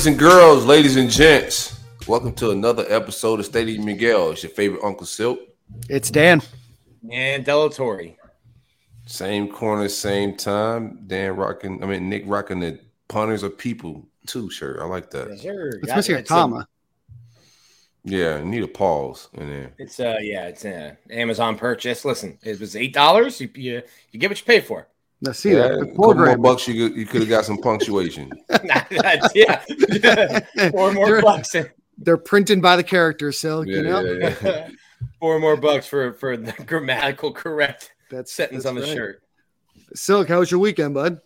Boys and girls, ladies and gents, welcome to another episode of Stadium Miguel. It's your favorite Uncle Silk. It's Dan. And Delatorre. Same corner, same time. Dan rocking, I mean, Nick rocking the punters of people too shirt. I like that. Sure. It's missing a comma. Yeah, need a pause in there. It's uh yeah, it's an Amazon purchase. Listen, it was eight dollars. You, you you get what you pay for. Now see Yeah, that. a The more program. bucks, you could, you could have got some punctuation. That's- yeah. Four more They're- bucks. They're printed by the character, Silk. Yeah, you know, yeah, yeah. Four more bucks for for the grammatical correct that's sentence that's on the right. shirt. Silk, how was your weekend, bud?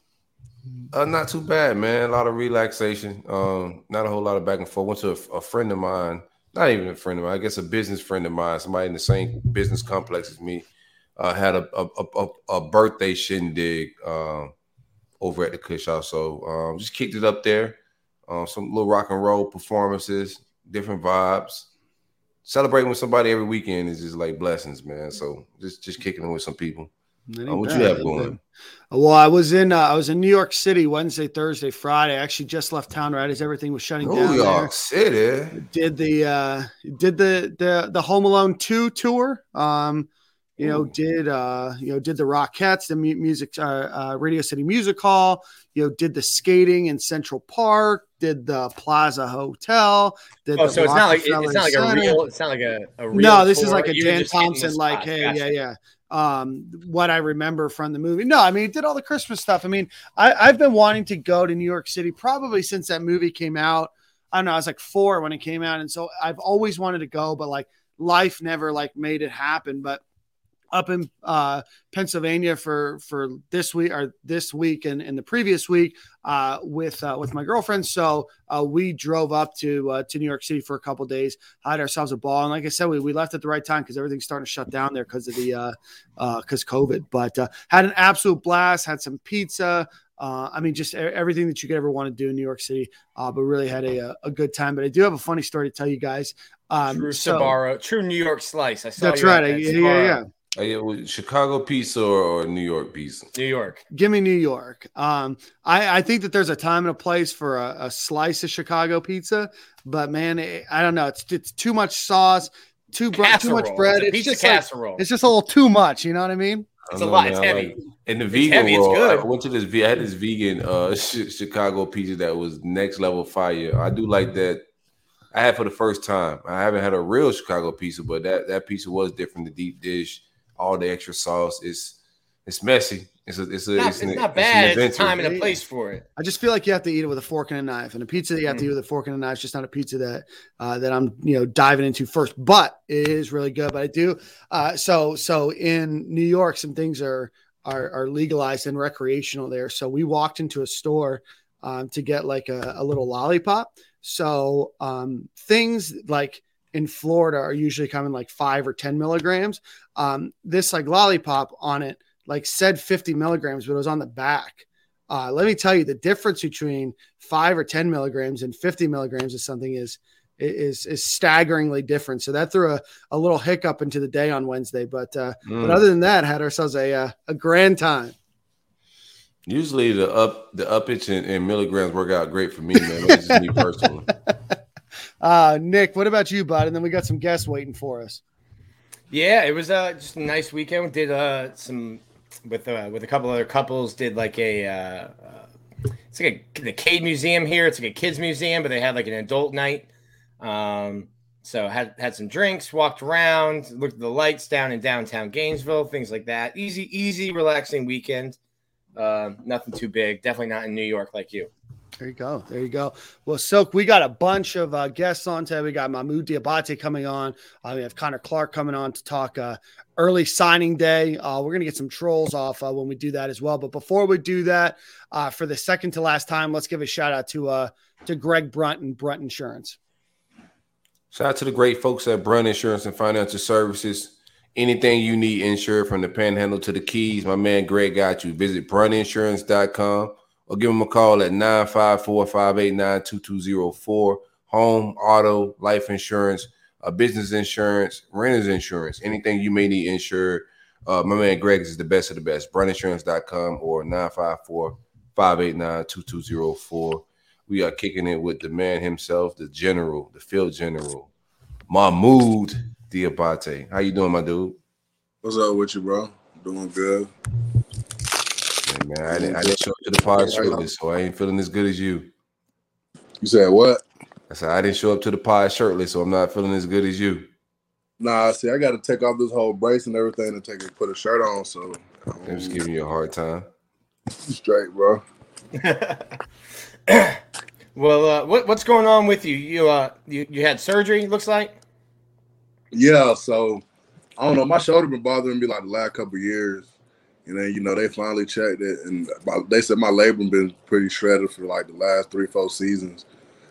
Uh, not too bad, man. A lot of relaxation. Um, not a whole lot of back and forth. Went to a, a friend of mine, not even a friend of mine. I guess a business friend of mine, somebody in the same business complex as me. Uh, had a a, a, a birthday shindig um, over at the Kush So um, just kicked it up there. Um, some little rock and roll performances, different vibes. Celebrating with somebody every weekend is just like blessings, man. So just just kicking it with some people. Uh, what bad, you have going? Well, I was in uh, I was in New York City Wednesday, Thursday, Friday. I actually just left town right as everything was shutting New down. York there. City. Did the uh did the the the Home Alone 2 tour. Um you know, Ooh. did uh you know, did the Rockettes, the music uh, uh Radio City Music Hall, you know, did the skating in Central Park, did the Plaza Hotel, did Oh, so it's not like it's not like a real. It's not like a, a real. No, this is like a You Dan just hitting the Thompson, like, hey, Gotcha. yeah, yeah. Um, what I remember from the movie. No, I mean, it did all the Christmas stuff. I mean, I, I've been wanting to go to New York City probably since that movie came out. I don't know, I was like four when it came out, and so I've always wanted to go, but like life never like made it happen. But up in uh, Pennsylvania for for this week or this week and, and the previous week uh, with uh, with my girlfriend. So uh, we drove up to uh, to New York City for a couple days, had ourselves a ball, and like I said, we, we left at the right time because everything's starting to shut down there because of the uh because COVID. But uh, had an absolute blast. Had some pizza. Uh, I mean, just everything that you could ever want to do in New York City, uh, but really had a, a good time. But I do have a funny story to tell you guys. Um, True so- Sbarro, true New York slice. I saw that's right. that yeah, yeah. Yeah, was Chicago pizza or, or New York pizza? New York. Give me New York. Um, I, I think that there's a time and a place for a, a slice of Chicago pizza, but man, it, I don't know. It's it's too much sauce, too br- too much bread. It's a It's pizza just like, casserole. it's just a little too much. You know what I mean? It's don't a lot. man. It's heavy. like- in the It's vegan heavy, it's world, good. I went to this. I had this vegan uh, Chi- Chicago pizza that was next level fire. I do like that. I had for the first time. I haven't had a real Chicago pizza, but that that pizza was different. The deep dish, all the extra sauce. It's it's messy. It's a it's a Not- it's, it's an, not it's an bad. It's a time and a place for it. I just feel like you have to eat it with a fork and a knife, and a pizza that you have to eat with a fork and a knife is just not a pizza that uh, that I'm you know diving into first. But it is really good. But I do uh, so so in New York, some things are are, are legalized and recreational there. So we walked into a store um, to get like a, a little lollipop. So um, things like in Florida are usually coming like five or ten milligrams. Um, this like lollipop on it like said 50 milligrams, but it was on the back. Uh, let me tell you, the difference between five or 10 milligrams and 50 milligrams of something is is is staggeringly different. So that threw a, a little hiccup into the day on Wednesday. But uh, Mm. but other than that, had ourselves a uh, a grand time. Usually the up the uppage and, and milligrams work out great for me, man. That's just me personally. Uh, Nick, what about you, bud? And then we got some guests waiting for us. Yeah, it was uh, just a nice weekend. We did uh, some with uh, with a couple other couples. Did like a uh, uh, it's like a the Cade Museum here. It's like a kids museum, but they had like an adult night. Um, so had had some drinks, walked around, looked at the lights down in downtown Gainesville, things like that. Easy, easy, relaxing weekend. Uh, nothing too big. Definitely not in New York like you. There you go. There you go. Well, Silk, we got a bunch of uh, guests on today. We got Mohamoud Diabate coming on. Uh, we have Connor Clark coming on to talk uh, early signing day. Uh, we're going to get some trolls off uh, when we do that as well. But before we do that, uh, for the second to last time, let's give a shout out to uh, to Greg Brunt and Brunt Insurance. Shout out to the great folks at Brunt Insurance and Financial Services. Anything you need insured from the panhandle to the keys, my man Greg got you. Visit bruntinsurance.com or give him a call at 954 589 2204. Home, auto, life insurance, uh, business insurance, renter's insurance, anything you may need insured. Uh, my man Greg is the best of the best. Bruntinsurance.com or 954 589 2204. We are kicking it with the man himself, the general, the field general, Mohamoud Diabate. How you doing, my dude? What's up with you, bro? Doing good. Hey, man, I didn't, I didn't show up to the pod shirtless, so I ain't feeling as good as you. You said what? I said I didn't show up to the pod shirtless, so I'm not feeling as good as you. Nah, see, I got to take off this whole brace and everything and take and put a shirt on. So I'm just giving you a hard time. Straight, bro. well, uh, what what's going on with you? You uh, you, you had surgery. Looks like. Yeah, so I don't know. My shoulder been bothering me like the last couple years, and then you know they finally checked it, and they said my labrum been pretty shredded for like the last three, four seasons.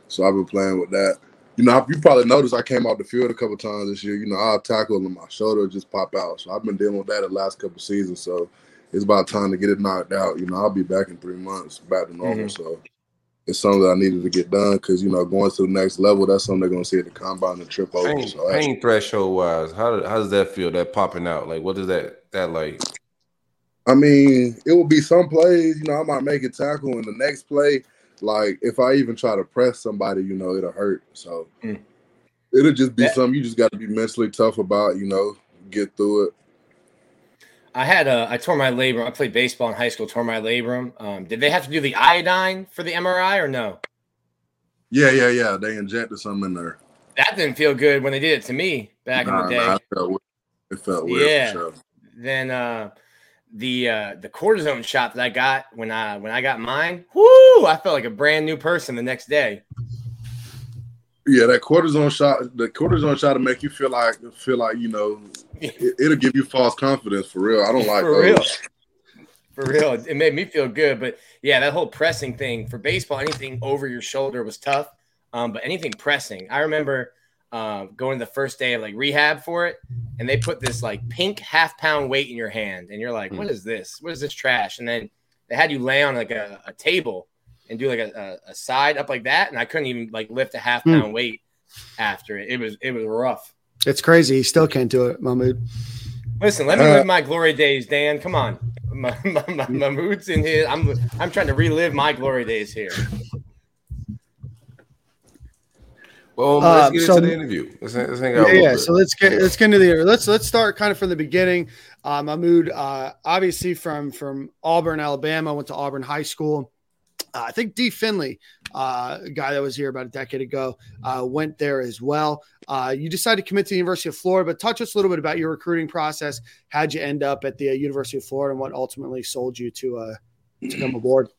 So I've been playing with that. You know, you probably noticed I came off the field a couple times this year. You know, I'll tackle and my shoulder just pop out. So I've been dealing with that the last couple seasons. So it's about time to get it knocked out. You know, I'll be back in three months, back to normal. Mm-hmm. So it's something that I needed to get done because you know going to the next level. That's something they're going to see at the combine and trip over. Pain, so pain threshold wise, how how does that feel? That popping out, like what is that that like? I mean, it will be some plays. You know, I might make a tackle in the next play like if I even try to press somebody, you know, it'll hurt. So mm. it'll just be that, something you just got to be mentally tough about. You know, get through it. I had a I tore my labrum. I played baseball in high school. Tore my labrum. Um, did they have to do the iodine for the MRI or no? Yeah, yeah, yeah. They injected something in there. That didn't feel good when they did it to me back nah, in the day. Nah, it felt, it felt weird. Yeah. Sure. Then uh, the uh the cortisone shot that I got when I when I got mine, whoo, I felt like a brand new person the next day. Yeah, that cortisone shot, the cortisone shot to make you feel like feel like you know, it, will give you false confidence for real. I don't like for those. real. For real, it made me feel good. But yeah, that whole pressing thing for baseball, anything over your shoulder was tough. Um, but anything pressing, I remember uh, going the first day of like rehab for it, and they put this like pink half pound weight in your hand, and you're like, mm. "What is this? What is this trash?" And then they had you lay on like a, a table and do like a, a, side up like that, and I couldn't even like lift a half hmm. pound mm. weight after it. It was it was rough. It's crazy. He still can't do it, Mohamoud. Listen, let me uh, live my glory days, Dan. Come on, my, my, my, my mood's in here. I'm I'm trying to relive my glory days here. Well, let's um, get so, into the interview. Let's, let's. Yeah, yeah. so let's get let's get into the interview. Let's let's start kind of from the beginning. Uh, Mohamoud, uh, obviously from from Auburn, Alabama, went to Auburn High School. Uh, I think D. Finley, uh, a guy that was here about a decade ago, uh, went there as well. Uh, you decided to commit to the University of Florida, but touch us a little bit about your recruiting process. How'd you end up at the uh, University of Florida, and what ultimately sold you to uh, to come aboard?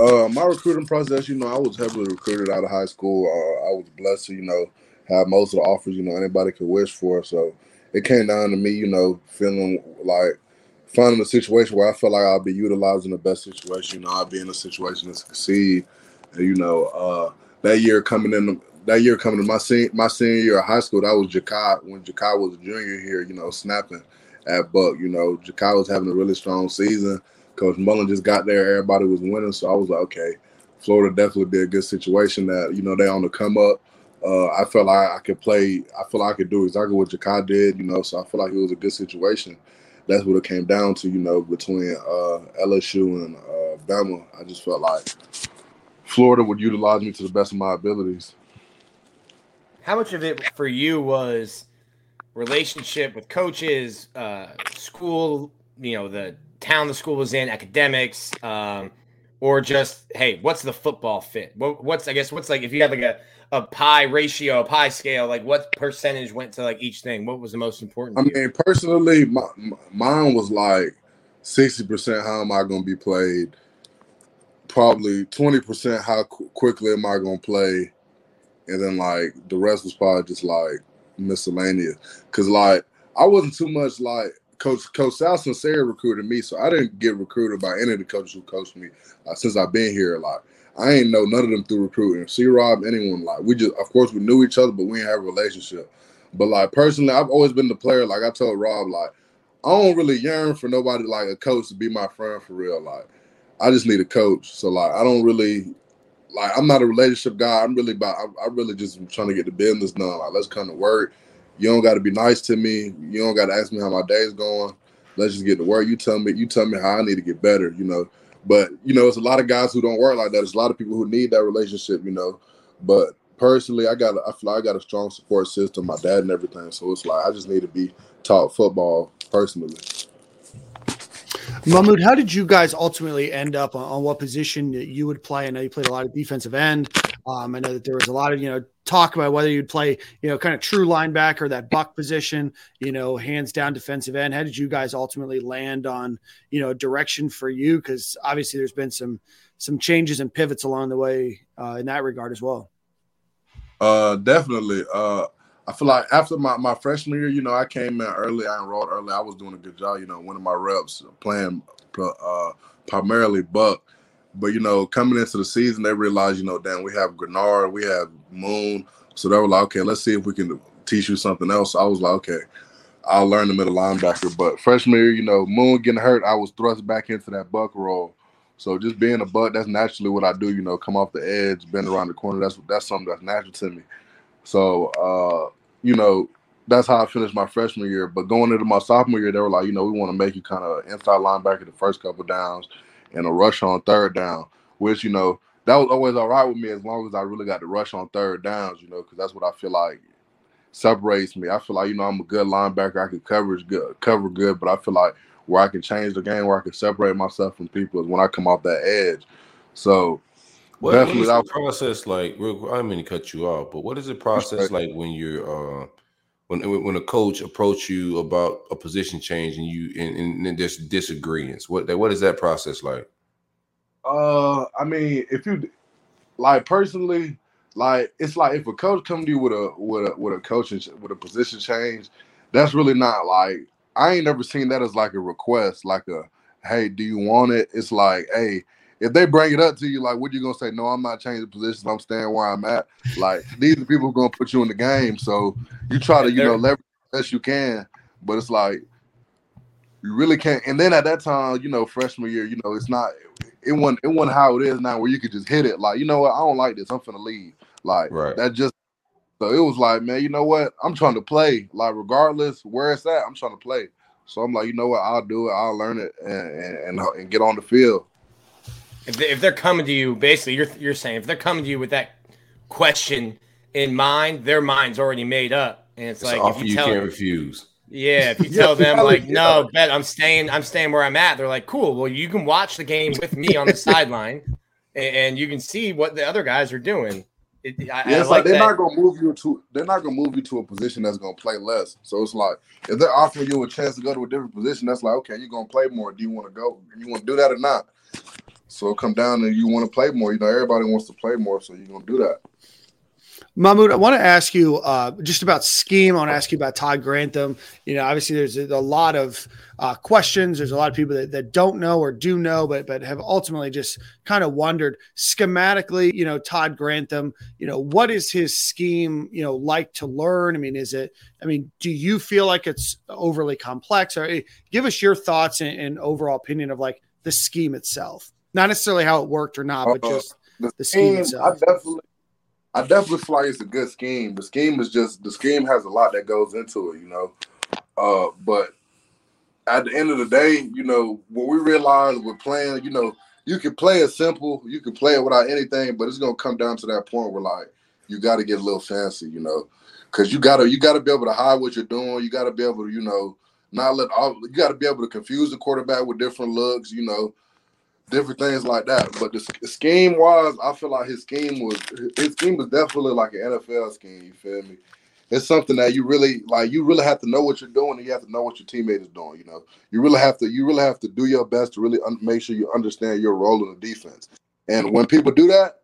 Uh, my recruiting process, you know, I was heavily recruited out of high school. Uh, I was blessed to, you know, have most of the offers, you know, anybody could wish for. So it came down to me, you know, feeling like finding a situation where I felt like I'll be utilizing the best situation. You know, I'll be in a situation to succeed. And, you know, uh, that year coming in, that year coming to my my senior year of high school, that was Jachai when Jachai was a junior here. You know, snapping at Buck. You know, Jachai was having a really strong season. Coach Mullen just got there, everybody was winning, so I was like, okay, Florida definitely be a good situation. That you know they on the come up. Uh, I felt like I could play. I feel like I could do exactly what Jachai did. You know, so I feel like it was a good situation. That's what it came down to. You know, between uh, LSU and uh, Bama, I just felt like Florida would utilize me to the best of my abilities. How much of it for you was relationship with coaches, uh, school, you know, the town the school was in, academics, um, or just hey, what's the football fit? What, what's I guess what's like if you had like a a pie ratio, a pie scale, like what percentage went to like each thing? What was the most important? I mean, personally, my, mine was like sixty percent. How am I going to be played? Probably twenty percent. How qu- quickly am I going to play? And then like the rest was probably just like miscellaneous. Cause like I wasn't too much like Coach Coach Sal Sunseri recruited me, so I didn't get recruited by any of the coaches who coached me uh, since I've been here. A lot. I ain't know none of them through recruiting. C Rob, anyone like we just of course we knew each other, but we didn't have a relationship. But like personally, I've always been the player. Like I told Rob, like I don't really yearn for nobody like a coach to be my friend for real. Like I just need a coach. So like I don't really like I'm not a relationship guy. I'm really about I, I really just trying to get the business done. Like let's come to work. You don't got to be nice to me. You don't got to ask me how my day's going. Let's just get to work. You tell me. You tell me how I need to get better. You know. But you know, it's a lot of guys who don't work like that. There's a lot of people who need that relationship. You know. But personally, I got I feel like I got a strong support system. My dad and everything. So it's like I just need to be taught football personally. Mohamoud, how did you guys ultimately end up on, on, what position you would play? I know you played a lot of defensive end. Um, I know that there was a lot of you know talk about whether you'd play you know kind of true linebacker, that buck position, you know, hands down defensive end. How did you guys ultimately land on you know direction for you? Because obviously there's been some some changes and pivots along the way uh, in that regard as well. Uh, definitely. Uh, I feel like after my, my freshman year, you know, I came in early, I enrolled early. I was doing a good job, you know, winning my reps, playing uh, primarily buck. But you know, coming into the season, they realized, you know, damn, we have Greenard, we have Moon, so they were like, okay, let's see if we can teach you something else. I was like, okay, I'll learn the middle linebacker. But freshman year, you know, Moon getting hurt, I was thrust back into that buck role. So just being a buck, that's naturally what I do. You know, come off the edge, bend around the corner. That's that's something that's natural to me. So, uh, you know, that's how I finished my freshman year. But going into my sophomore year, they were like, you know, we want to make you kind of inside linebacker the first couple downs and a rush on third down, which, you know, that was always all right with me as long as I really got the rush on third downs, you know, because that's what I feel like separates me. I feel like, you know, I'm a good linebacker. I can coverage good, cover good, but I feel like where I can change the game, where I can separate myself from people is when I come off that edge. So what, what is the process like? Real, I mean to cut you off, but what is the process like when you're uh, when when a coach approach you about a position change and you and, and there's disagreements? What what is that process like? Uh, I mean, if you like personally, like it's like if a coach come to you with a with a with a coaching with a position change, that's really not like I ain't never seen that as like a request, like a hey, do you want it? It's like, hey, if they bring it up to you, like, what you gonna say? No, I'm not changing positions. I'm staying where I'm at. Like, these are people who gonna put you in the game. So you try to, you know, leverage as you can. But it's like you really can't. And then at that time, you know, freshman year, you know, it's not. It wasn't. It wasn't how it is now, where you could just hit it. Like, you know what? I don't like this. I'm finna leave. Like right. that just. So it was like, man, you know what? I'm trying to play. Like, regardless where it's at, I'm trying to play. So I'm like, you know what? I'll do it. I'll learn it and and, and get on the field. If, they, if they're coming to you, basically, you're you're saying if they're coming to you with that question in mind, their mind's already made up, and it's, it's like if you, you tell can't refuse. Yeah, if you tell them like, no, bet I'm staying, I'm staying where I'm at. They're like, cool. Well, you can watch the game with me on the sideline, and, and, you can see what the other guys are doing. It, I, yeah, it's like, like they're that. not gonna move you to they're not gonna move you to a position that's gonna play less. So it's like if they're offering you a chance to go to a different position, that's like okay, you're gonna play more. Do you want to go? You want to do that or not? So come down and you want to play more. You know, everybody wants to play more, so you're gonna do that. Mohamoud, I want to ask you uh, just about scheme. I want to ask you about Todd Grantham. You know, obviously there's a, lot of uh, questions. There's a lot of people that, that don't know or do know, but but have ultimately just kind of wondered schematically. You know, Todd Grantham. You know, what is his scheme? You know, like to learn. I mean, is it? I mean, do you feel like it's overly complex? Or eh, give us your thoughts and, and overall opinion of like the scheme itself. Not necessarily how it worked or not, but uh, just the, the scheme, scheme itself. I definitely, I definitely feel like it's a good scheme. The scheme is just the scheme has a lot that goes into it, you know. Uh, but at the end of the day, you know, what we realize we're playing, you know, you can play it simple, you can play it without anything, but it's gonna come down to that point where like you got to get a little fancy, you know, because you gotta you gotta be able to hide what you're doing. You gotta be able to, you know, not let all you gotta be able to confuse the quarterback with different looks, you know different things like that. But the scheme wise, I feel like his scheme was his scheme was definitely like an NFL scheme. You feel me? It's something that you really like. You really have to know what you're doing, and you have to know what your teammate is doing. You know, you really have to. You really have to do your best to really un- make sure you understand your role in the defense. And when people do that,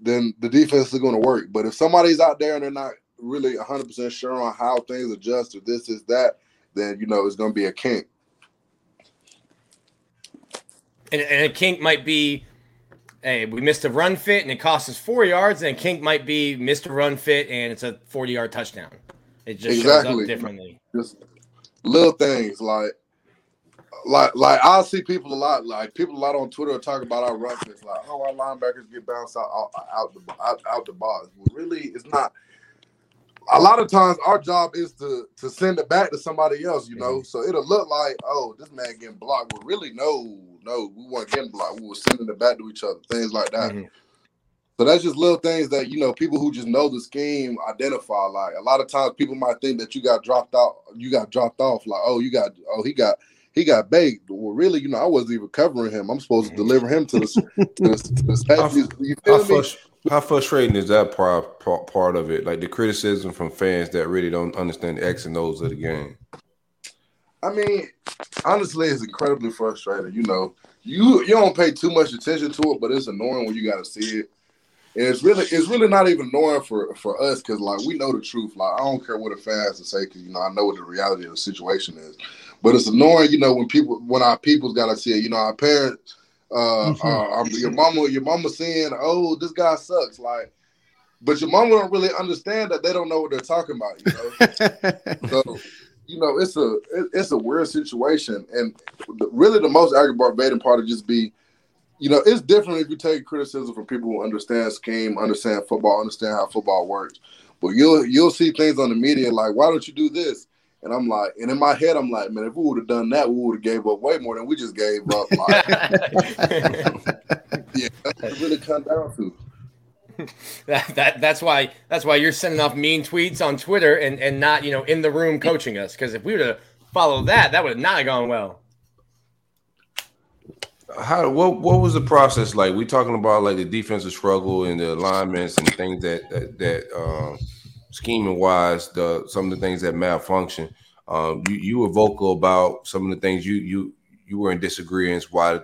then the defense is going to work. But if somebody's out there and they're not really 100 percent sure on how things adjust or this is that, then you know it's going to be a kink. And, and a kink might be hey, we missed a run fit and it cost us four yards, and Kink might be missed a run fit and it's a 40 yard touchdown. It just shows Exactly. up differently. just little things like like like I'll see people a lot like people a lot on Twitter talk about our run fits like oh our linebackers get bounced out out, out the out, out the box. Well, really, it's not. A lot of times, our job is to to send it back to somebody else, you know. Mm-hmm. So it'll look like, oh, this man getting blocked. But really, no, no, we weren't getting blocked. We were sending it back to each other, things like that. Mhm. So that's just little things that you know people who just know the scheme identify. Like a lot of times, people might think that you got dropped out, you got dropped off. Like oh, you got oh he got he got baked. Well, really, you know, I wasn't even covering him. I'm supposed to deliver him to the to to How. You how, me? frus- how frustrating is that part, part part of it? Like the criticism from fans that really don't understand the X and O's of the game. I mean, honestly, it's incredibly frustrating. You know, you you don't pay too much attention to it, but it's annoying when you got to see it. And it's really it's really not even annoying for for us because like we know the truth. Like I don't care what the fans to say because you know I know what the reality of the situation is. But it's annoying, you know, when people when our people's got to see it. You know, our parents, uh, Mhm. uh, um, your mama, your mama saying, "Oh, this guy sucks." Like, but your mama don't really understand that they don't know what they're talking about. You know. So, you know, it's a it's a weird situation, and really the most aggravating part of just be, you know, it's different if you take criticism from people who understand scheme, understand football, understand how football works. But you'll you'll see things on the media like, why don't you do this? And I'm like, and in my head, I'm like, man, if we would have done that, we would have gave up way more than we just gave up. Like, yeah, that's what it really come down to. that, that that's why that's why you're sending off mean tweets on Twitter and and not you know in the room coaching us because if we would have followed that that would not have not gone well. How what what was the process like? We talking about like the defensive struggle and the alignments and things that that, that um, scheming wise, the some of the things that malfunction. Um, you you were vocal about some of the things you you you were in disagreement why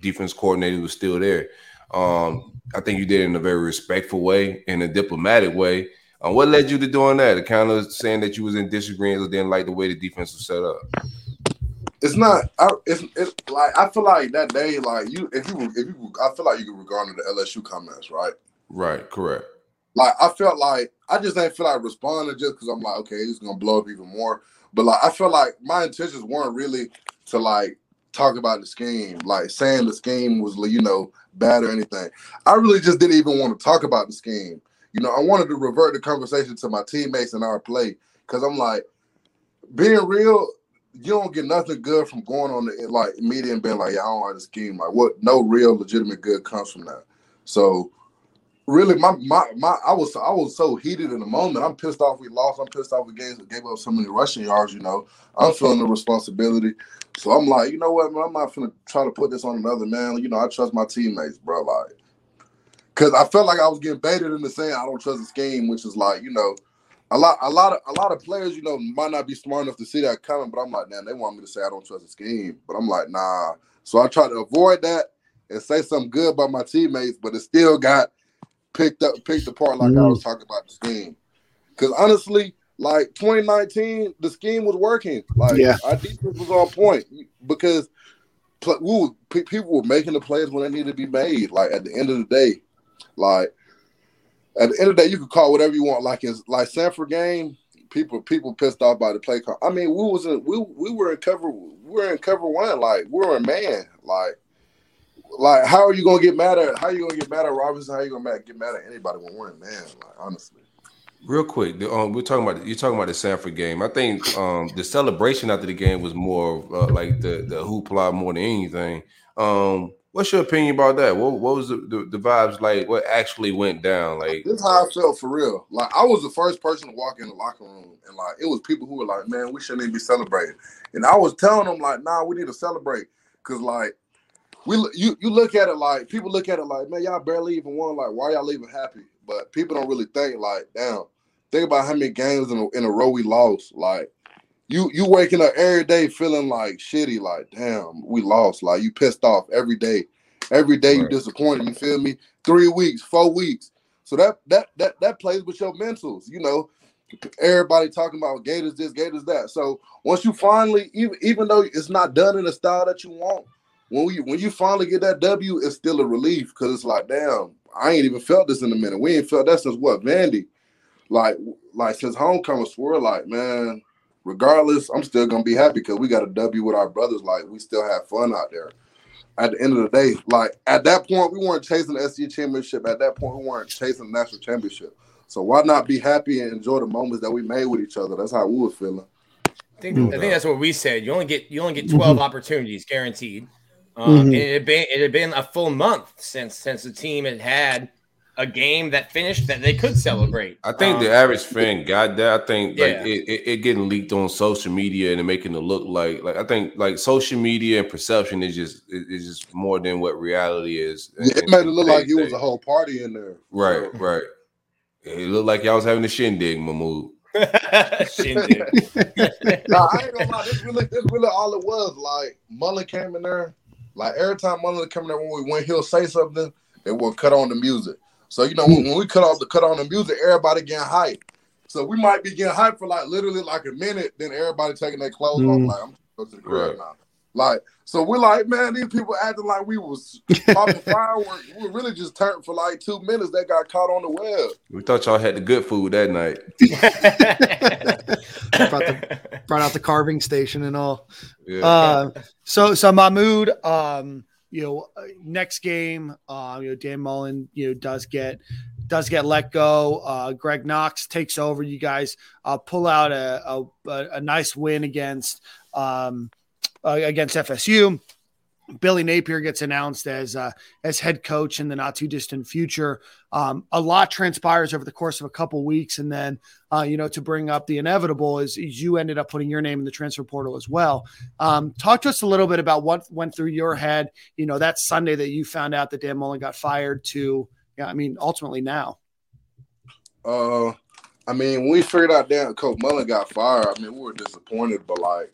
defense coordinator was still there. Um, I think you did it in a very respectful way, in a diplomatic way. Um, what led you to doing that? Kind of saying that you was in disagreement or didn't like the way the defense was set up. it's not. I, it's, it's like I feel like that day, like you, if you, if you, I feel like you can regard the LSU comments, right? Right, correct. Like I felt like I just didn't feel like responding just because I'm like, okay, it's gonna blow up even more. But like I felt like my intentions weren't really to like talk about the scheme, like saying the scheme was you know bad or anything. I really just didn't even want to talk about the scheme. You know, I wanted to revert the conversation to my teammates and our play because I'm like, being real, you don't get nothing good from going on the like media and being like, yeah, I don't like the scheme. Like, what? No real legitimate good comes from that. So, really, my my my, I was I was so heated in the moment. I'm pissed off we lost. I'm pissed off we gave, gave up so many rushing yards. You know, I'm feeling the responsibility. So I'm like, you know what, man, I'm not gonna try to put this on another man. You know, I trust my teammates, bro. Like, cause I felt like I was getting baited into saying I don't trust the scheme, which is like, you know, a lot, a lot of, a lot of players, you know, might not be smart enough to see that coming. But I'm like, man, they want me to say I don't trust the scheme, but I'm like, nah. So I try to avoid that and say something good about my teammates, but it still got picked up, picked apart like I mm. was talking about the scheme. Cause honestly, like 2019, the scheme was working. Like Yeah. our defense was on point because we were, people were making the plays when they needed to be made. Like at the end of the day, like at the end of the day, you could call whatever you want. Like it's like Samford game, people people pissed off by the play call. I mean, we was in we we were in cover we were in cover one. Like we were in man. Like like how are you gonna get mad at how are you gonna get mad at Robinson? How are you gonna get mad at anybody when we're in man? Like honestly. Real quick, the, um, we're talking about you're talking about the Samford game. I think um, the celebration after the game was more uh, like the the hoopla more than anything. Um, what's your opinion about that? What what was the, the, the vibes like? What actually went down? Like, This is how I felt for real. Like I was the first person to walk in the locker room, and like it was people who were like, "Man, we shouldn't even be celebrating." And I was telling them like, "Nah, we need to celebrate," because like we you you look at it like people look at it like, "Man, y'all barely even won. Like, why y'all even happy?" But people don't really think like, "Damn, think about how many games in a, in a row we lost." Like. You you waking up every day feeling like shitty, like damn, we lost. Like you pissed off every day. Every day you disappointed. You feel me? Three weeks, four weeks. So that that that that plays with your mentals, you know. Everybody talking about Gators this, Gators that. So once you finally, even even though it's not done in the style that you want, when we when you finally get that W, it's still a relief because it's like, damn, I ain't even felt this in a minute. We ain't felt that since what Vandy, like like since homecoming. Swear, like man, regardless, I'm still gonna be happy because we got a W with our brothers. Like we still have fun out there. At the end of the day, like at that point, we weren't chasing the SEC championship. At that point, we weren't chasing the national championship. So why not be happy and enjoy the moments that we made with each other? That's how we were feeling. I think, I think that's what we said. You only get you only get 12 opportunities guaranteed. Um, Mhm. and it had been it had been a full month since since the team had had a game that finished that they could celebrate. I think Um, the average fan got that. I think like Yeah. it, it, it getting leaked on social media and making it look like like I think like social media and perception is just is is just more than what reality is. Yeah, it made it look like it was a whole party in there. right, right. It looked like y'all was having a shindig, Mohamoud. Shindig. nah, I ain't gonna lie. This really, this really all it was. Like Mullen came in there. Like every time Mullen would come in there when we when he'll say something, they will cut on the music. So you know when, when we cut off the cut on the music, everybody getting hyped. So we might be getting hyped for like literally like a minute, then everybody taking their clothes off. Mm. Like I'm going to the crib Right. now. Like so we're like, man, these people acting like we was popping fireworks. We were really just turned for like two minutes. They got caught on the web. We thought y'all had the good food that night. brought, the, brought out the carving station and all. Yeah. Uh, so so Mohamoud, um, you know, uh, next game, uh, you know, Dan Mullen, you know, does get does get let go. Uh, Greg Knox takes over. You guys uh, pull out a, a a a nice win against um, uh, against FSU. Billy Napier gets announced as uh, as head coach in the not too distant future. Um, a lot transpires over the course of a couple weeks, and then uh, you know to bring up the inevitable is, is you ended up putting your name in the transfer portal as well. Um, talk to us a little bit about what went through your head. You know that Sunday that you found out that Dan Mullen got fired. To yeah, I mean ultimately now. Uh, I mean, when we figured out Dan Coach Mullen got fired, I mean, we were disappointed, but like,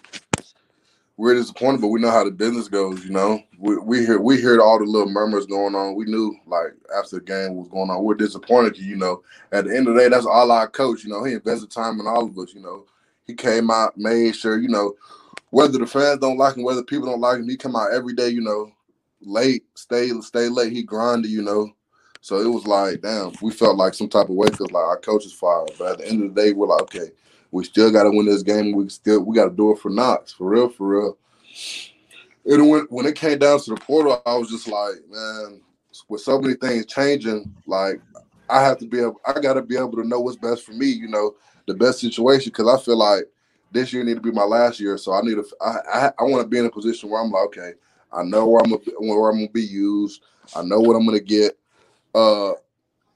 we're disappointed, but we know how the business goes. You know, we we hear we heard all the little murmurs going on. We knew like after the game was going on. We're disappointed. You know, at the end of the day, that's all our coach. You know, he invested time in all of us. You know, he came out, made sure. You know, whether the fans don't like him, whether people don't like him, he come out every day. You know, late, stay stay late. He grinded. You know. So it was like, damn, we felt like some type of way because like our coach is fired. But at the end of the day, we're like, okay, we still got to win this game. We still we got to do it for Knox, for real, for real. And when when it came down to the portal, I was just like, man, with so many things changing, like I have to be able, I got to be able to know what's best for me. You know, the best situation because I feel like this year need to be my last year. So I need to, I I, I want to be in a position where I'm like, okay, I know where I'm where I'm gonna be used. I know what I'm gonna get uh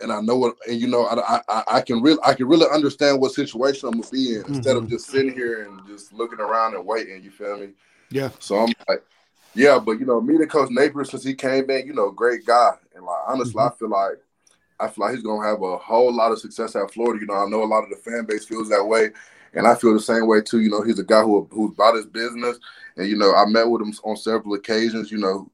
and I know what and you know I I, I can really I can really understand what situation I'm gonna be in instead of mm-hmm. just sitting here and just looking around and waiting. You feel me? Yeah. So I'm like, yeah, but you know, me and Coach Napier since he came in, you know, great guy, and like honestly, I mm-hmm. feel like I feel like he's gonna have a whole lot of success at Florida. You know, I know a lot of the fan base feels that way, and I feel the same way too. You know, he's a guy who who's about his business, and you know, I met with him on several occasions. You know,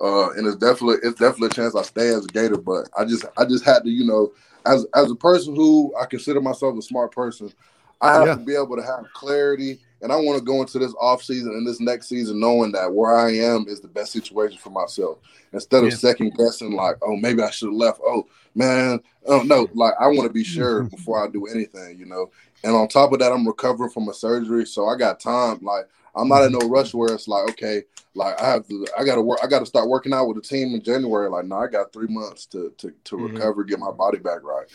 uh, and it's definitely it's definitely a chance I stay as a Gator. But I just I just had to you know as as a person who I consider myself a smart person, I have Yeah. to be able to have clarity, and I want to go into this off season and this next season knowing that where I am is the best situation for myself instead of second guessing like oh maybe I should have left. Oh man, oh no, like I want to be sure before I do anything, you know. And on top of that, I'm recovering from a surgery, so I got time. Like I'm not in no rush where it's like, okay, like I have to, I got to work, I got to start working out with the team in January. Like, no, I got three months to to to Mhm. recover, get my body back right.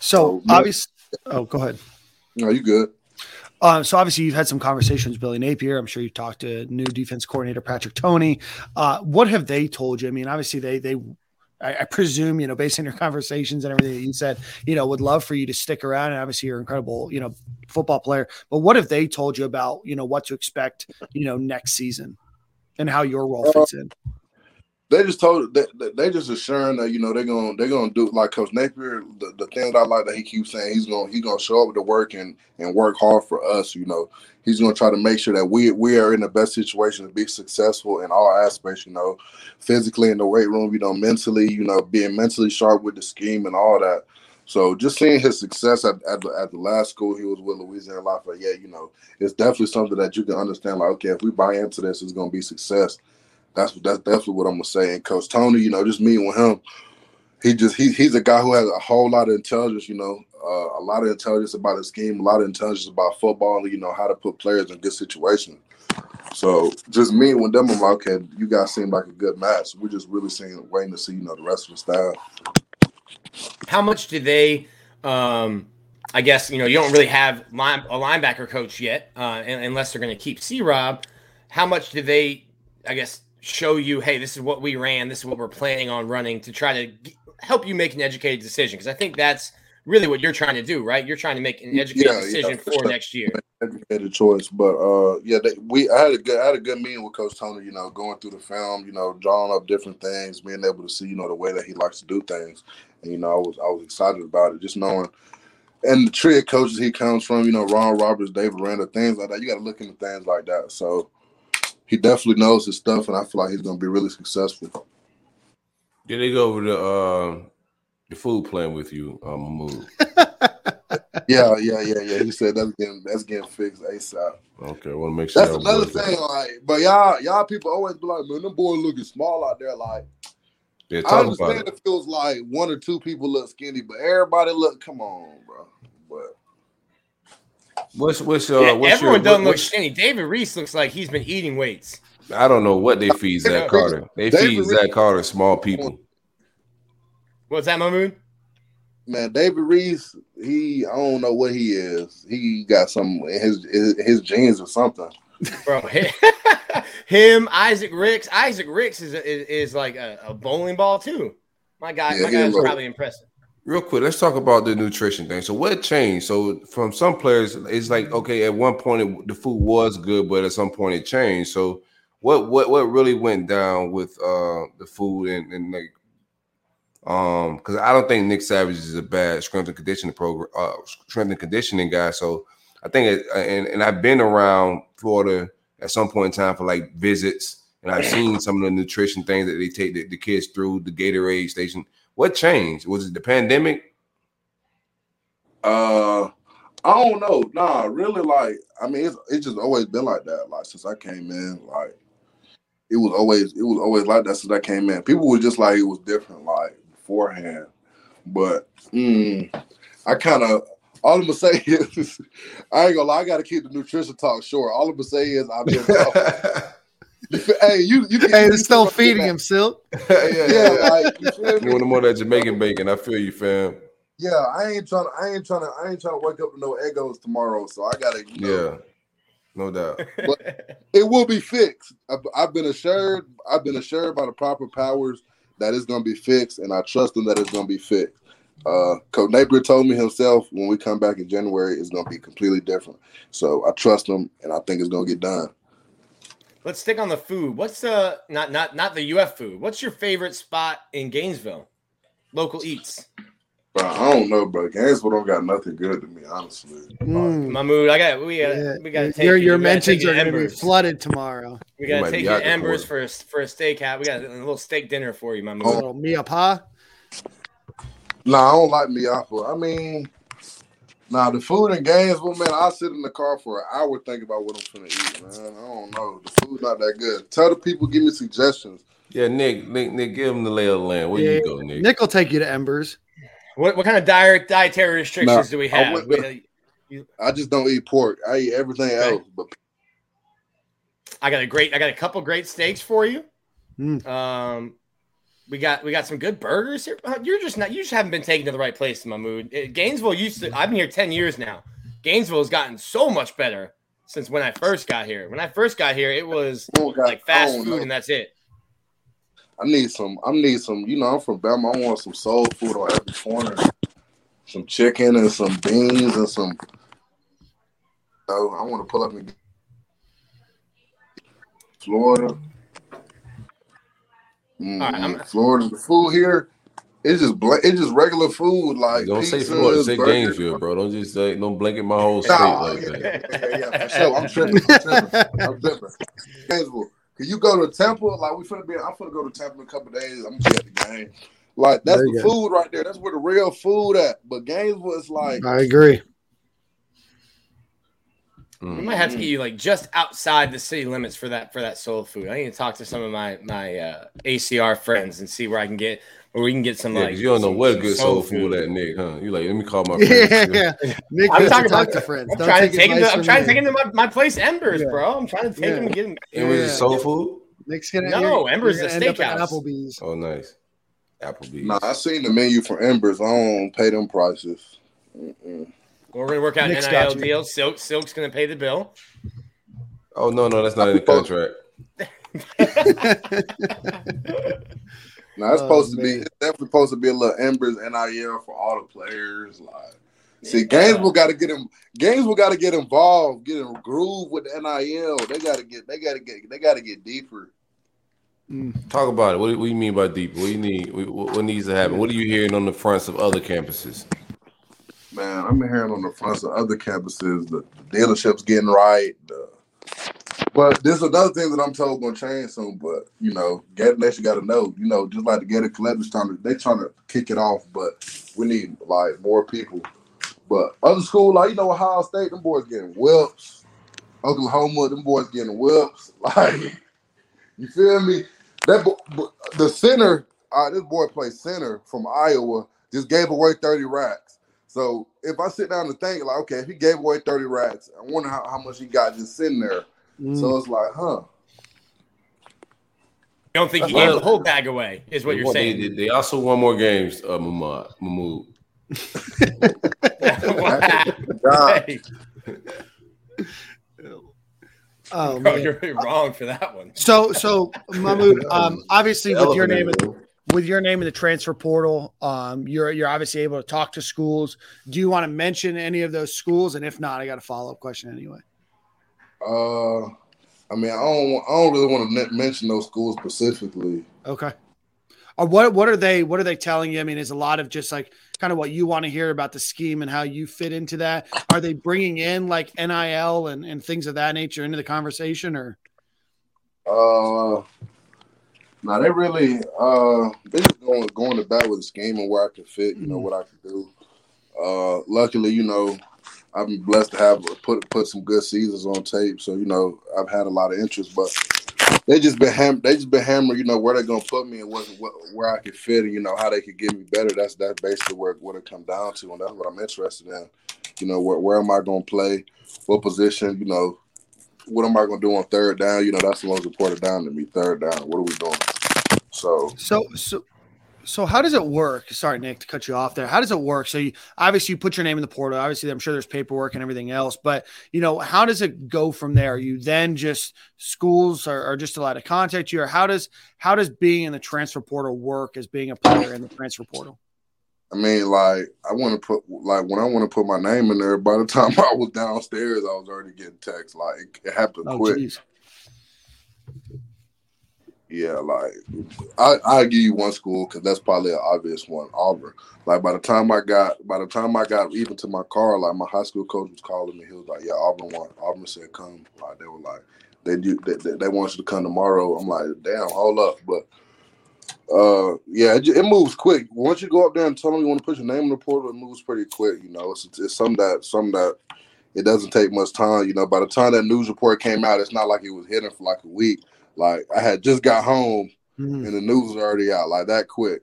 So So, yeah. obviously, oh, go ahead. No, you good? Uh, so obviously you've had some conversations with Billy Napier. I'm sure you've talked to new defense coordinator Patrick Toney. Uh, what have they told you? I mean, obviously they they I, I presume you know based on your conversations and everything that you said, you know, would love for you to stick around. And obviously you're an incredible you know football player. But what have they told you about you know what to expect you know next season and how your role Uh, fits in? They just told they, they- they just assuring that you know they're gonna they're gonna do like Coach Napier. The, the thing that I like that he keeps saying he's gonna he's gonna show up to work and and work hard for us. You know, he's gonna try to make sure that we we are in the best situation to be successful in all aspects. You know, physically in the weight room. You know, mentally. You know, being mentally sharp with the scheme and all that. So just seeing his success at, at, the, at the last school he was with Louisiana Lafayette, you know, it's definitely something that you can understand. Like, okay, if we buy into this, it's going to be success. That's that's definitely what I'm gonna say. And Coach Toney, you know, just meeting with him, he just he, he's a guy who has a whole lot of intelligence. You know, uh, a lot of intelligence about his scheme, a lot of intelligence about football. You know how to put players in good situations. So just me with them, like, okay, you guys seem like a good match. We're just really seeing, waiting to see, you know, the rest of the staff. How much do they? Um, I guess you know you don't really have line, a linebacker coach yet, uh, unless they're going to keep C Rob. How much do they? I guess show you, hey, this is what we ran, this is what we're planning on running to try to help you make an educated decision. Because I think that's really what you're trying to do, right? You're trying to make an educated Yeah, yeah, decision for for sure. next year. educated choice. But uh, yeah, they, we I had a good I had a good meeting with Coach Toney. You know, going through the film, you know, drawing up different things, being able to see, you know, the way that he likes to do things, and you know, I was I was excited about it, just knowing. And the tree of coaches he comes from, you know, Ron Roberts, David Randall, things like that. You got to look into things like that. So he definitely knows his stuff, and I feel like he's going to be really successful. Did they go over the uh, the food plan with you, um, Mohamoud? Yeah, yeah, yeah, yeah. He said that's getting that's getting fixed ASAP. Okay, I want to make sure. That's that another was- thing, like, but y'all, y'all people always be like, man, them boys looking small out there. Like, Yeah, I talk about understand it. it feels like one or two people look skinny, but everybody look. Come on, bro. But What's what's uh, Yeah, what's everyone your, doesn't what- look skinny. David Reese looks like he's been eating weights. I don't know what they feed Zach Carter. They David feed Reese- Zach Carter small people. What's that, Mohamoud? man, David Reese, he I don't know what he is. He got some his his, his genes or something. Bro, him, Isaac Ricks. Isaac Ricks is is, is like a, a bowling ball too. My guy, Yeah, my he a guy's little- probably impressive. Real quick, let's talk about the nutrition thing. So, what changed? So, from some players, it's like okay, at one point it, the food was good, but at some point it changed. So, what what what really went down with uh the food and, and like um because I don't think Nick Savage is a bad strength and conditioning program uh strength and conditioning guy. So, I think it, and and I've been around Florida at some point in time for like visits, and I've seen some of the nutrition things that they take the, the kids through the Gatorade station. What changed? Was it the pandemic? Uh, I don't know. Nah, really, like I mean, it's it's just always been like that. Like since I came in, like it was always it was always like that since I came in. People were just like it was different, like beforehand. But mm, I kind of all I'm gonna say is I ain't gonna lie. I got to keep the nutrition talk short. All I'm gonna say is I've been. hey, you you can Hey, you they're still feeding him, Silk. yeah, Yeah, like you feel me? You want more of that Jamaican bacon? I feel you, fam. Yeah, I ain't trying. to I ain't trying to. I ain't trying to wake up with no egos tomorrow. So I gotta. You know, Yeah, no doubt. it will be fixed. I've, I've been assured. I've been assured by the proper powers that it's gonna be fixed, and I trust them that it's gonna be fixed. Uh, Coach Napier told me himself when we come back in January, it's gonna be completely different. So I trust him, and I think it's gonna get done. Let's stick on the food. What's uh not not not the UF food? What's your favorite spot in Gainesville? Local eats. But I don't know, bro. Gainesville don't got nothing good to me, honestly. Mm. Mohamoud, I got we got Yeah. we got to take your your we gotta mentions are going to be flooded tomorrow. We gotta take be you out to the Embers for a, for a steakhouse. We got a little steak dinner for you, Mohamoud. Oh. Little Mia Pa. Nah, I don't like Miapa. I mean, nah, the food in Gainesville, man, I sit in the car for an hour thinking about what I'm gonna eat, man. I don't know. The food's not that good. Tell the people, give me suggestions. Yeah, Nick, Nick, Nick, give him the lay of the land. Where Yeah, you go, Nick? Nick will take you to Embers. What what kind of diet dietary restrictions Nah, do we I have? went- We- I just don't eat pork. I eat everything Okay. else. But I got a great I got a couple great steaks for you. Mm. Um we got we got some good burgers here. Uh, You're just not you just haven't been taken to the right place, Mohamoud. Uh, Gainesville used to I've been here 10 years now. Gainesville has gotten so much better since when I first got here. When I first got here, it was I like fast food know. and that's it. I need some. I need some. You know, I'm from Bama. I want some soul food on every corner. Some chicken and some beans and some. Oh, I want to pull up and get Florida. Mm, All right, I'm- Florida, the food here, it's just bla- it's just regular food like Don't say pizzas, Florida, say burgers. Gainesville, bro. Don't just say don't blanket my whole state Nah, like yeah, that. yeah, yeah, yeah, for sure. I'm tripping. I'm tripping. I'm tripping. Gainesville. Can you go to Temple? Like we finna be. I'm finna go to Temple in a couple days. I'm gonna be at the game. Like that's the good. food right there. That's where the real food at. But Gainesville is like I agree. We might have to get you like just outside the city limits for that for that soul food. I need to talk to some of my my uh, ACR friends and see where I can get where we can get some Yeah, like. 'cause you don't know some- what some good soul food at Nick, huh? You like, let me call my Yeah, friends. yeah. Nick I'm goes to talking talk about to friends. I'm Don't trying to take him. To, I'm from trying to take him to my, my place, Embers, Yeah. bro. I'm trying to take Yeah. him and get him. It was Yeah. soul food. Nick's gonna No, Embers you're is a gonna end up at steakhouse. Applebee's. Oh, nice. Applebee's. Nah, I seen the menu for Embers. I don't pay them prices. Mm-mm. We're gonna work out Nick's NIL deal. Silk Silk's gonna pay the bill. Oh no, no, that's not in the contract. Now it's Oh, supposed to be. man. It's definitely supposed to be a little Embers NIL for all the players. Like, see, Gainesville got to get him. Gainesville got to get involved, get in groove with the NIL. They got to get. They got to get. They got to get deeper. Mm. Talk about it. What, do- what do you mean by deep? What do you need? What, what needs to happen? What are you hearing on the fronts of other campuses? Man, I'm hearing on the fronts of other campuses the, the dealerships getting right. The, but there's another thing that I'm told to change soon. But you know, Gator Nation got to know. You know, just like the Gator Collectors trying to they trying to kick it off, but we need like more people. But other school, like you know, Ohio State, them boys getting whips. Oklahoma, them boys getting whips. Like, you feel me? That the center, uh, this boy plays center from Iowa, just gave away 30 racks. So if I sit down and think, like, okay, if he gave away 30 racks, I wonder how, how much he got just sitting there. Mm. So it's like, huh? You don't think you Well- gave the whole bag away? Is what They you're won- saying? They, they, they also won more games, uh, Mohamoud. Mohamoud. God. Oh, bro, man. you're wrong for that one. So, so Mohamoud, um, obviously with your name in the with your name in the transfer portal, um, you're you're obviously able to talk to schools. Do you want to mention any of those schools? And if not, I got a follow up question anyway. Uh, I mean, I don't, I don't really want to mention those schools specifically. Okay. Or what what are they what are they telling you? I mean, is a lot of just like kind of what you want to hear about the scheme and how you fit into that. Are they bringing in like NIL and, and things of that nature into the conversation or Uh, now they really uh they just going going to bat with the scheme and where I can fit, you know what I can do. Uh, luckily, you know, I've been blessed to have put put some good seasons on tape, so you know I've had a lot of interest, but they just been ham- they just been hammering, you know, where they're gonna put me and what, what where I can fit, and you know how they could get me better. That's that's basically where what it come down to, and that's what I'm interested in. You know, where where am I gonna play? What position? You know, what am I to do on third down? You know, that's the most important down to me. Third down. What are we doing? So, so so so how does it work? Sorry, Nick, to cut you off there. How does it work? So you obviously you put your name in the portal. Obviously, I'm sure there's paperwork and everything else, but you know, how does it go from there? You then just schools are, are just allowed to contact you, or how does how does being in the transfer portal work as being a player in the transfer portal? I mean, like, I want to put, like, when I want to put my name in there, by the time I was downstairs, I was already getting texts. Like, it happened Oh, quick. geez. Yeah, like, I I give you one school because that's probably an obvious one, Auburn. Like, by the time I got, by the time I got even to my car, like, my high school coach was calling me. He was like, "Yeah, Auburn won." Auburn said, "Come." Like, they were like, "They do, they, they, they want you to come tomorrow." I'm like, "Damn, hold up," but. Uh, yeah, it, it moves quick. Once you go up there and tell them you want to put your name in the portal, it moves pretty quick. You know, it's it's something that some that it doesn't take much time. You know, by the time that news report came out, it's not like it was hidden for like a week. Like I had just got home Mhm. and the news was already out, like that quick.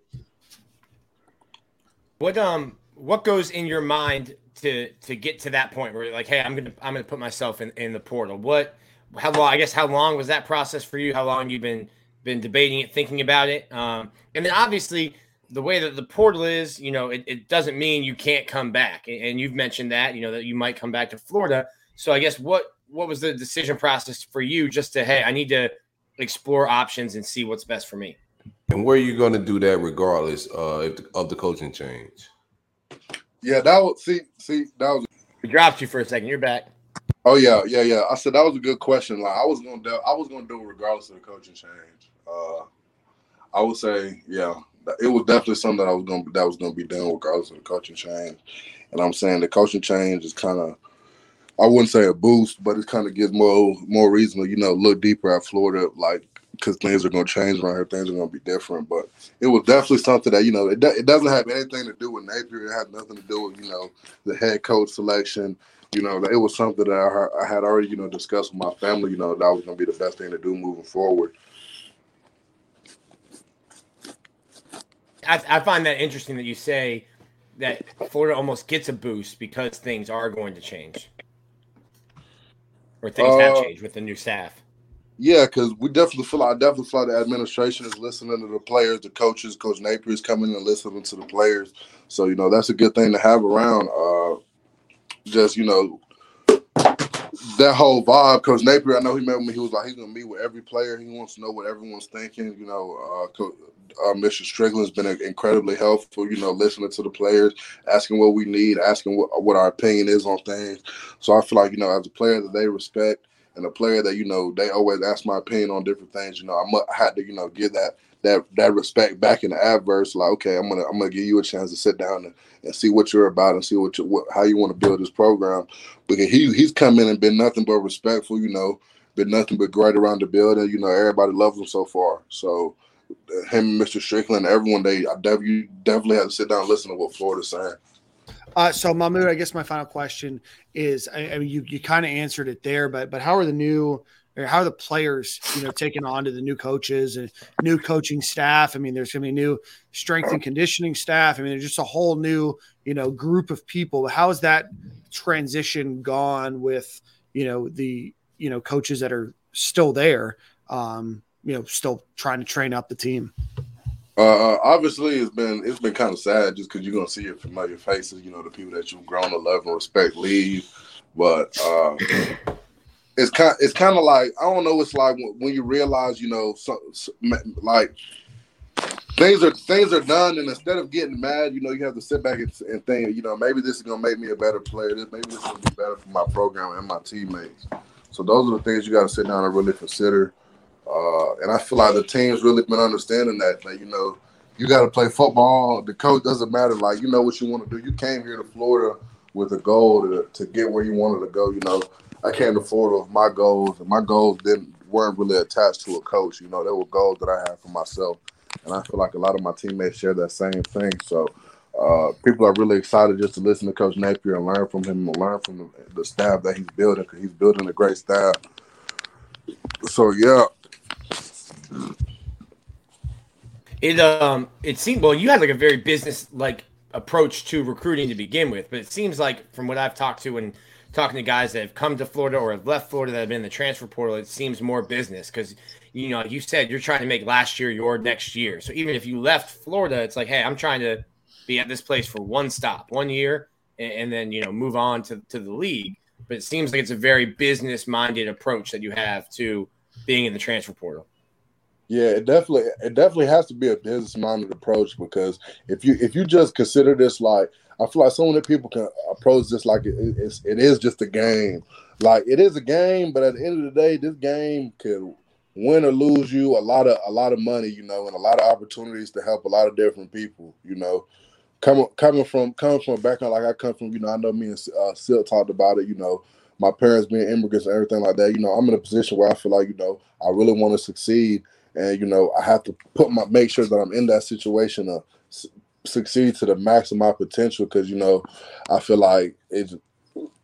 What um what goes in your mind to to get to that point where you're like, hey, I'm gonna I'm gonna put myself in, in the portal. What how long I guess how long was that process for you? How long you've been been debating it, thinking about it? Um and then obviously the way that the portal is, you know, it, it doesn't mean you can't come back. And, and you've mentioned that, you know, that you might come back to Florida. So I guess what what was the decision process for you just to hey, I need to explore options and see what's best for me? And where are you going to do that regardless uh, of the coaching change? Yeah, that was see see that was. We dropped you for a second. You're back. Oh yeah, yeah, yeah. I said that was a good question. Like I was gonna do, I was gonna do it regardless of the coaching change. Uh, I would say yeah, it was definitely something that I was gonna that was gonna be done regardless of the coaching change. And I'm saying the coaching change is kind of I wouldn't say a boost, but it kind of gives more more reason to you know look deeper at Florida, like because things are going to change around here, things are going to be different. But it was definitely something that you know it, it doesn't have anything to do with Napier. It has nothing to do with you know the head coach selection you know, it was something that I, I had already, you know, discussed with my family. You know, that was going to be the best thing to do moving forward. I, I find that interesting that you say that Florida almost gets a boost because things are going to change, or things have Uh, changed with the new staff. Yeah, because we definitely feel I definitely feel like the administration is listening to the players, the coaches. Coach Napier is coming and listening to the players. So you know that's a good thing to have around. Uh, just you know that whole vibe. Coach Napier, I know he met me. He was like he's gonna meet with every player. He wants to know what everyone's thinking. You know, uh, Uh, Mr. Stricklin's been incredibly helpful. You know, listening to the players, asking what we need, asking what what our opinion is on things. So I feel like you know as a player that they respect and a player that you know they always ask my opinion on different things. You know, I, I had to you know give that that that respect back in the adverse. Like, okay, I'm gonna I'm gonna give you a chance to sit down and, and see what you're about and see what, you, what how you want to build this program. Because he he's come in and been nothing but respectful. You know, been nothing but great around the building. You know, everybody loves him so far. So. Him, Mr. Stricklin, everyone, they I definitely definitely had to sit down and listen to what Florida's saying. Uh, so Mohamoud, I guess my final question is: I, I mean, you you kind of answered it there, but but how are the new how are the players, you know, taking on to the new coaches and new coaching staff? I mean, there's going to be new strength and conditioning staff. I mean, there's just a whole new, you know, group of people. How has that transition gone with, you know, the, you know, coaches that are still there, um, you know, still trying to train up the team? Uh, obviously, it's been it's been kind of sad just because you're gonna see your familiar faces. You know, the people that you've grown to love and respect leave, but uh, it's kind it's kind of like I don't know. It's like when, you realize, you know, so, so, like things are things are done, and instead of getting mad, you know, you have to sit back and, and think, you know, maybe this is gonna make me a better player. This maybe this is gonna be better for my program and my teammates. So those are the things you got to sit down and really consider. Uh, and I feel like the team's really been understanding that, that you know, you got to play football. The coach doesn't matter. Like, you know what you want to do. You came here to Florida with a goal to, to get where you wanted to go. You know, I came to Florida with my goals, and my goals didn't weren't really attached to a coach. You know, they were goals that I had for myself. And I feel like a lot of my teammates share that same thing. So uh, people are really excited just to listen to Coach Napier and learn from him and learn from the, the staff that he's building because he's building a great staff. So, yeah, It um it seemed well you had like a very business like approach to recruiting to begin with, but it seems like from what I've talked to and talking to guys that have come to Florida or have left Florida that have been in the transfer portal, it seems more business because you know you said you're trying to make last year your next year. So even if you left Florida, it's like hey I'm trying to be at this place for one stop, one year, and, and then you know move on to to the league. But it seems like it's a very business minded approach that you have to being in the transfer portal. Yeah, it definitely it definitely has to be a business minded approach because if you if you just consider this like I feel like so many people can approach this like it, it's it is just a game. Like it is a game, but at the end of the day, this game could win or lose you a lot of a lot of money, you know, and a lot of opportunities to help a lot of different people, you know. Coming coming from coming from a background like I come from, you know, I know me and uh, Sal talked about it, you know, my parents being immigrants and everything like that. You know, I'm in a position where I feel like you know I really want to succeed and you know I have to put my make sure that I'm in that situation to su- succeed to the max of my potential because you know I feel like it's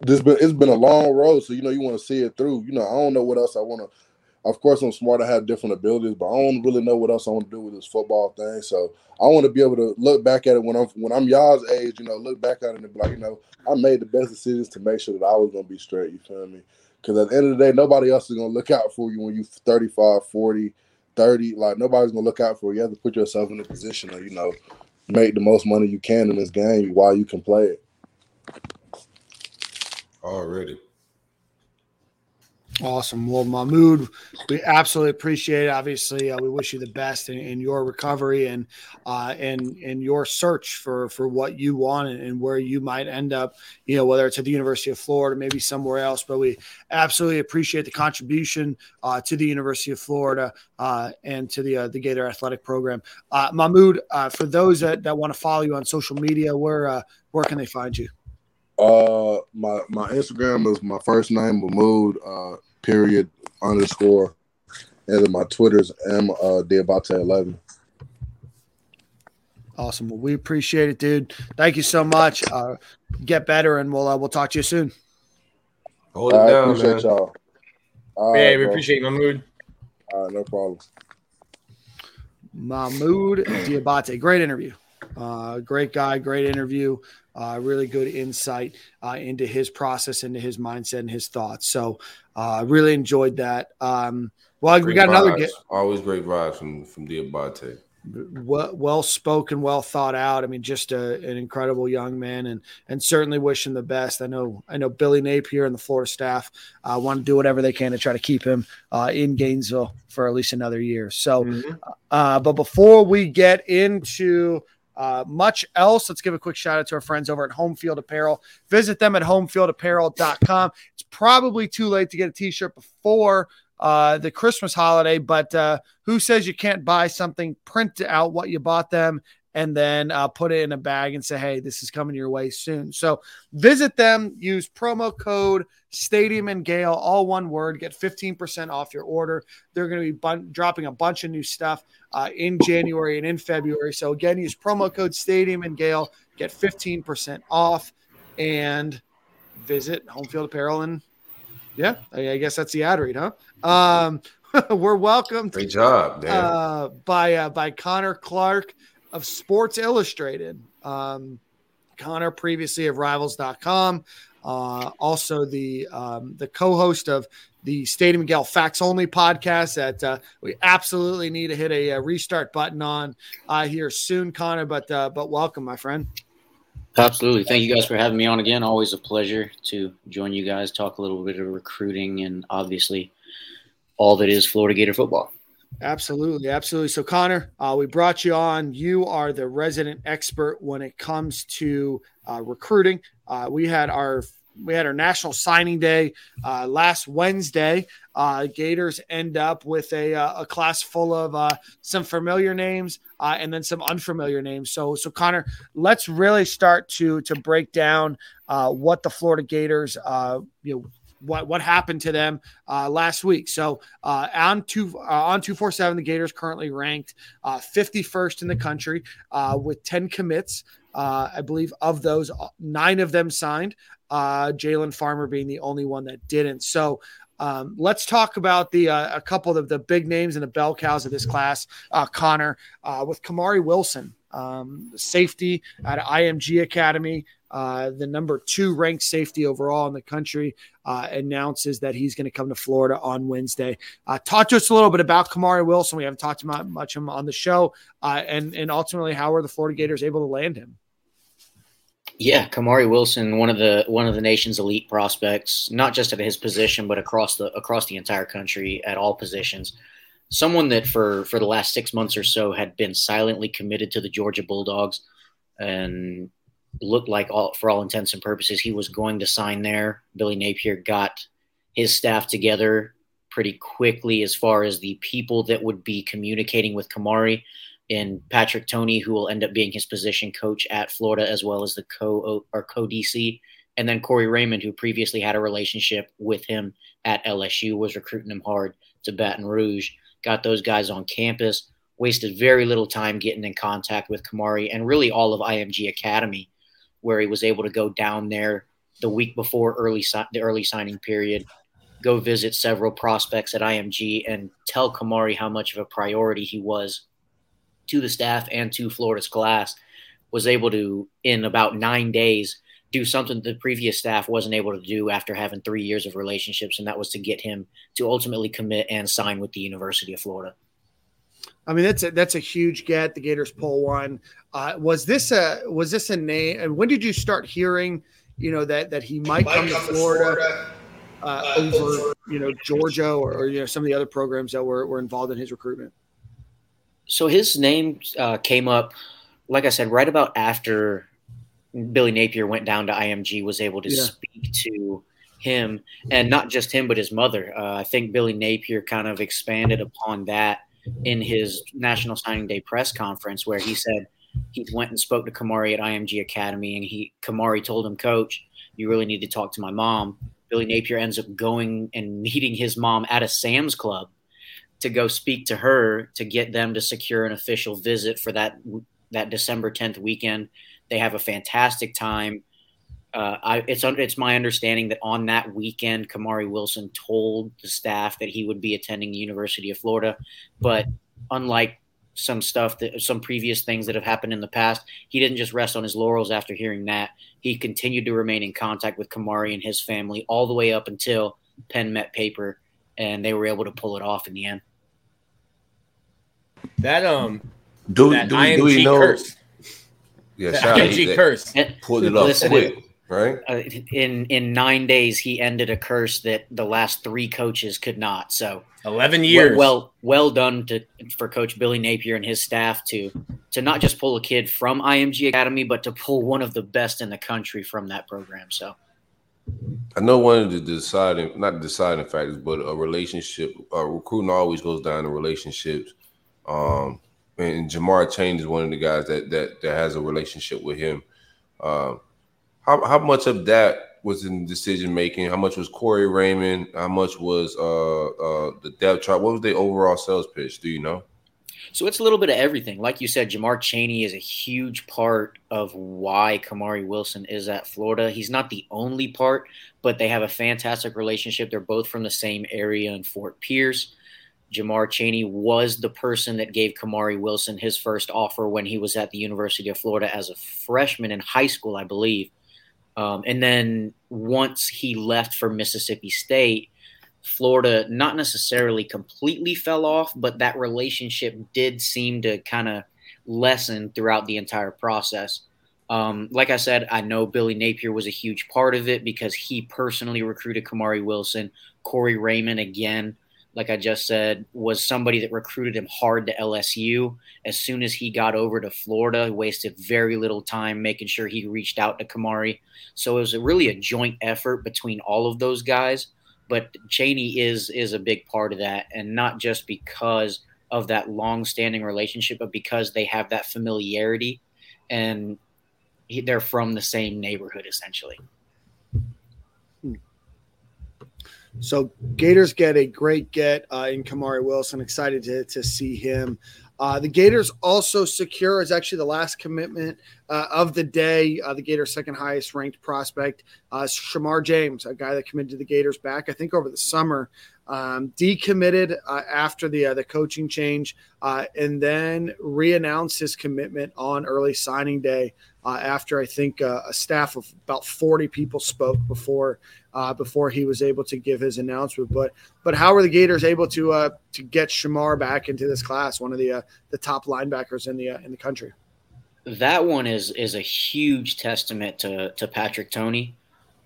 this been it's been a long road, so you know you want to see it through. You know I don't know what else I want to. Of course, I'm smart. I have different abilities, but I don't really know what else I want to do with this football thing. So I want to be able to look back at it when I'm when I'm y'all's age. You know, look back at it and be like, you know, I made the best decisions to make sure that I was going to be straight. You feel me? Because at the end of the day, nobody else is going to look out for you when you're 35, 40, 30 like nobody's gonna look out for you. You have to put yourself in a position to, you know, make the most money you can in this game while you can play it. Already. Awesome. Well, Mohamoud, we absolutely appreciate it. Obviously, uh, we wish you the best in, in your recovery and uh, and in your search for for what you want and, and, where you might end up. You know, whether it's at the University of Florida, maybe somewhere else. But we absolutely appreciate the contribution uh, to the University of Florida uh, and to the uh, the Gator Athletic Program. Uh, Mohamoud, for those that, that want to follow you on social media, where where can they find you? Uh, my my Instagram is my first name Mohamoud uh period underscore, and then my Twitter's m uh Diabate eleven. Awesome. Well, we appreciate it, dude. Thank you so much. Uh, get better, and we'll uh, we'll talk to you soon. Hold it I down, appreciate man. y'all. All yeah, right, we bro. appreciate you, Mohamoud. All right, no problem. Mohamoud Diabate. Great interview. Uh, great guy, great interview. Uh, really good insight uh, into his process, into his mindset, and his thoughts. So, uh, really enjoyed that. Um, well, we Great got another vibes. get Always great vibes from from Diabate. well, well spoken, well thought out. I mean, just a, an incredible young man, and and certainly wish him the best. I know I know Billy Napier and the Florida staff uh, want to do whatever they can to try to keep him uh, in Gainesville for at least another year. So, Mhm. uh, but before we get into uh, much else, let's give a quick shout out to our friends over at Home Field Apparel. Visit them at homefieldapparel.com. It's probably too late to get a t-shirt before uh, the Christmas holiday, but uh, who says you can't buy something, print out what you bought them, and then uh, put it in a bag and say, hey, this is coming your way soon. So visit them, use promo code Stadium and Gale, all one word, get 15% off your order. They're going to be bun- dropping a bunch of new stuff uh, in January and in February. So again, use promo code Stadium and Gale, get 15% off, and visit Home Field Apparel. And yeah, I, guess that's the ad read, huh? Um, we're welcomed Great job, uh, by uh, by Connor Clark of Sports Illustrated. Um, Connor, previously of Rivals.com, uh, also the um, the co-host of the Stadium Gale Facts Only podcast that uh, we absolutely need to hit a, uh restart button on uh, here soon, Connor. But uh, but welcome, my friend. Absolutely. Thank you guys for having me on again. Always a pleasure to join you guys, talk a little bit of recruiting and obviously all that is Florida Gator football. Absolutely, absolutely. So, Connor, uh, we brought you on. You are the resident expert when it comes to uh, recruiting. Uh, we had our we had our national signing day uh, last Wednesday. Uh, Gators end up with a, uh, a class full of some familiar names and then some unfamiliar names. So, so Connor, let's really start to to break down what the Florida Gators, you know, what what happened to them uh, last week. So uh, on two uh, on two four seven, the Gators currently ranked uh, fifty first in the country uh, with ten commits. Uh, I believe of those, nine of them signed. Jalen Farmer being the only one that didn't. So. Um, let's talk about the a couple of the big names and the bell cows of this class. Connor with Kamari Wilson, um, safety at IMG Academy, uh, the number two ranked safety overall in the country, uh, announces that he's going to come to Florida on Wednesday. Uh, talk to us a little bit about Kamari Wilson. We haven't talked about much him on the show, uh, and and ultimately how are the Florida Gators able to land him? Yeah, Kamari Wilson, one of the one of the nation's elite prospects, not just at his position, but across the across the entire country at all positions. Someone that for for the last six months or so had been silently committed to the Georgia Bulldogs, and looked like all for all intents and purposes he was going to sign there. Billy Napier got his staff together pretty quickly as far as the people that would be communicating with Kamari and Patrick Toney, who will end up being his position coach at Florida, as well as the co or co DC, and then Corey Raymond, who previously had a relationship with him at LSU, was recruiting him hard to Baton Rouge. Got those guys on campus. Wasted very little time getting in contact with Kamari and really all of IMG Academy, where he was able to go down there the week before early si- the early signing period, go visit several prospects at IMG, and tell Kamari how much of a priority he was to the staff and to Florida's class, was able to, in about nine days, do something the previous staff wasn't able to do after having three years of relationships, and that was to get him to ultimately commit and sign with the University of Florida. I mean, that's a, that's a huge get. The Gators pull one. Uh, was this a was this a name? And when did you start hearing, you know, that that he might, come, to Florida, uh, over you know Georgia or, or you know some of the other programs that were, were involved in his recruitment? So his name uh, came up, like I said, right about after Billy Napier went down to IMG, was able to Yeah. speak to him, and not just him, but his mother. Uh, I think Billy Napier kind of expanded upon that in his National Signing Day press conference, where he said he went and spoke to Kamari at IMG Academy, and he Kamari told him, "Coach, you really need to talk to my mom." Billy Napier ends up going and meeting his mom at a Sam's Club to go speak to her to get them to secure an official visit for that that December 10th weekend. They have a fantastic time. Uh, I, it's it's my understanding that on that weekend, Kamari Wilson told the staff that he would be attending the University of Florida, but unlike some stuff that some previous things that have happened in the past, he didn't just rest on his laurels after hearing that. He continued to remain in contact with Kamari and his family all the way up until pen met paper, and they were able to pull it off in the end. That um, Do, that do, we, IMG do we know? curse, Yeah, that shout. IMG That curse. Pulled it off Listen, quick, right? uh, in in nine days, he ended a curse that the last three coaches could not. So Eleven years. well, well done to for Coach Billy Napier and his staff to to not just pull a kid from IMG Academy, but to pull one of the best in the country from that program. So I know one of the deciding, not deciding factors, but a relationship. Uh, recruiting always goes down to relationships. Um, and Jamar Chaney is one of the guys that that that has a relationship with him. Um, how how much of that was in decision making? How much was Corey Raymond? How much was uh uh the depth chart? What was the overall sales pitch? Do you know? So it's a little bit of everything. Like you said, Jamar Chaney is a huge part of why Kamari Wilson is at Florida. He's not the only part, but they have a fantastic relationship. They're both from the same area in Fort Pierce. Jamar Chaney was the person that gave Kamari Wilson his first offer when he was at the University of Florida as a freshman in high school, I believe. Um, and then once he left for Mississippi State, Florida not necessarily completely fell off, but that relationship did seem to kind of lessen throughout the entire process. Um, like I said, I know Billy Napier was a huge part of it because he personally recruited Kamari Wilson. Corey Raymond, again, like I just said, was somebody that recruited him hard to LSU. As soon as he got over to Florida, wasted very little time making sure he reached out to Kamari. So it was really a joint effort between all of those guys but Chaney is is a big part of that, and not just because of that long-standing relationship, but because they have that familiarity, and he, they're from the same neighborhood essentially. So Gators get a great get uh, in Kamari Wilson. Excited to, to see him. Uh, the Gators also secure is actually the last commitment uh, of the day. Uh, the Gators' second highest ranked prospect, uh, Shemar James, a guy that committed to the Gators back, I think, over the summer. Um, decommitted uh, after the the coaching change, and then re-announced his commitment on early signing day. Uh, after I think uh, a staff of about 40 people spoke before uh, before he was able to give his announcement. But but how were the Gators able to uh, to get Shemar back into this class, one of the uh, the top linebackers in the uh, in the country? That one is is a huge testament to to Patrick Toney.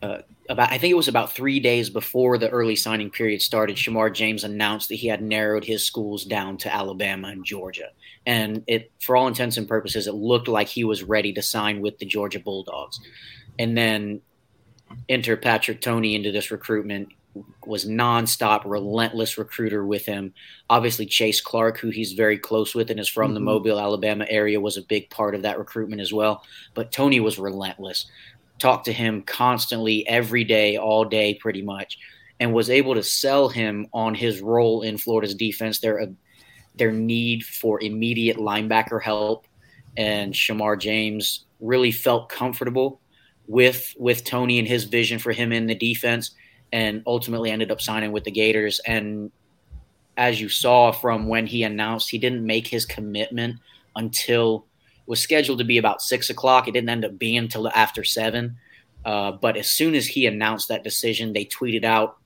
About I think it was about three days before the early signing period started. Shemar James announced that he had narrowed his schools down to Alabama and Georgia, and it, for all intents and purposes, it looked like he was ready to sign with the Georgia Bulldogs. And then enter Patrick Toney into this recruitment was nonstop, relentless recruiter with him. Obviously, Chase Clark, who he's very close with and is from the Mhm. Mobile, Alabama area, was a big part of that recruitment as well. But Toney was relentless. Talked to him constantly, every day, all day, pretty much, and was able to sell him on his role in Florida's defense. Their their need for immediate linebacker help, and Shemar James really felt comfortable with with Toney and his vision for him in the defense, and ultimately ended up signing with the Gators. And as you saw from when he announced, he didn't make his commitment until it was scheduled to be about six o'clock. It didn't end up being until after seven. Uh, but as soon as he announced that decision, they tweeted out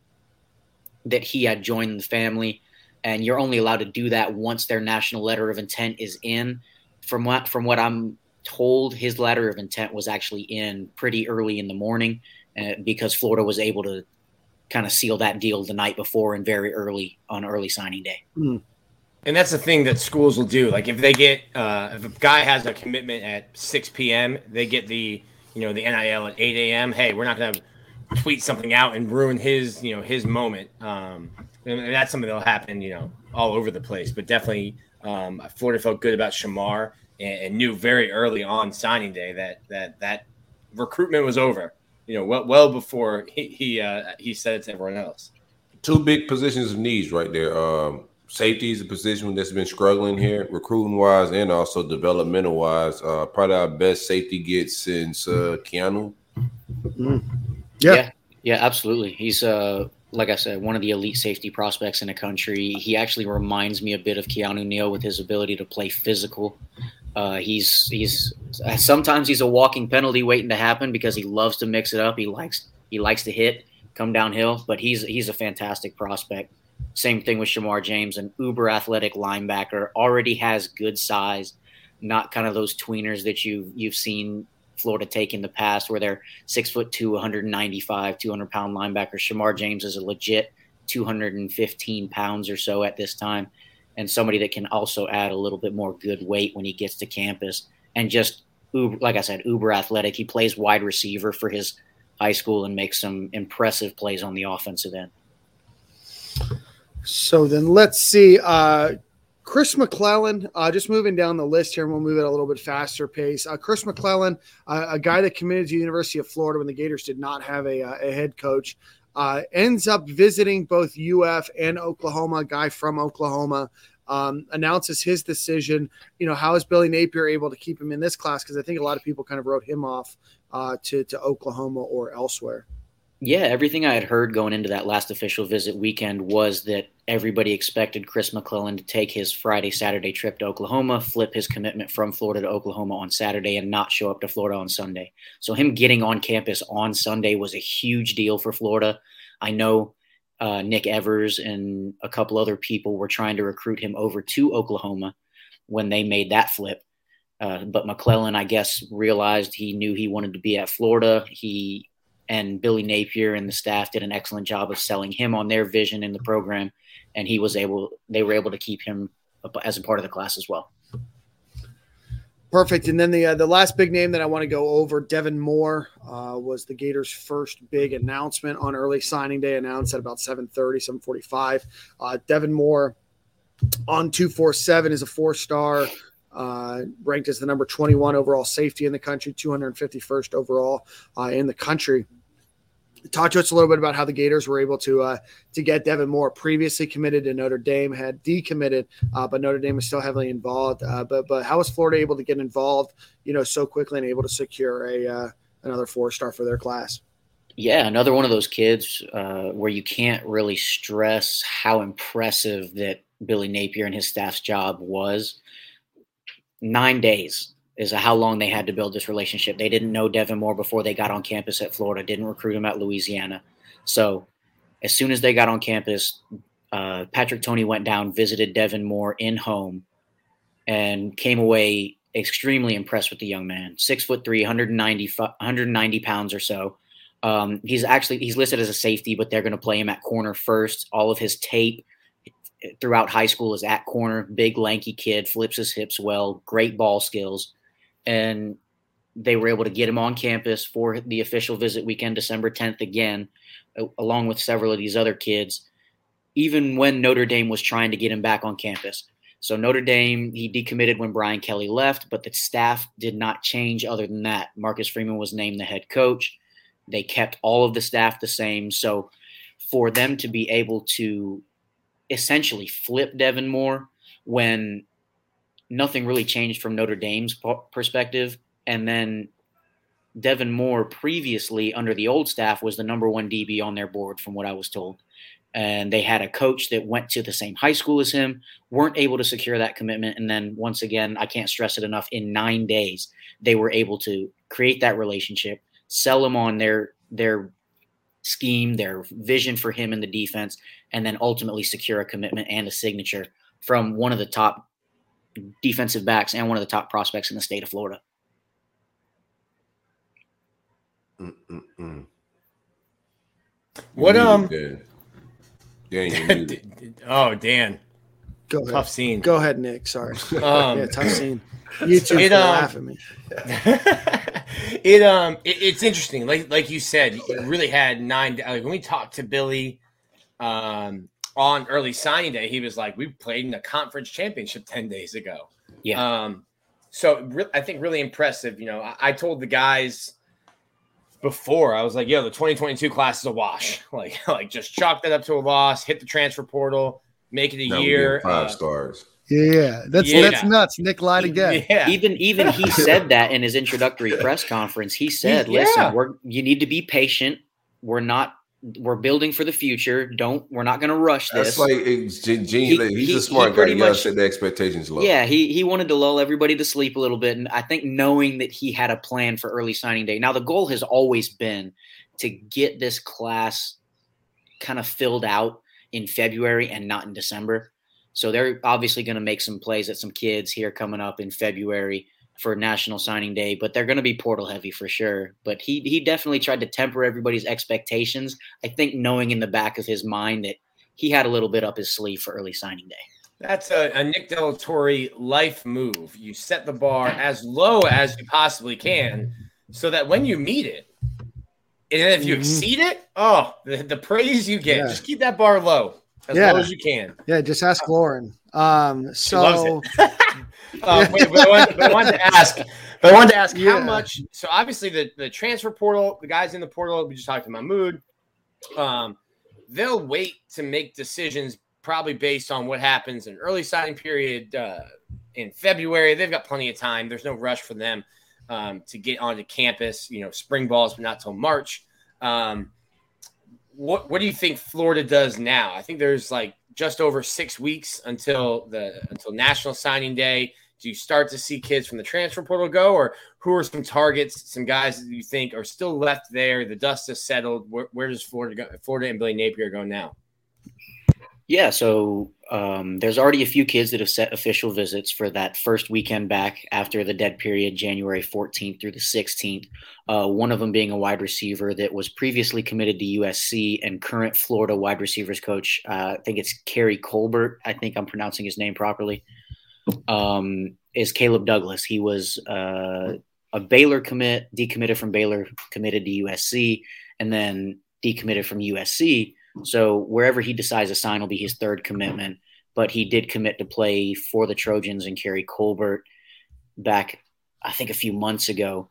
that he had joined the family, and you're only allowed to do that once their national letter of intent is in. From what from what I'm told, his letter of intent was actually in pretty early in the morning, uh, because Florida was able to kind of seal that deal the night before and very early on early signing day. And that's the thing that schools will do. Like if they get uh, if a guy has a commitment at 6 p.m., they get the you know the NIL at 8 a.m. Hey, we're not going to tweet something out and ruin his you know his moment. Um, and and that's something that'll happen you know all over the place. But definitely, um, Florida felt good about Shemar and, and knew very early on signing day that that that recruitment was over. You know, well well before he he, uh, he said it to everyone else. Two big positions of needs right there. Um, safety is a position that's been struggling here, recruiting wise and also developmental wise. Uh, probably our best safety get since uh, Keanu. Yeah. yeah, yeah, absolutely. He's uh, like I said, one of the elite safety prospects in the country. He actually reminds me a bit of Keanu Neal with his ability to play physical. Uh, he's he's sometimes he's a walking penalty waiting to happen because he loves to mix it up. He likes he likes to hit, come downhill, but he's he's a fantastic prospect. Same thing with Shemar James, an uber athletic linebacker, already has good size, not kind of those tweeners that you you've seen Florida take in the past, where they're six foot two, 195, 200 pound linebacker. Shemar James is a legit 215 pounds or so at this time, and somebody that can also add a little bit more good weight when he gets to campus. And just like I said, uber athletic. He plays wide receiver for his high school and makes some impressive plays on the offensive end. So then let's see. Uh, Chris McClellan, uh, just moving down the list here, and we'll move at a little bit faster pace. Uh, Chris McClellan, uh, a guy that committed to the University of Florida when the Gators did not have a, uh, a head coach, uh, ends up visiting both UF and Oklahoma. A guy from Oklahoma um, announces his decision. You know, how is Billy Napier able to keep him in this class? Because I think a lot of people kind of wrote him off uh, to to Oklahoma or elsewhere. Yeah, everything I had heard going into that last official visit weekend was that everybody expected Chris McClellan to take his Friday, Saturday trip to Oklahoma, flip his commitment from Florida to Oklahoma on Saturday, and not show up to Florida on Sunday. So, him getting on campus on Sunday was a huge deal for Florida. I know uh, Nick Evers and a couple other people were trying to recruit him over to Oklahoma when they made that flip. Uh, but McClellan, I guess, realized he knew he wanted to be at Florida. He and Billy Napier and the staff did an excellent job of selling him on their vision in the program, and he was able. They were able to keep him as a part of the class as well. Perfect. And then the uh, the last big name that I want to go over, Devin Moore, uh, was the Gators' first big announcement on early signing day. Announced at about 7:30, 7:45. Uh, Devin Moore on 247 is a four star uh, ranked as the number 21 overall safety in the country, 251st overall uh, in the country. Talk to us a little bit about how the Gators were able to uh, to get Devin Moore, previously committed to Notre Dame, had decommitted, uh, but Notre Dame is still heavily involved. Uh, but but how was Florida able to get involved, you know, so quickly and able to secure a uh, another four star for their class? Yeah, another one of those kids uh, where you can't really stress how impressive that Billy Napier and his staff's job was nine days is how long they had to build this relationship. They didn't know Devin Moore before they got on campus at Florida, didn't recruit him at Louisiana. So as soon as they got on campus, uh, Patrick Toney went down, visited Devin Moore in home, and came away extremely impressed with the young man. Six foot three, 190, 190 pounds or so. Um, he's actually he's listed as a safety, but they're going to play him at corner first. All of his tape throughout high school is at corner, big lanky kid, flips his hips well, great ball skills, and they were able to get him on campus for the official visit weekend, December 10th again, along with several of these other kids, even when Notre Dame was trying to get him back on campus. So Notre Dame, he decommitted when Brian Kelly left, but the staff did not change other than that. Marcus Freeman was named the head coach. They kept all of the staff the same. So for them to be able to essentially flip Devin Moore when nothing really changed from Notre Dame's perspective. And then Devin Moore previously under the old staff was the number one DB on their board, from what I was told. And they had a coach that went to the same high school as him, weren't able to secure that commitment. And then once again, I can't stress it enough, in nine days, they were able to create that relationship, sell him on their their scheme, their vision for him in the defense, and then ultimately secure a commitment and a signature from one of the top defensive backs and one of the top prospects in the state of Florida. Mm-mm-mm. What um? Dan, oh, Dan. Go ahead. Tough scene. Go ahead, Nick. Sorry. Um, yeah, tough scene. You two It, um, laugh at me. it um it, it's interesting like like you said you really had nine like when we talked to billy um on early signing day he was like we played in the conference championship 10 days ago Yeah. um so re- i think really impressive you know I, I told the guys before i was like yo the 2022 class is a wash like like just chalk that up to a loss hit the transfer portal make it a Now we year five uh, stars. Yeah, that's Yeah. that's nuts. Nick lied again. Yeah. Even even he said that in his introductory press conference. He said, Yeah. "Listen, we're you need to be patient. We're not we're building for the future. Don't we're not going to rush this. That's like Gene. He- he's he- a smart guy. pretty You gotta much- set the expectations low. Yeah, he he wanted to lull everybody to sleep a little bit, and I think knowing that he had a plan for early signing day. Now the goal has always been to get this class kind of filled out in February and not in December. So they're obviously going to make some plays at some kids here coming up in February for National Signing Day, but they're going to be portal heavy for sure. But he he definitely tried to temper everybody's expectations. I think knowing in the back of his mind that he had a little bit up his sleeve for early signing day. That's a, a Nick Delatorre life move. You set the bar as low as you possibly can so that when you meet it, and if you Mhm. exceed it, oh, the, the praise you get. Yeah. Just keep that bar low as Yeah. low as you can. Yeah, just ask Lauren. Um, She loves so Uh, wait, but, I wanted, but I wanted to ask, but I wanted to ask Yeah. how much. So obviously the the transfer portal, the guys in the portal, we just talked to Mohamoud. Um, they'll wait to make decisions probably based on what happens in early signing period uh, in February. They've got plenty of time. There's no rush for them um, to get onto campus. You know, spring balls, but not till March. Um, what what do you think Florida does now? I think there's like just over six weeks until the until National Signing Day. Do you start to see kids from the transfer portal go, or who are some targets, some guys that you think are still left there? The dust has settled. Where, where does Florida go? Florida and Billy Napier go now? Yeah, so um, there's already a few kids that have set official visits for that first weekend back after the dead period, January 14th through the 16th. Uh, one of them being a wide receiver that was previously committed to USC and current Florida wide receivers coach. Uh, I think it's Keary Colbert. I think I'm pronouncing his name properly. Um, is Caleb Douglas. He was uh, a Baylor commit, decommitted from Baylor, committed to USC, and then decommitted from USC. So wherever he decides to sign will be his third commitment. But he did commit to play for the Trojans and Keary Colbert back, I think, a few months ago.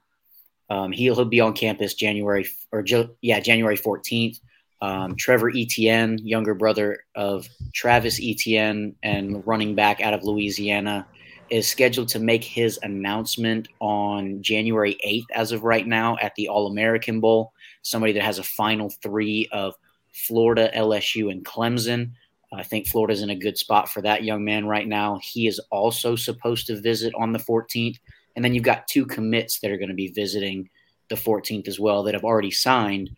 Um, he'll, he'll be on campus January or yeah January fourteenth. Um, Trevor Etienne, younger brother of Travis Etienne and running back out of Louisiana, is scheduled to make his announcement on January 8th, as of right now, at the All American Bowl. Somebody that has a final three of Florida, LSU, and Clemson. I think Florida's in a good spot for that young man right now. He is also supposed to visit on the 14th. And then you've got two commits that are going to be visiting the 14th as well that have already signed.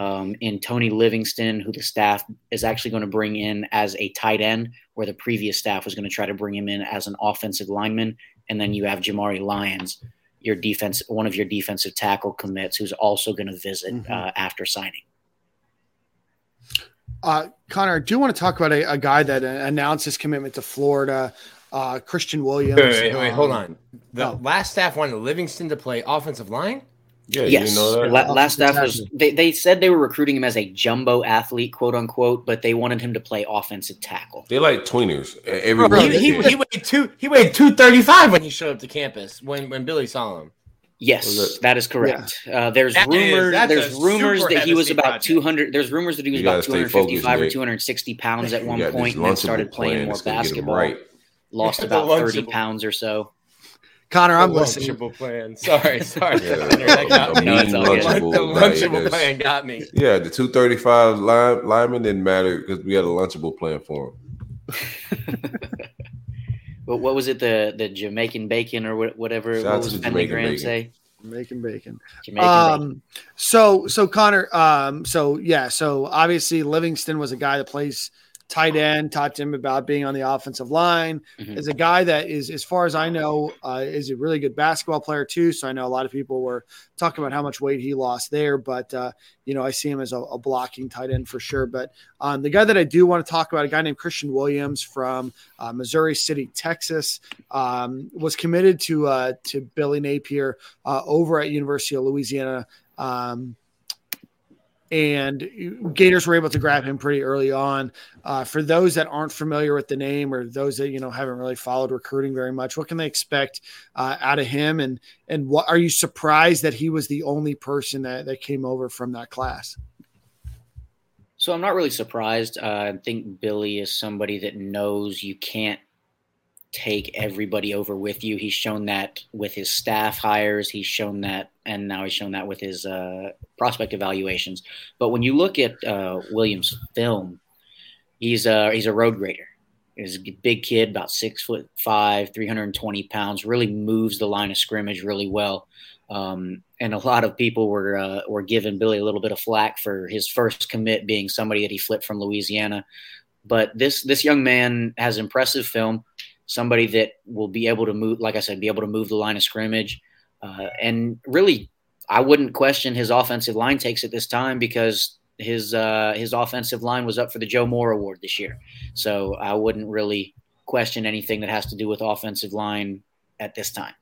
Um, in Tony Livingston, who the staff is actually going to bring in as a tight end, where the previous staff was going to try to bring him in as an offensive lineman. And then you have Jamari Lyons, your defense, one of your defensive tackle commits, who's also going to visit Mhm. uh, after signing. Uh, Connor, I do want to talk about a, a guy that uh, announced his commitment to Florida, uh, Christian Williams. Wait, wait, wait, hold Um, on. The oh. last staff wanted Livingston to play offensive line. Yeah, yes, didn't know that? La- last staff was they, they said they were recruiting him as a jumbo athlete, quote unquote, but they wanted him to play offensive tackle. They like tweeners. Every Bro, he, he, he weighed two. He weighed two thirty five when he showed up to campus. When when Billy saw him. Yes, that is correct. Uh, there's That is- rumors. that's there's rumors that he was about project. 200. There's rumors that he was about 255 focused, or 260 pounds at one got point, this and then started playing more that's gonna get 'em basketball. Right. Lost about 30 pounds or so. Connor, I'm The listening. Lunchable plan. Sorry, sorry. Yeah, that got a me. No, it's all good. Lunchable the diet Lunchable that's- plan got me. Yeah, the 235 line, lineman didn't matter because we had a lunchable plan for him. But what was it? The the Jamaican bacon or whatever? Shout what to was the Jamaican Graham bacon. say? Making bacon. Jamaican bacon. Um, so so Connor, um, so yeah, so obviously Livingston was a guy that plays tight end. Talked to him about being on the offensive line. Mhm. Is a guy that is, as far as I know, uh, is a really good basketball player too. So I know a lot of people were talking about how much weight he lost there, but uh, you know I see him as a, a blocking tight end for sure. But um, the guy that I do want to talk about, a guy named Christian Williams from uh, Missouri City, Texas, um, was committed to uh, to Billy Napier uh, over at University of Louisiana. Um, and Gators were able to grab him pretty early on. Uh, for those that aren't familiar with the name or those that you know haven't really followed recruiting very much, what can they expect uh, out of him? And and what are you surprised that he was the only person that, that came over from that class? So I'm not really surprised. Uh, I think Billy is somebody that knows you can't take everybody over with you. He's shown that with his staff hires. He's shown that, and now he's shown that with his uh, prospect evaluations. But when you look at uh, Williams' film, he's a he's a road grader. He's a big kid, about six foot five, 320 pounds. Really moves the line of scrimmage really well. Um, and a lot of people were uh, were giving Billy a little bit of flack for his first commit being somebody that he flipped from Louisiana. But this this young man has impressive film. Somebody that will be able to move, like I said, be able to move the line of scrimmage, uh, and really, I wouldn't question his offensive line takes at this time because his uh, his offensive line was up for the Joe Moore Award this year. So I wouldn't really question anything that has to do with offensive line at this time.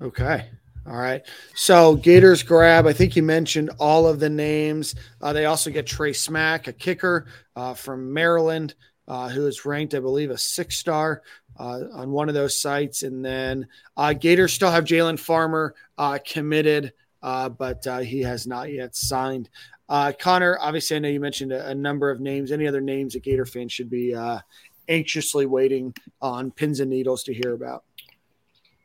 Okay. All right. So Gators grab. I think you mentioned all of the names. Uh, they also get Trey Smack, a kicker uh, from Maryland, uh, who is ranked, I believe, a six star uh, on one of those sites. And then uh, Gators still have Jalen Farmer uh, committed, but he has not yet signed. Connor, obviously, I know you mentioned a, a, number of names. Any other names that Gator fans should be anxiously waiting on pins and needles to hear about?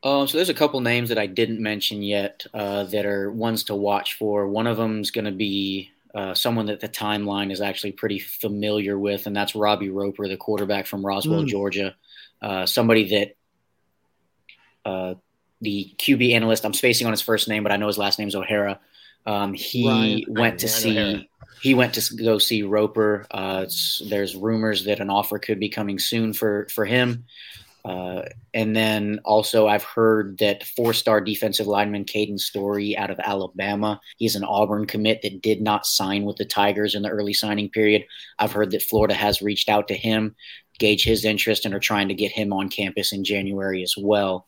Um, so there's a couple names that I didn't mention yet uh, that are ones to watch for. One of them is going to be uh, someone that the timeline is actually pretty familiar with, and that's Robbie Roper, the quarterback from Roswell, mm. Georgia. Uh, somebody that uh, the QB analyst, I'm spacing on his first name, but I know his last name is O'Hara. Um, he Ryan, went to see. O'Hara. He went to go see Roper. Uh, there's rumors that an offer could be coming soon for for him. Uh, and then also, I've heard that four star defensive lineman Caden Story out of Alabama. He's an Auburn commit that did not sign with the Tigers in the early signing period. I've heard that Florida has reached out to him, gauge his interest, and are trying to get him on campus in January as well.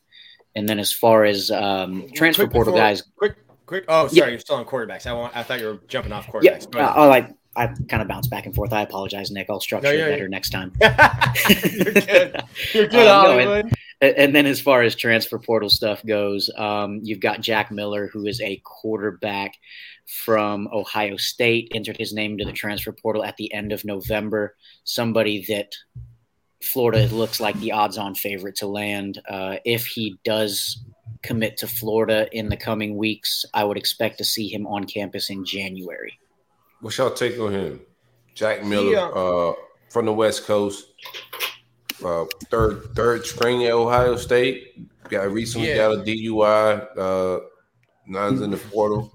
And then, as far as um, transfer quick portal before, guys, quick, quick. Oh, sorry, yeah. you're still on quarterbacks. I want. I thought you were jumping off quarterbacks. Yeah. Uh, oh, I kind of bounce back and forth. I apologize, Nick. I'll structure no, it better next time. You're good. You're good, um, Hollywood. No, and, and, then as far as transfer portal stuff goes, um, you've got Jack Miller, who is a quarterback from Ohio State, entered his name to the transfer portal at the end of November. Somebody that Florida looks like the odds-on favorite to land. Uh, if he does commit to Florida in the coming weeks, I would expect to see him on campus in January. What's y'all take on him? Jack Miller yeah. uh, from the West Coast, uh, third third string at Ohio State. Got recently yeah. got a DUI. Uh, nines in the portal.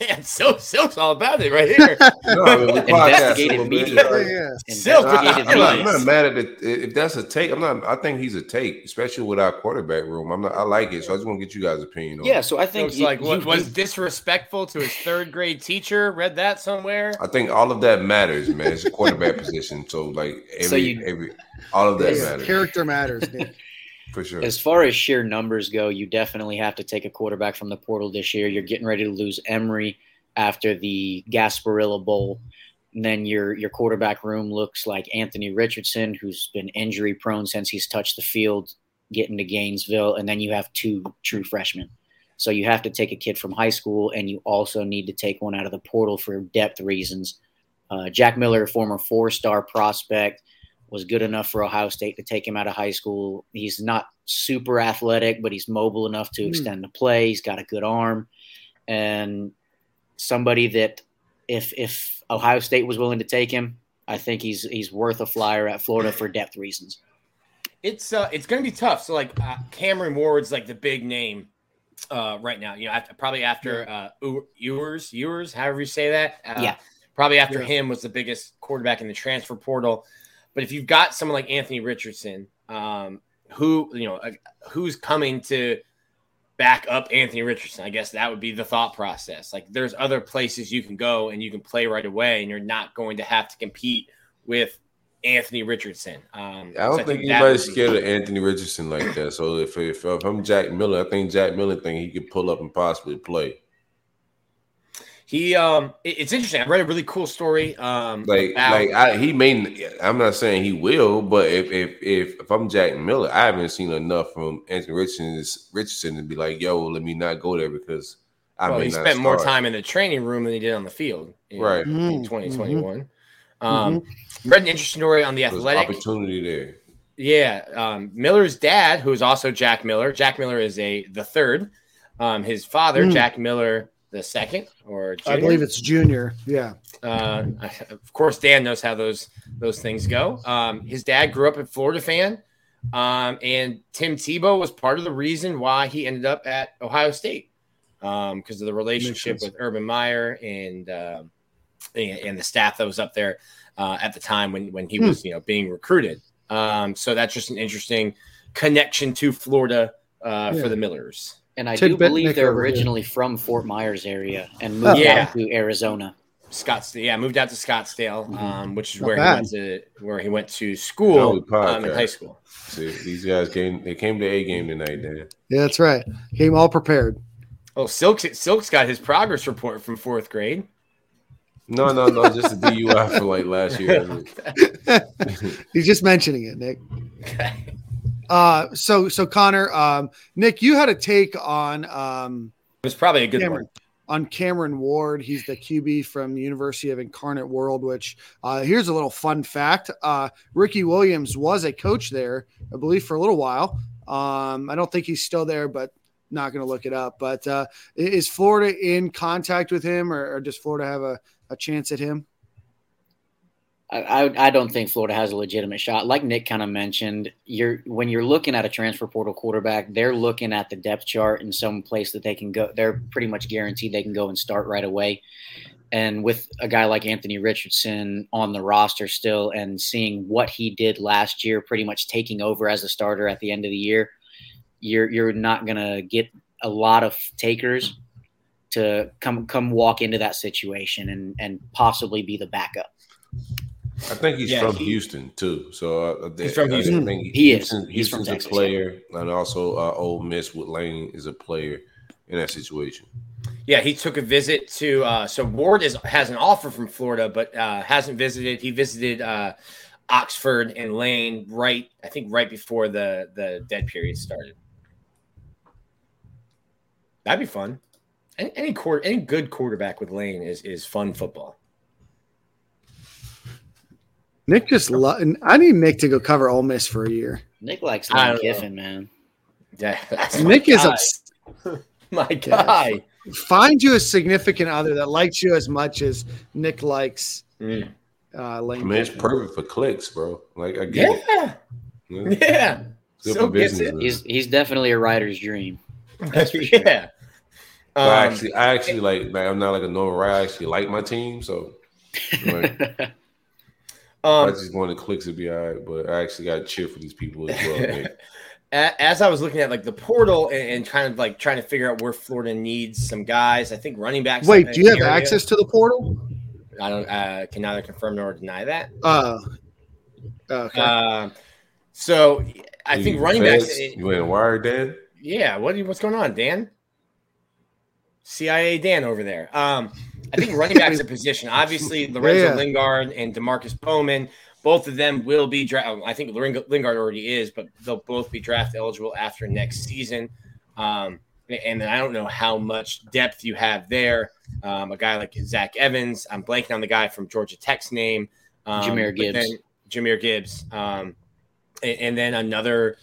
Man, Silk Silk's all about it right here. no, I mean, Investigative media. Yeah. Silk. I, am not, not, mad at it. If that's a take, I'm not. I think he's a take, especially with our quarterback room. I'm not. I like it, so I just want to get you guys' opinion. Yeah, so I think so you, like what you, was disrespectful to his third grade teacher. Read that somewhere. I think all of that matters, man. It's a quarterback position, so like every so you, every all of that matters. Character matters. Nick. For sure. As far as sheer numbers go, you definitely have to take a quarterback from the portal this year. You're getting ready to lose Emery after the Gasparilla Bowl. And then your your quarterback room looks like Anthony Richardson, who's been injury prone since he's touched the field, getting to Gainesville, and then you have two true freshmen. So you have to take a kid from high school, and you also need to take one out of the portal for depth reasons. Uh, Jack Miller, former four-star prospect, was good enough for Ohio State to take him out of high school. He's not super athletic, but he's mobile enough to mm. extend the play. He's got a good arm, and somebody that if if Ohio State was willing to take him, I think he's he's worth a flyer at Florida for depth reasons. It's uh it's going to be tough. So like uh, Cameron Ward's like the big name uh right now. You know, after, probably after uh Ewers, Ewers, however you say that. Uh, yeah. Probably after yeah. him was the biggest quarterback in the transfer portal. But if you've got someone like Anthony Richardson, um, who you know, uh, who's coming to back up Anthony Richardson, I guess that would be the thought process. Like, there's other places you can go and you can play right away, and you're not going to have to compete with Anthony Richardson. Um, I don't so think, think anybody's scared of Anthony Richardson like that. So if, if, if I'm Jack Miller, I think Jack Miller think he could pull up and possibly play. He um, it's interesting. I read a really cool story. Um, like about- like I, he may. I'm not saying he will, but if if if if I'm Jack Miller, I haven't seen enough from Anthony Richardson Richardson to be like, yo, let me not go there because I well, he spent start. more time in the training room than he did on the field, in, right? In 2021. Mm-hmm. Um, mm-hmm. read an interesting story on the athletic opportunity there. Yeah, um, Miller's dad, who is also Jack Miller. Jack Miller is a the third. Um, his father, Hmm. Jack Miller the second, or I believe it's Junior. Yeah. Uh, of course, Dan knows how those those things go. Um, his dad grew up a Florida fan, um, and Tim Tebow was part of the reason why he ended up at Ohio State because of the relationship with Urban Meyer and, um and and the staff that was up there uh, at the time when when he Hmm. was you know being recruited. Um, so that's just an interesting connection to Florida uh, Yeah. for the Millers. And I do believe Nick they're over here. originally from Fort Myers area and Oh. moved Yeah. out to Arizona. Scottsdale, yeah, moved out to Scottsdale, Mhm. um, which is Not where bad. he went to where he went to school we um, in podcast. high school. See, these guys came. They came to a game tonight, Dan. Yeah, that's right. Came all prepared. Oh, Silk's Silk's got his progress report from fourth grade. No, no, no. Just a DUI for like last year. He's just mentioning it, Nick. Uh, so so Connor, um, Nick, you had a take on um, It was probably a good Cameron one. on Cameron Ward. He's the QB from the University of Incarnate Word. Which uh, here's a little fun fact: uh, Ricky Williams was a coach there, I believe, for a little while. Um, I don't think he's still there, but not going to look it up. But uh, is Florida in contact with him, or, or does Florida have a, a chance at him? I, I, don't think Florida has a legitimate shot. Like Nick kind of mentioned, you're when you're looking at a transfer portal quarterback, they're looking at the depth chart in some place that they can go. They're pretty much guaranteed they can go and start right away. And with a guy like Anthony Richardson on the roster still, and seeing what he did last year, pretty much taking over as a starter at the end of the year, you're you're not gonna get a lot of takers to come come walk into that situation and and possibly be the backup. I think he's Yeah, from he- Houston too. So uh, He's from I Houston. think He is. Houston, He's Houston's Texas, a player, and also uh, Ole Miss with Lane is a player in that situation. Yeah, he took a visit to. Uh, so Ward is has an offer from Florida, but uh, hasn't visited. He visited uh, Oxford and Lane right, I think, right before the the dead period started. That'd be fun. Any any, quarter, any good quarterback with Lane is is fun football. Nick just lo- I need Nick to go cover Ole Miss for a year. Nick likes I Lane don't know. Man. Yeah, that's my Nick is guy. ups- my guy. find you a significant other that likes you as much as Nick likes Mm. uh, I Lane. mean, it's perfect for clicks, bro. Like I get it. Yeah, Yeah. yeah. Good So gets business. it. He's he's definitely a writer's dream. That's for sure. yeah. But I Um, actually, I actually like, like. I'm not like a normal writer. I actually like my team, so like, I um, just want the clicks to be all right. But I actually got to cheer for these people as well. as I was looking at like the portal and, and kind of like trying to figure out where Florida needs some guys, I think running backs. Wait, do you have area- access to the portal? I don't uh, can neither confirm nor deny that. Uh, okay. Um, so I You think running feds? backs. You ain't wired, Dan? Yeah, what what's going on, Dan? CIA Dan over there. Um, I think running back's a position. Obviously, Lorenzo Yeah. Lingard and Demarkus Bowman, both of them will be drafted. I think Ling- Lingard already is, but they'll both be draft eligible after next season. Um, and I don't know how much depth you have there. Um, a guy like Zach Evans. I'm blanking on the guy from Georgia Tech's name. Um, Jahmyr but Gibbs. then- Jahmyr Gibbs. Um, and, and then another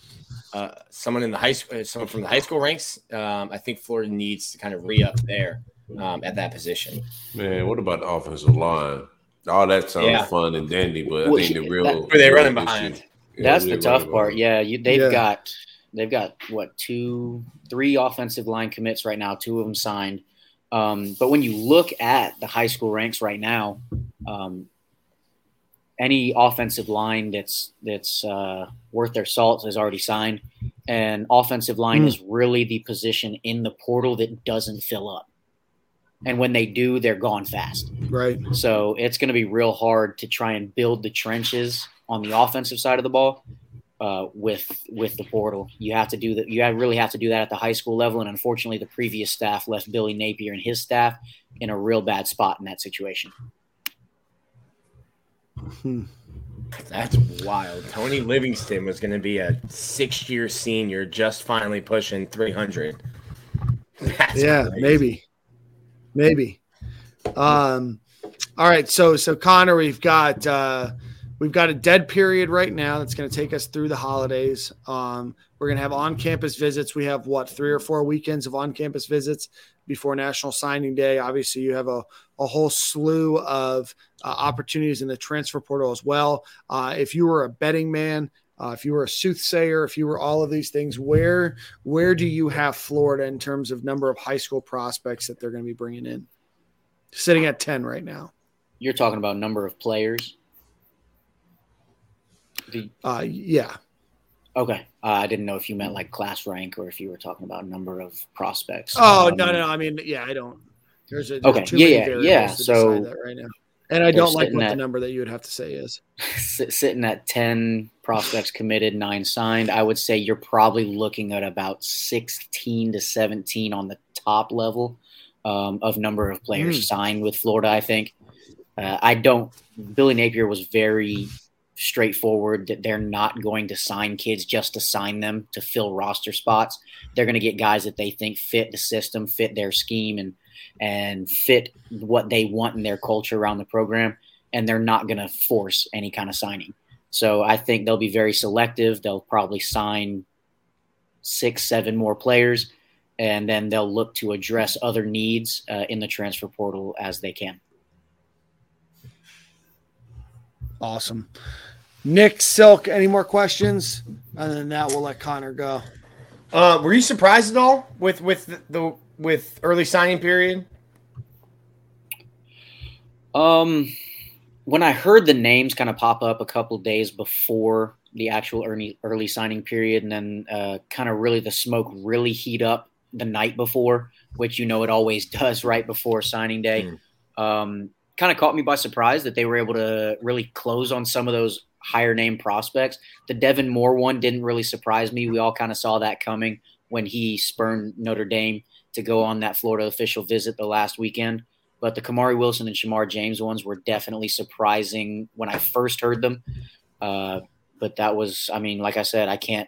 uh, someone in the high school, someone from the high school ranks. Um, I think Florida needs to kind of re up there um, at that position. Man, what about the offensive line? All that sounds Yeah. fun and dandy, but I think the real that, are they real running behind? Yeah, That's the tough part. behind. Yeah, you, they've Yeah. got they've got what two, three offensive line commits right now. Two of them signed. Um, but when you look at the high school ranks right now, um, any offensive line that's that's uh, worth their salt is already signed, and offensive line Hmm. is really the position in the portal that doesn't fill up. And when they do, they're gone fast. right. So it's going to be real hard to try and build the trenches on the offensive side of the ball uh, with with the portal. You have to do that. You have- really have to do that at the high school level. And unfortunately, the previous staff left Billy Napier and his staff in a real bad spot in that situation. Hmm. That's wild. Tony Livingston was going to be a six year senior, just finally pushing 300. That's Yeah, crazy. maybe, maybe. Um, all right. So, so Connor, we've got uh, we've got a dead period right now that's going to take us through the holidays. Um, we're going to have on campus visits. We have what three or four weekends of on campus visits before National Signing Day. Obviously, you have a, a whole slew of uh, opportunities in the transfer portal as well. Uh, if you were a betting man, uh, if you were a soothsayer, if you were all of these things, where where do you have Florida in terms of number of high school prospects that they're going to be bringing in? Sitting at ten right now. You're talking about number of players. The, uh, yeah. Okay. Uh, I didn't know if you meant like class rank or if you were talking about number of prospects. Oh um, no, no, I mean, yeah, I don't. There's a there's okay. yeah, yeah, yeah. So right now, and I don't like what at, the number that you would have to say is sitting at ten prospects committed, nine signed. I would say you're probably looking at about sixteen to seventeen on the top level um, of number of players mm. signed with Florida. I think. Uh, I don't. Billy Napier was very straightforward that they're not going to sign kids just to sign them to fill roster spots. They're going to get guys that they think fit the system, fit their scheme, and and fit what they want in their culture around the program. And they're not going to force any kind of signing. So I think they'll be very selective. They'll probably sign six, seven more players, and then they'll look to address other needs uh, in the transfer portal as they can. Awesome. Nick Silk, any more questions? Other than that, we'll let Connor go. Uh, were you surprised at all with with the, the with early signing period? Um, when I heard the names kind of pop up a couple days before the actual early early signing period, and then uh, kind of really the smoke really heat up the night before, which you know it always does right before signing day. Mm. Um, kind of caught me by surprise that they were able to really close on some of those higher name prospects. The Devin Moore one didn't really surprise me. We all kind of saw that coming when he spurned Notre Dame to go on that Florida official visit the last weekend. But the Kamari Wilson and Shemar James ones were definitely surprising when I first heard them. Uh, but that was, I mean, like I said, I can't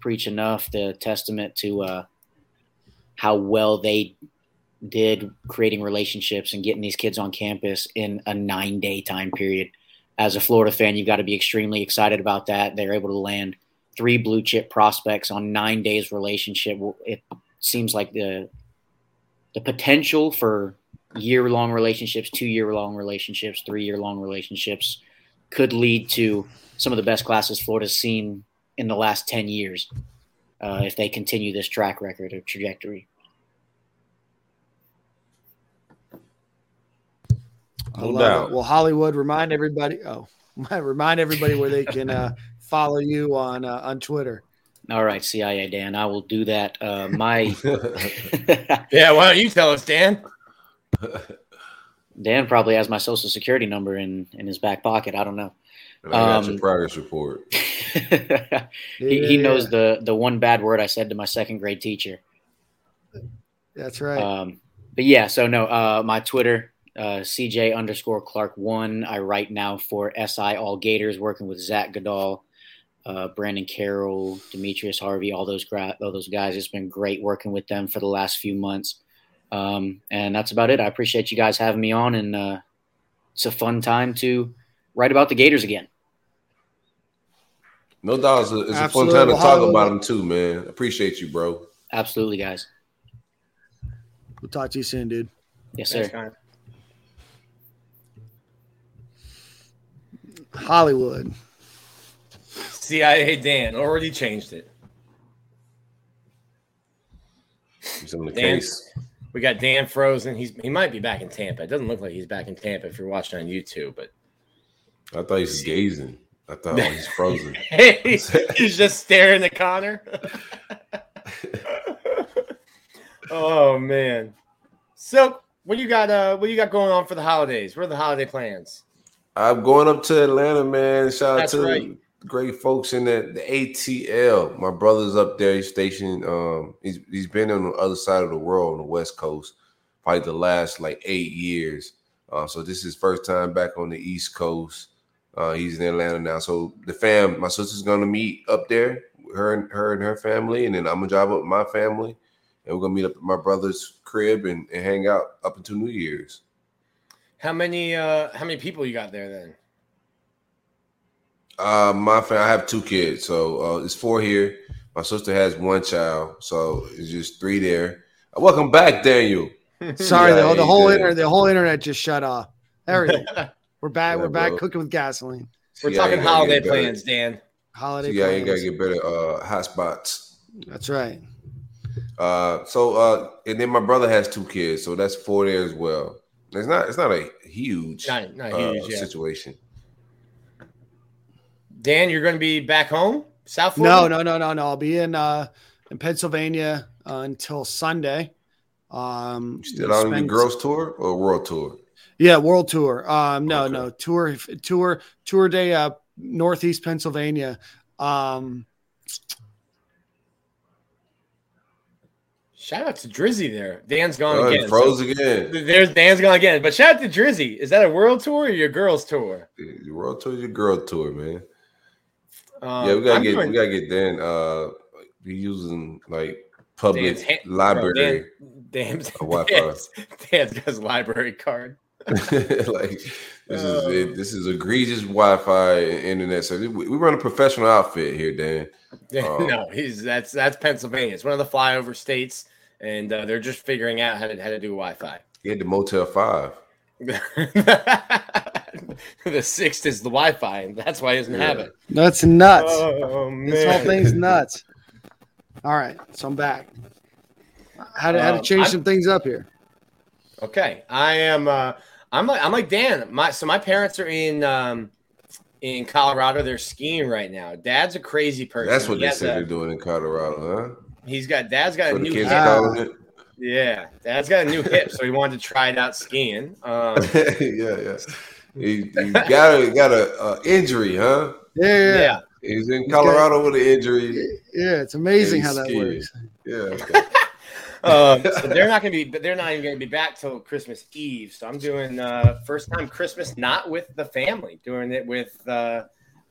preach enough the testament to uh, how well they did creating relationships and getting these kids on campus in a nine day time period. As a Florida fan, you've got to be extremely excited about that. They're able to land three blue chip prospects on nine days relationship. It seems like the the potential for year long relationships, two year long relationships, three year long relationships could lead to some of the best classes Florida's seen in the last 10 years uh, if they continue this track record or trajectory. No doubt. It. Well, Hollywood, remind everybody. Oh, remind everybody where they can uh, follow you on uh, on Twitter. All right, CIA Dan, I will do that. Uh, my yeah, why don't you tell us, Dan? Dan probably has my social security number in in his back pocket. I don't know. And I got um, your progress report. he, he knows the the one bad word I said to my second grade teacher. That's right. Um, but yeah, so no, uh, my Twitter uh, CJ underscore Clark one. I write now for SI All Gators, working with Zach Goodall, uh, Brandon Carroll, Demetrius Harvey, all those gra- all those guys. It's been great working with them for the last few months. Um, and that's about it. I appreciate you guys having me on, and uh, it's a fun time to write about the Gators again. No doubt, it's a, it's a fun time to talk about them too, man. Appreciate you, bro. Absolutely, guys. We'll talk to you soon, dude. Yes, sir. Thanks, Hollywood. CIA Dan already changed it. He's on the Dan, case. We got Dan frozen. He's he might be back in Tampa. It doesn't look like he's back in Tampa if you're watching on YouTube, but I thought he was gazing. I thought oh, he's frozen. he's just staring at Connor. oh man. So what you got uh what you got going on for the holidays? What are the holiday plans? I'm going up to Atlanta, man. Shout That's out to right. Great folks in the, the ATL. My brother's up there. He's stationed. Um, he's he's been on the other side of the world on the West Coast, probably the last like eight years. Uh, so this is his first time back on the East Coast. Uh, he's in Atlanta now. So the fam, my sister's gonna meet up there, her and her and her family, and then I'm gonna drive up with my family, and we're gonna meet up at my brother's crib and, and hang out up until New Year's. How many uh how many people you got there then? Uh, my family, I have two kids, so uh, it's four here. My sister has one child, so it's just three there. Uh, welcome back, Daniel. Sorry, Yeah, the, the whole did. internet, the whole internet just shut off. Everything. We're back. Yeah, we're back bro. cooking with gasoline. We're Yeah, talking holiday plans, Dan. Holiday. Yeah, you gotta get better uh, hotspots. That's right. Uh, so uh, and then my brother has two kids, so that's four there as well. It's not it's not a huge, Not, not uh, huge, yeah. situation. Dan, you're going to be back home, South No, Florida. no, no, no, no. no. I'll be in uh in Pennsylvania uh, until Sunday. Um, You still on the spend- girls tour or world tour? Yeah, world tour. Um, no, Okay. no tour, tour, tour day. Uh, Northeast Pennsylvania. Um, Shout out to Drizzy there. Dan's gone Oh, it again. froze so- again. there's Dan's gone again. But shout out to Drizzy. Is that a world tour or your girls tour? The world tour your girl tour, man. Um, yeah, we gotta I'm get doing- we gotta get Dan. Uh, we using like public Dan's library Dan, Dan's, Wi-Fi. Dan's, got his library card. like this is Uh. it, this is egregious Wi-Fi and internet. So we, we run a professional outfit here, Dan. Oh. no, he's that's that's Pennsylvania. It's one of the flyover states, and uh, they're just figuring out how to how to do Wi-Fi. He had the Motel Five. the sixth is the Wi-Fi, and that's why he doesn't have Yeah. it. that's nuts. Oh this whole thing's nuts. All right, so I'm back. How to how to Um, change I'm- some things up here? Okay, I am. Uh, I'm like I'm like Dan. My so my parents are in um, in Colorado. They're skiing right now. Dad's a crazy person. That's what He they has said a- they're doing in Colorado, huh? He's got Dad's got huh? a new kids hip. are Ah. calling it. Yeah, Dad's got a new hip, so he wanted to try it out skiing. Um, yeah, yeah. He, he got a got a uh, injury, huh? Yeah, yeah, yeah. yeah. He's in He's got- Colorado with an injury. Yeah, It's amazing how he's that scared. works. Yeah. okay. Um, so they're not going to be, but they're not even going to be back till Christmas Eve. So I'm doing uh, first time Christmas not with the family, doing it with uh,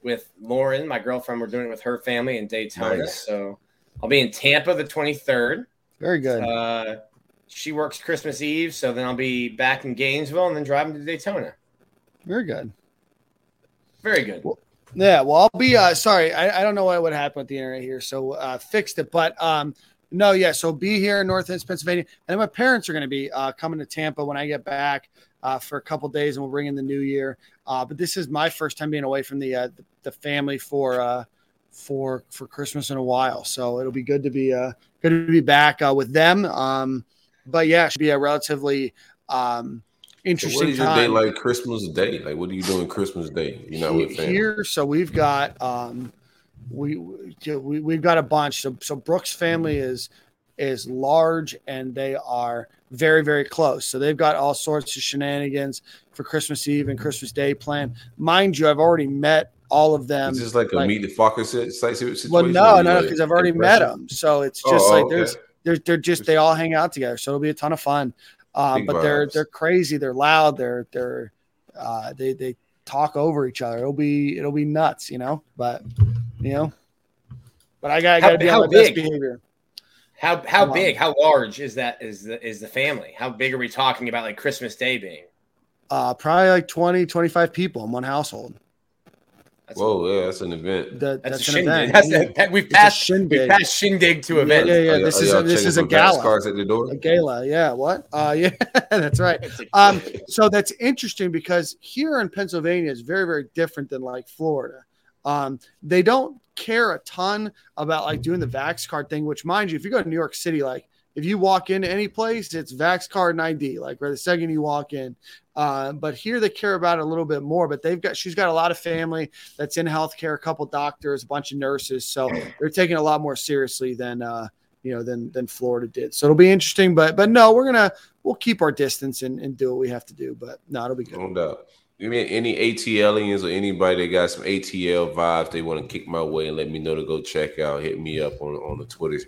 with Lauren, my girlfriend. We're doing it with her family in Daytona. Nice. So I'll be in Tampa the 23rd. Very good. Uh, she works Christmas Eve, so then I'll be back in Gainesville and then driving to Daytona. Very good. Very good. Yeah, well, I'll be uh sorry, I, I don't know what would happen with the internet here, so uh fixed it. But um no, yeah, so be here in North Northeast Pennsylvania. And my parents are gonna be uh coming to Tampa when I get back uh for a couple days and we'll bring in the new year. Uh but this is my first time being away from the uh the, the family for uh for for Christmas in a while. So it'll be good to be uh good to be back uh with them. Um but yeah, it should be a relatively um So interesting what is your time day like Christmas Day? Like what are you doing Christmas Day? You're not with family. here so we've got um we, we we've got a bunch so so brooks family is is large and they are very very close so they've got all sorts of shenanigans for christmas eve and christmas day planned mind you i've already met all of them Is this like a like- meet the site situation? well no you no like because i've already met them so it's Oh, just like okay. there's they're, they're just they all hang out together so it'll be a ton of fun uh, Big but they're vibes. they're crazy they're loud they're they're uh, they they talk over each other it'll be it'll be nuts you know but you know but i gotta, How- gotta be on my best behavior How how Wow. big, how large is that? Is the is the family? How big are we talking about? Like Christmas Day being? uh probably like 20 25 people in one household That's, Whoa, yeah, that's an event. that, that's, that's, a an shindig. event That's a, that, we've It's a passed shindig. we've passed shindig to yeah, event. yeah, yeah. Are y'all- this is a, this is a gala Cars at the door. a gala yeah what uh yeah that's right Um, so that's interesting because here in Pennsylvania is very, very different than like Florida. Um, they don't care a ton about like doing the Vax card thing, which mind you, if you go to New York City, like if you walk into any place, it's Vax card and ID, like right the second you walk in. Uh, but here they care about it a little bit more. But they've got she's got a lot of family that's in healthcare, a couple doctors, a bunch of nurses, so they're taking a lot more seriously than uh, you know than than Florida did. So it'll be interesting. But but no, we're gonna we'll keep our distance and, and do what we have to do. But no, it'll be good. You mean any ATLians or anybody that got some ATL vibes they want to kick my way and let me know to go check out, hit me up on on the Twitter,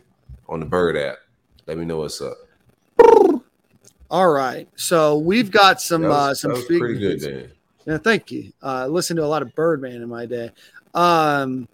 on the Bird app. Let me know what's up. All right. So we've got some That was, uh some that was big- pretty good, Dan. Yeah, thank you. Uh, I listened to a lot of Birdman in my day. Um,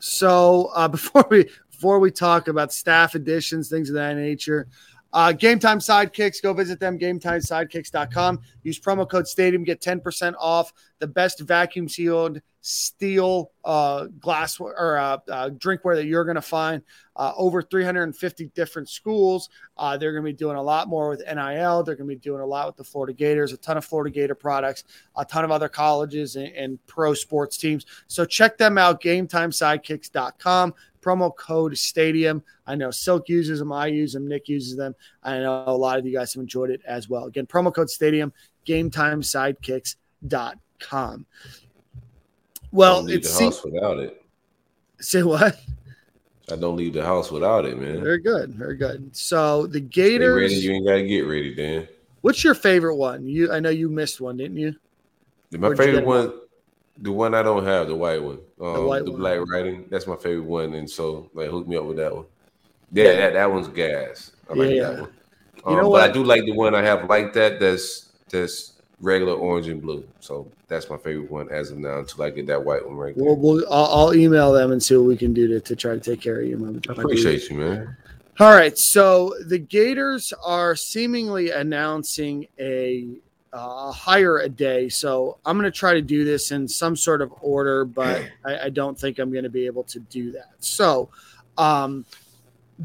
so uh, before we before we talk about staff additions, things of that nature, Uh, Game Time Sidekicks, go visit them, gametimesidekicks.com. Use promo code Stadium, get 10% off the best vacuum sealed steel uh, glass or uh, uh, drinkware that you're going to find. Uh, over 350 different schools. Uh, they're going to be doing a lot more with NIL. They're going to be doing a lot with the Florida Gators, a ton of Florida Gator products, a ton of other colleges and, and pro sports teams. So check them out, GameTimeSidekicks.com. Promo code Stadium. I know Silk uses them. I use them. Nick uses them. I know a lot of you guys have enjoyed it as well. Again, promo code Stadium, GameTimeSidekicks.com. Well, it's the house without it. say what? I don't leave the house without it, man. Very good, very good. So the Stay ready, Gators. you ain't gotta get ready, Dan. What's your favorite one? You, I know you missed one, didn't you? My Where'd favorite one, the one I don't have, the white one, um, the, white one. black writing. That's my favorite one, and so like hook me up with that one. Yeah, that, that one's gas. I like Yeah. that one. You Um, know but what? I do like the one I have like that. That's that's regular orange and blue. So that's my favorite one as of now until I get that white one right. We'll, we'll I'll, I'll email them and see what we can do to, to try to take care of you. my- I appreciate you, man. All right, so the Gators are seemingly announcing a uh, hire a day. So I'm going to try to do this in some sort of order, but I, I don't think I'm going to be able to do that. So, um,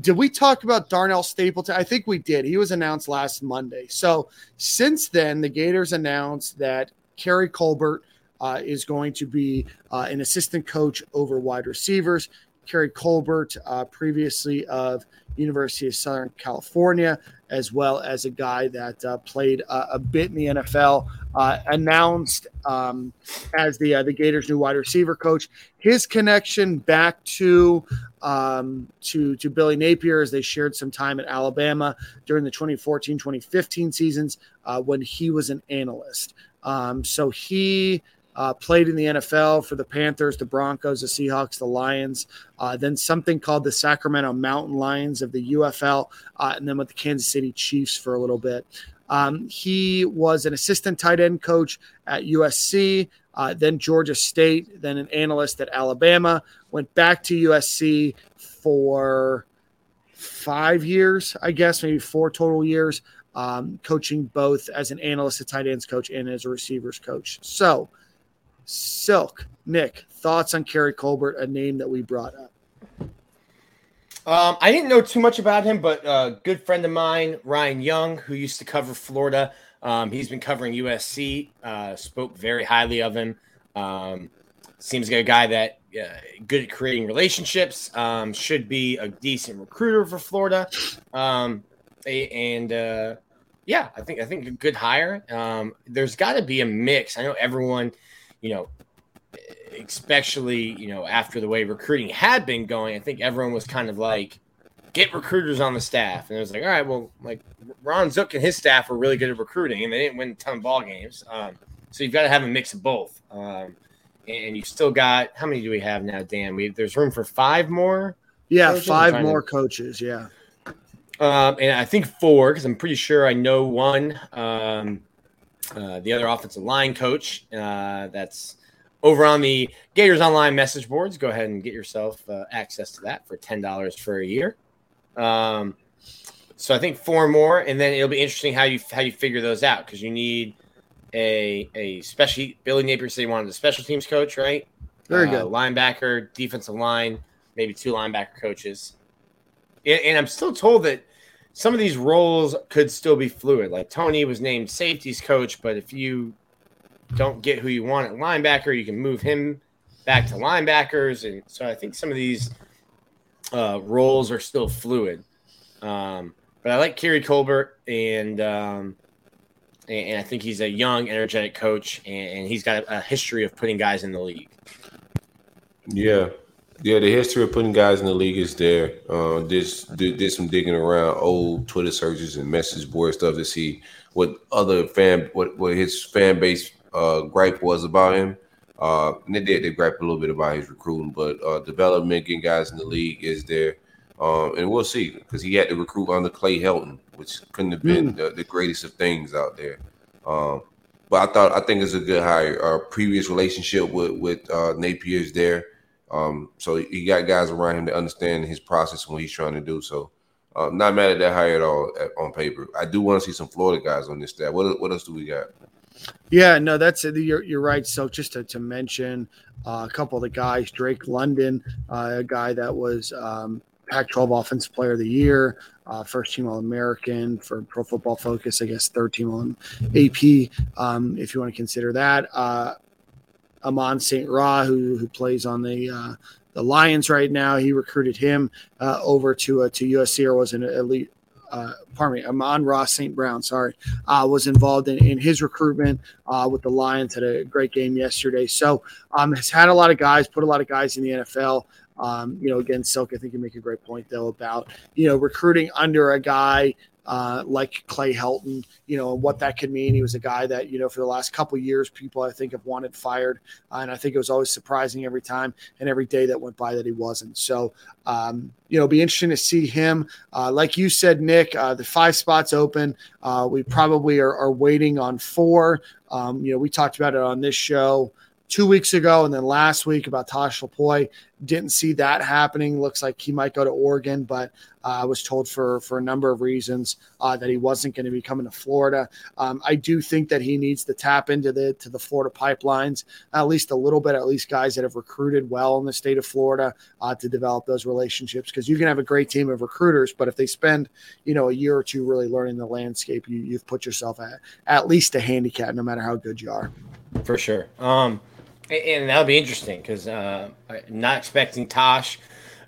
did we talk about Darnell Stapleton? I think we did. He was announced last Monday. So since then, the Gators announced that Keary Colbert uh, is going to be uh, an assistant coach over wide receivers. Keary Colbert, uh, previously of University of Southern California, as well as a guy that uh, played uh, a bit in the NFL, uh, announced um, as the uh, the Gators' new wide receiver coach. His connection back to um, to to Billy Napier as they shared some time at Alabama during the 2014-2015 seasons uh, when he was an analyst. Um, so he uh, played in the NFL for the Panthers, the Broncos, the Seahawks, the Lions, uh, then something called the Sacramento Mountain Lions of the UFL, uh, and then with the Kansas City Chiefs for a little bit. Um, he was an assistant tight end coach at USC, uh, then Georgia State, then an analyst at Alabama, went back to USC for five years, I guess, maybe four total years, um, coaching both as an analyst, a tight ends coach, and as a receivers coach. So, Silk, Nick, thoughts on Keary Colbert, a name that we brought up? Um, I didn't know too much about him, but a good friend of mine, Ryan Young, who used to cover Florida, um, he's been covering USC. Uh, spoke very highly of him. Um, seems like a guy that uh, good at creating relationships. Um, should be a decent recruiter for Florida. Um, and uh, yeah, I think I think a good hire. Um, there's got to be a mix. I know everyone, you know, especially you know after the way recruiting had been going, I think everyone was kind of like, get recruiters on the staff, and it was like, all right, well, like Ron Zook and his staff were really good at recruiting, and they didn't win a ton of ball games. Um, so you've got to have a mix of both. Um, and you've still got how many do we have now, Dan? We there's room for five more. Yeah, Coaches? Five trying to- more coaches. Yeah. Um, and I think four because I'm pretty sure I know one. Um, uh, the other offensive line coach uh, that's over on the Gators Online message boards. Go ahead and get yourself uh, access to that for ten dollars for a year. Um, so I think four more, and then it'll be interesting how you how you figure those out because you need a a special. Billy Napier said he wanted a special teams coach, right? Very Uh, good. Linebacker, defensive line, maybe two linebacker coaches. And, and I'm still told that some of these roles could still be fluid. Like Tony was named safeties coach, but if you don't get who you want at linebacker, you can move him back to linebackers. And so I think some of these uh, roles are still fluid. Um, but I like Keary Colbert, and um, and, I think he's a young, energetic coach, and, he's got a history of putting guys in the league. Yeah, yeah. The history of putting guys in the league is there. Uh, did, did did some digging around old Twitter searches and message board stuff to see what other fan what what his fan base uh, gripe was about him. Uh, and they did they gripe a little bit about his recruiting, but uh, development, getting guys in the league is there. Um, and we'll see because he had to recruit under Clay Helton, which couldn't have been the, the greatest of things out there. Um, but I thought I think it's a good hire. Our previous relationship with with uh, Napier is there, um, so he got guys around him that understand his process and what he's trying to do. So Uh, not mad at that hire at all at, on paper. I do want to see some Florida guys on this staff. What what else do we got? Yeah, no, that's you're you're right. So just to, to mention uh, a couple of the guys, Drake London, uh, a guy that was um, Pac-12 Offensive Player of the Year, uh, first team All American for Pro Football Focus, I guess third team on AP, um, if you want to consider that. Amon St. Ra, who who plays on the uh, the Lions right now, he recruited him uh, over to uh, to USC or was an elite. Uh, pardon me, Amon-Ra St. Brown, sorry, uh, was involved in, in his recruitment uh, with the Lions. Had a great game yesterday. So um, has had a lot of guys, put a lot of guys in the NFL. Um, you know, again, Silk, I think you make a great point though about you know recruiting under a guy uh, like Clay Helton, you know, and what that could mean. He was a guy that, you know, for the last couple years, people I think have wanted fired. Uh, and I think it was always surprising every time and every day that went by that he wasn't. So, um, you know, be interesting to see him. Uh, like you said, Nick, uh, the five spots open. Uh, we probably are, are, waiting on four. Um, you know, we talked about it on this show two weeks ago and then last week about Tosh Lupoi. Didn't see that happening. Looks like he might go to Oregon, but I uh, was told for for a number of reasons uh, that he wasn't going to be coming to Florida. Um, I do think that he needs to tap into the to the Florida pipelines at least a little bit. At least guys that have recruited well in the state of Florida uh, to develop those relationships because you can have a great team of recruiters, but if they spend you know a year or two really learning the landscape, you, you've put yourself at at least a handicap, no matter how good you are. For sure. Um, and that'll be interesting because uh, not expecting Tosh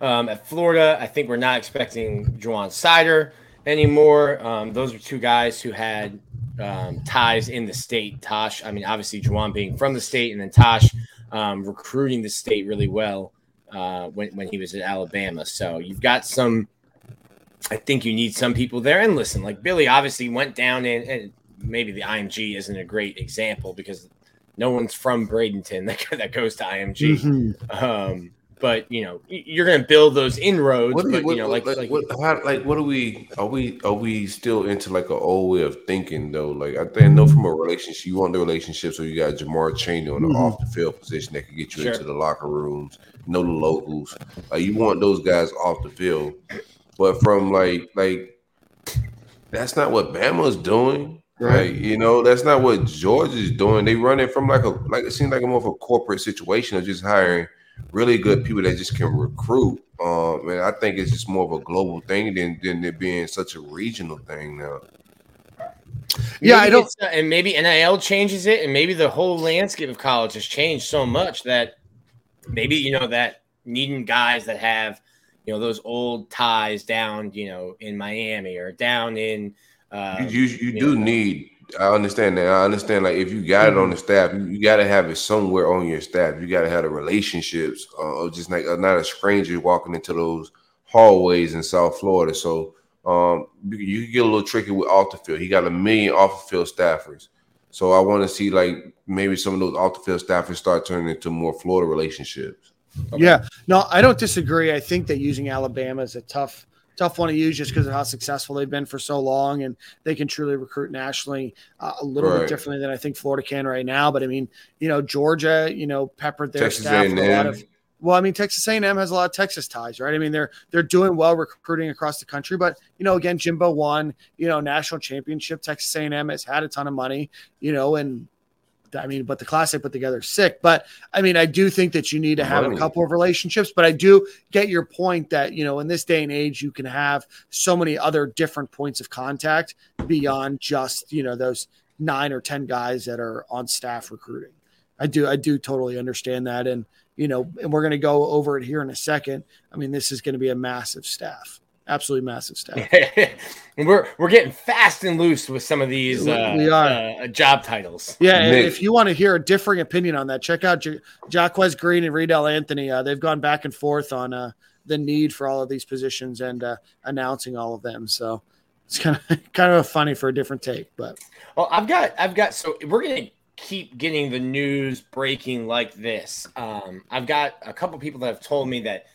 um, at Florida. I think we're not expecting Juwan Sider anymore. Um, those are two guys who had um, ties in the state. Tosh, I mean, obviously Juwan being from the state, and then Tosh um, recruiting the state really well uh, when when he was at Alabama. So you've got some. I think you need some people there. And listen, like Billy obviously went down and maybe the IMG isn't a great example because no one's from Bradenton that, that goes to IMG. Mm-hmm. Um, but you know, you're going to build those inroads. What, but, what, you know, like, like, like, what, how, like, what are we? Are we? Are we still into like an old way of thinking though? Like, I think I know from a relationship, you want the relationship, so you got Jamar Chaney on the mm-hmm. off the field position that can get you sure. into the locker rooms, know the locals. Like, you want those guys off the field, but from like, like, that's not what Bama's doing. Right. You know, that's not what George is doing. They run it from like a like it seems like a more of a corporate situation of just hiring really good people that just can recruit. Um, and I think it's just more of a global thing than than it being such a regional thing now. Yeah, maybe I don't. Uh, and maybe NIL changes it, and maybe the whole landscape of college has changed so much that maybe you know that needing guys that have you know those old ties down, you know, in Miami or down in um, you you, you do know. need. I understand that. I understand. Like if you got mm-hmm. it on the mm-hmm. staff, you, you got to have it somewhere on your staff. You got to have the relationships, uh, just like uh, not a stranger walking into those hallways in South Florida. So um, you can get a little tricky with off the field. He got a million off the field staffers. So I want to see like maybe some of those off the field staffers start turning into more Florida relationships. Okay. Yeah, no, I don't disagree. I think that using Alabama is a tough tough one to use just because of how successful they've been for so long, and they can truly recruit nationally uh, a little right. bit differently than I think Florida can right now. But I mean, you know, Georgia, you know, peppered their Texas staff with a lot of. Well, I mean, Texas A&M has a lot of Texas ties, right? I mean, they're they're doing well recruiting across the country, but you know, again, Jimbo won, you know, national championship. Texas A&M has had a ton of money, you know, and I mean, but the class they put together is sick. But I mean, I do think that you need to have a couple of relationships. But I do get your point that you know, in this day and age, you can have so many other different points of contact beyond just you know those nine or ten guys that are on staff recruiting. I do, I do totally understand that, and you know, and we're going to go over it here in a second. I mean, this is going to be a massive staff absolutely massive stuff. and we're we're getting fast and loose with some of these uh, we are. Uh, job titles. Yeah, Nick. if you want to hear a differing opinion on that, check out J- Jaquez Green and Reidel Anthony. Uh, they've gone back and forth on uh, the need for all of these positions and uh, announcing all of them. So it's kind of kind of funny for a different take, but well, I've got I've got so we're gonna keep getting the news breaking like this. Um, I've got a couple people that have told me that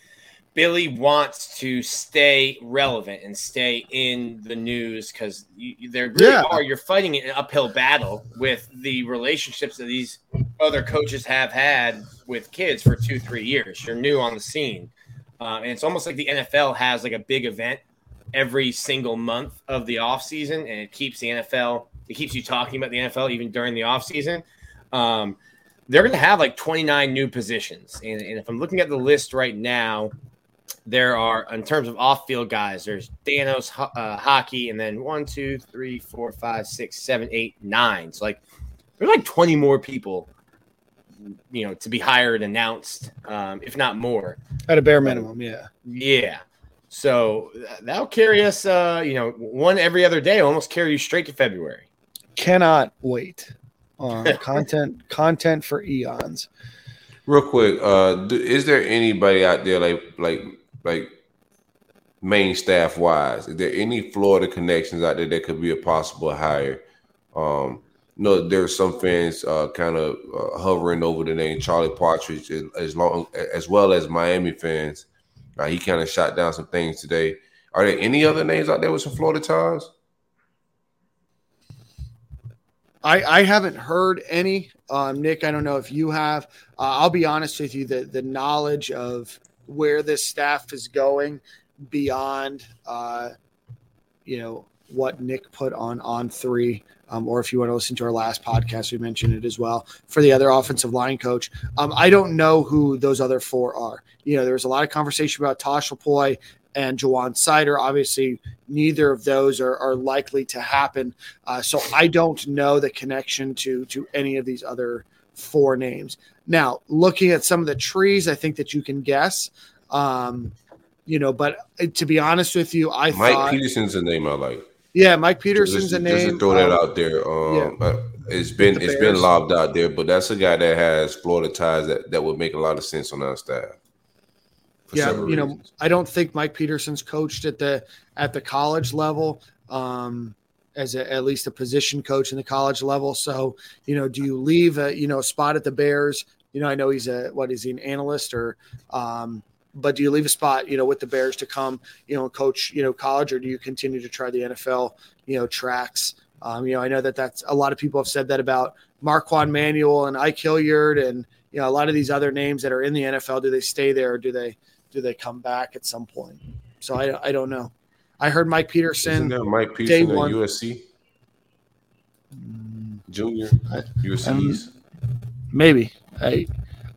Billy wants to stay relevant and stay in the news because there really yeah. are. You're fighting an uphill battle with the relationships that these other coaches have had with kids for two, three years. You're new on the scene, uh, and it's almost like the NFL has like a big event every single month of the off season, and it keeps the NFL, it keeps you talking about the NFL even during the offseason. Um, they're going to have like 29 new positions. And, and, if I'm looking at the list right now, there are, in terms of off field guys, there's Danos uh, hockey, and then one, two, three, four, five, six, seven, eight, nine. So, like, there's like 20 more people, you know, to be hired, announced, um, if not more. At a bare minimum, yeah. Yeah. So that'll carry us, uh, you know, one every other day, almost carry you straight to February. Cannot wait. Uh, content, content for eons. Real quick, uh, is there anybody out there like like like main staff wise? Is there any Florida connections out there that could be a possible hire? Um, no, there's some fans uh, kind of uh, hovering over the name Charlie Partridge as, as long as well as Miami fans uh, he kind of shot down some things today. Are there any other names out there with some Florida ties? I, I haven't heard any. Um, Nick, I don't know if you have. Uh, I'll be honest with you, the, the knowledge of where this staff is going beyond, uh, you know, what Nick put on on three, um, or if you want to listen to our last podcast, we mentioned it as well for the other offensive line coach. Um, I don't know who those other four are. You know, there was a lot of conversation about Tosh Lupoi and Ja'Juan Seider. Obviously, neither of those are, are likely to happen. Uh, so I don't know the connection to to any of these other four names. Now, looking at some of the trees, I think that you can guess. Um, you know, but uh, to be honest with you, I Mike thought, Peterson's a name I like. Yeah, Mike Peterson's just, a name. Just throw that um, out there. Um, yeah. uh, it's been it's been lobbed out there, but that's a guy that has Florida ties that, that would make a lot of sense on our staff. Yeah, you know, reasons. I don't think Mike Peterson's coached at the at the college level, um, as a, at least a position coach in the college level. So, you know, do you leave a you know a spot at the Bears? You know, I know he's a what is he an analyst or, um, but do you leave a spot you know with the Bears to come you know coach you know college or do you continue to try the NFL you know tracks? Um, you know, I know that that's a lot of people have said that about Marquand Manuel and Ike Hilliard and you know a lot of these other names that are in the NFL. Do they stay there or do they do they come back at some point? So I, I don't know. I heard Mike Isn't Peterson. that Mike Peterson at. USC Junior I- USC's? Maybe I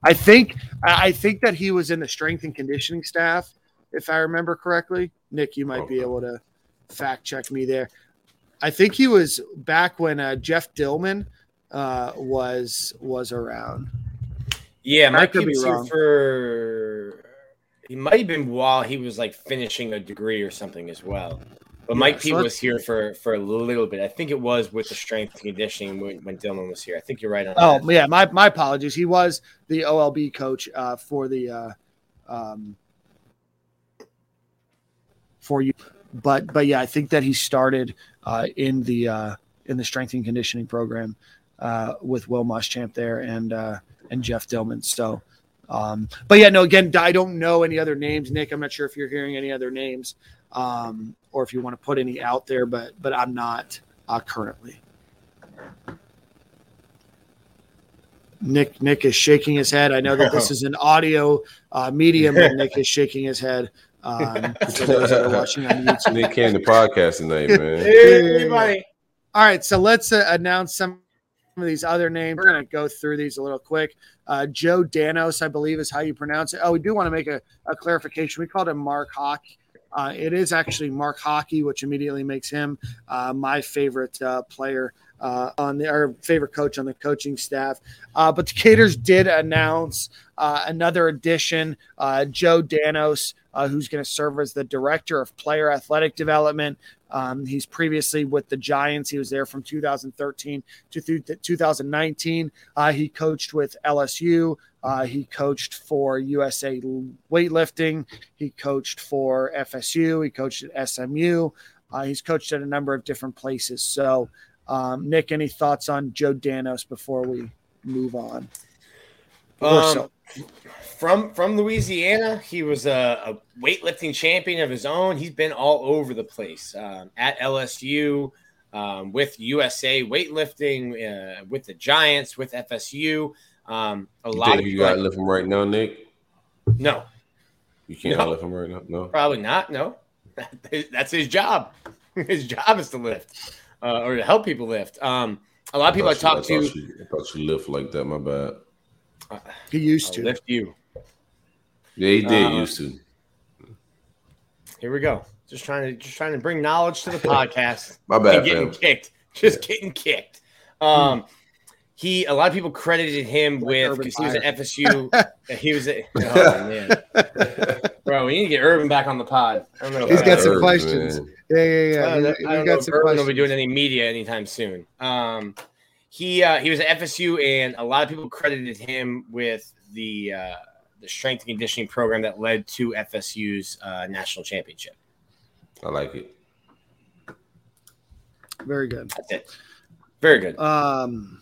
I think I I think that he was in the strength and conditioning staff, if I remember correctly. Nick, you might be able to fact check me there. I think he was back when uh, Jeff Dillman uh, was was around. Yeah, Mike could be was here wrong. for. He might have been while he was like finishing a degree or something as well. But Yeah, Mike Pete was here for for a little bit. I think it was with the strength and conditioning when, when Dylan was here. I think you're right on. Oh that. yeah, my my apologies. He was the OLB coach uh, for the uh, um, for you, but but yeah, I think that he started uh, in the uh, in the strength and conditioning program uh, with Will Muschamp there and uh, and Jeff Dillman. So, um, but yeah, no, again, I don't know any other names, Nick. I'm not sure if you're hearing any other names um, or if you want to put any out there, but but I'm not uh, currently. Nick Nick is shaking his head. I know that this is an audio uh, medium, but Nick is shaking his head. Um, for those that are watching on YouTube. Nick came to podcast tonight, man. Hey, everybody. All right, so let's uh, announce some of these other names. We're going to go through these a little quick. Uh, Joe Danos, I believe, is how you pronounce it. Oh, we do want to make a, a clarification. We called him Mark Hawk. Uh, it is actually Mark Hocke, which immediately makes him uh, my favorite uh, player uh, on the our favorite coach on the coaching staff. Uh, but the Gators did announce uh, another addition, uh, Joe Danos, uh, who's going to serve as the director of player athletic development. Um, he's previously with the Giants. He was there from 2013 to th- 2019. Uh, he coached with LSU. He coached for USA weightlifting. He coached for FSU. He coached at SMU. He's coached at a number of different places. So, um, Nick, any thoughts on Joe Danos before we move on? Um, so- from from Louisiana, he was a, a weightlifting champion of his own. He's been all over the place um, at LSU, um, with USA weightlifting, uh, with the Giants, with FSU. Um, a You lot think of you people. got lift him right now, Nick? no, You can't No. lift him right now. No. probably not. No. That's his job. His job is to lift uh, or to help people lift. Um, a lot of people I, thought talk you- I to thought you, I thought you lift like that. My bad. He used I'll to. lift you. Yeah, he did Uh, used to. Here we go. Just trying to just trying to bring knowledge to the podcast. My bad, and getting fam. kicked. Just getting kicked. Um, he a lot of people credited him with because he was at FSU. he was at oh man, bro. We need to get Urban back on the pod. I don't know. if He's I- got some Urban, questions. man. Yeah, yeah, yeah. I don't know, We- I don't got know if some Urban will be doing any media anytime soon. Um, he uh, he was at FSU, and a lot of people credited him with the uh, the strength and conditioning program that led to FSU's uh, national championship. I like it. Very good. That's it. Very good. Um,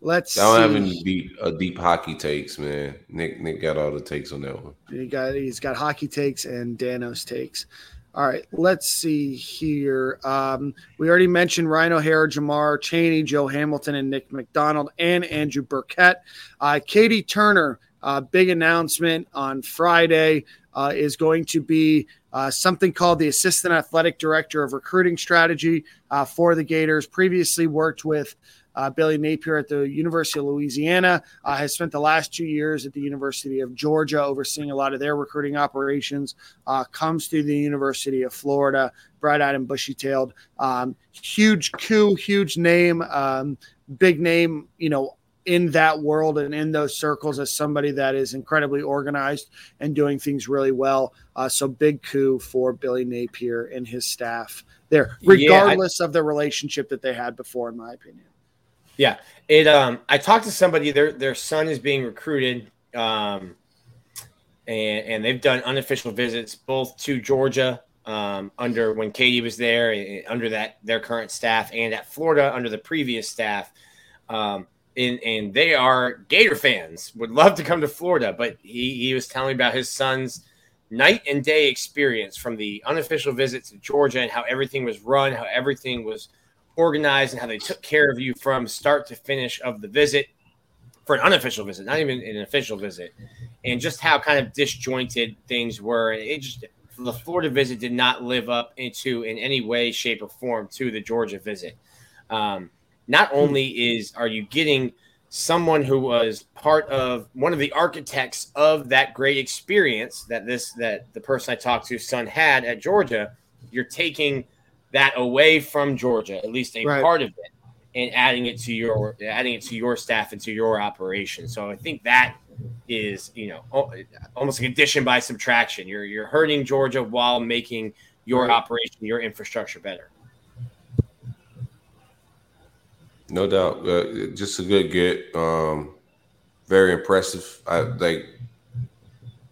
let's I don't have any deep uh, deep hockey takes, man. Nick Nick got all the takes on that one. He got he's got hockey takes and Danos takes. All right, let's see here. Um, we already mentioned Ryan O'Hara, Jamar Chaney, Joe Hamilton, and Nick McDonald, and Andrew Burkett. Uh, Katie Turner, uh, big announcement on Friday, uh, is going to be uh, something called the Assistant Athletic Director of Recruiting Strategy uh, for the Gators. Previously worked with uh, Billy Napier at the University of Louisiana, uh, has spent the last two years at the University of Georgia overseeing a lot of their recruiting operations, uh, comes to the University of Florida, bright eyed and bushy tailed. Um, huge coup, huge name, um, big name, you know, in that world and in those circles as somebody that is incredibly organized and doing things really well. Uh, so big coup for Billy Napier and his staff there, Yeah, I- regardless of the relationship that they had before, in my opinion. Yeah, it. Um, I talked to somebody. Their their son is being recruited, um, and and they've done unofficial visits both to Georgia um, under when Katie was there, eh, under that their current staff, and at Florida under the previous staff. Um, and and they are Gator fans. Would love to come to Florida, but he he was telling me about his son's night and day experience from the unofficial visit to Georgia and how everything was run, how everything was organized and how they took care of you from start to finish of the visit for an unofficial visit, not even an official visit, and just how kind of disjointed things were. And it just the Florida visit did not live up into in any way, shape, or form to the Georgia visit. Um, not hmm. only is are you getting someone who was part of one of the architects of that great experience that this that the person I talked to son had at Georgia, you're taking that away from Georgia, at least a Right. part of it, and adding it to your adding it to your staff and to your operation. So I think that is you know almost like addition by subtraction. You're you're hurting Georgia while making your Right. operation, your infrastructure better. No doubt. Uh, just a good get. Um, very impressive. I like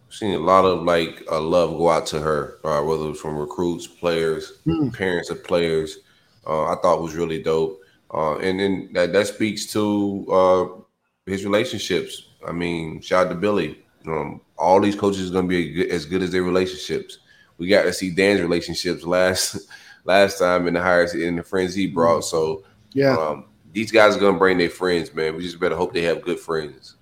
seen a lot of like uh, love go out to her, uh, whether it was from recruits, players, Mm. parents of players. Uh, I thought was really dope. Uh, and then that, that speaks to uh, his relationships. I mean, shout out to Billy. Um, all these coaches are going to be good, as good as their relationships. We got to see Dan's relationships last last time in the hires in the friends he brought. So Yeah. um, these guys are gonna bring their friends, man. We just better hope they have good friends.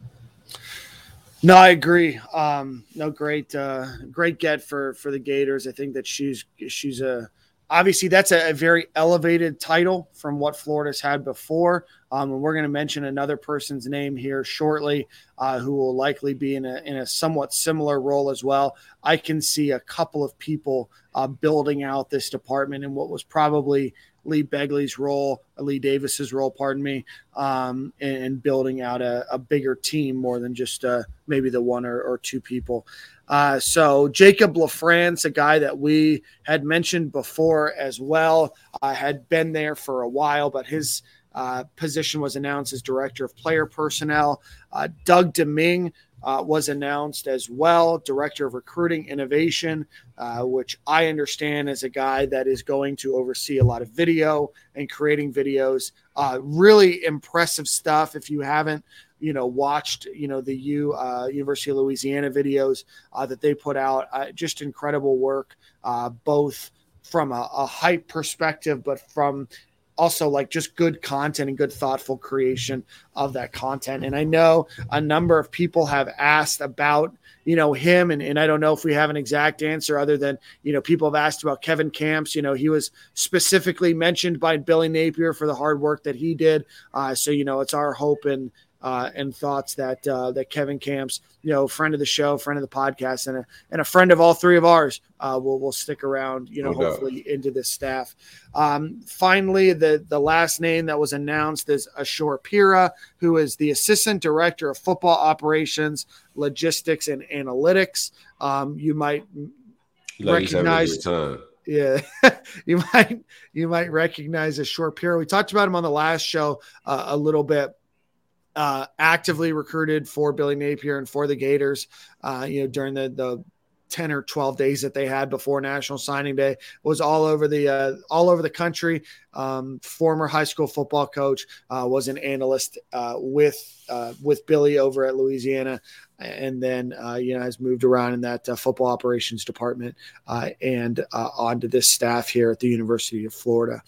No, I agree. Um, no, great, uh, great get for for the Gators. I think that she's she's a obviously that's a, a very elevated title from what Florida's had before. Um, and we're going to mention another person's name here shortly, uh, who will likely be in a in a somewhat similar role as well. I can see a couple of people uh, building out this department in what was probably Lee Begley's role, Lee Davis's role, pardon me, um, and, and building out a, a bigger team more than just uh, maybe the one or, or two people. Uh, so Jacob LaFrance, a guy that we had mentioned before as well, uh, had been there for a while, but his uh, position was announced as director of player personnel. Uh, Doug Deming uh, was announced as well, director of recruiting innovation, uh, which I understand is a guy that is going to oversee a lot of video and creating videos. Uh, really impressive stuff. If you haven't, you know, watched, you know, the U uh, University of Louisiana videos uh, that they put out, uh, just incredible work, both from a, a hype perspective, but from also like just good content and good thoughtful creation of that content. And I know a number of people have asked about you know him and, and i don't know if we have an exact answer other than you know people have asked about kevin camps you know he was specifically mentioned by billy napier for the hard work that he did uh, so you know it's our hope and uh, and thoughts that uh, that Kevin Camps, you know, friend of the show, friend of the podcast, and a and a friend of all three of ours, uh, will will stick around, you know, No doubt. hopefully into this staff. Um, finally, the the last name that was announced is Ashore Pira, who is the assistant director of football operations, logistics, and analytics. Um, you might He like he's having a Recognized- good time. yeah, you might you might recognize a short period. We talked about him on the last show uh, a little bit. Uh, actively recruited for Billy Napier and for the Gators. Uh, you know, during the the ten or twelve days that they had before National Signing Day, was all over the uh, all over the country. Um, former high school football coach uh, was an analyst uh, with uh, with Billy over at Louisiana, and then uh, you know has moved around in that uh, football operations department and onto this staff here at the University of Florida.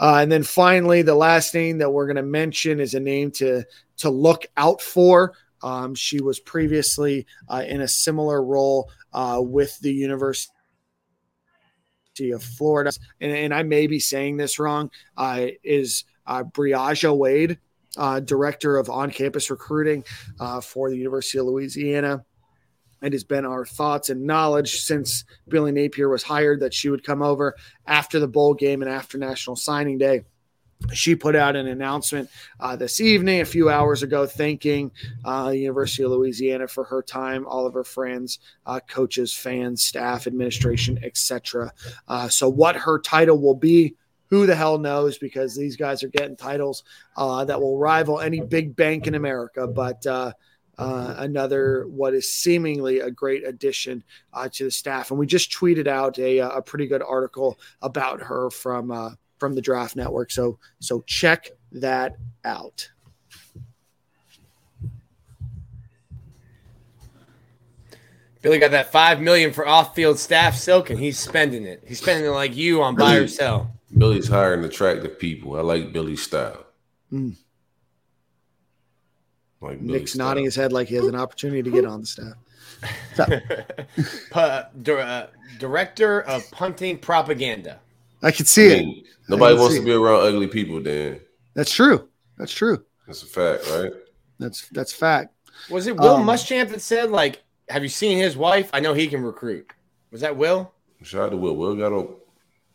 And then finally, the last name that we're going to mention is a name to to look out for. Um, she was previously uh, in a similar role uh, with the University of Florida, and, and I may be saying this wrong. Uh, is uh, Briaja Wade, uh, director of on-campus recruiting uh, for the University of Louisiana? It has been our thoughts and knowledge since Billy Napier was hired that she would come over after the bowl game and after National Signing Day. She put out an announcement uh, this evening, a few hours ago, thanking uh, the University of Louisiana for her time, all of her friends, uh, coaches, fans, staff, administration, etc. Uh, so, what her title will be, who the hell knows? Because these guys are getting titles uh, that will rival any big bank in America. But uh, uh, another what is seemingly a great addition uh, to the staff. And we just tweeted out a, a pretty good article about her from uh, from the Draft Network. So so check that out. Billy got that five million for off-field staff silk, and he's spending it. He's spending it like you on buy or sell. Billy's hiring attractive people. I like Billy's style. Mm. Like Nick's Billy's nodding his head like he has an opportunity to get on the staff. Pa- dir- uh, director of punting propaganda. I can see I it. nobody wants to be around ugly people. Dan. That's true. That's true. that's a fact, right? That's that's fact. Was it Will Um, Muschamp that said, like, have you seen his wife? I know he can recruit. Was that Will? Shout out to Will. Will got a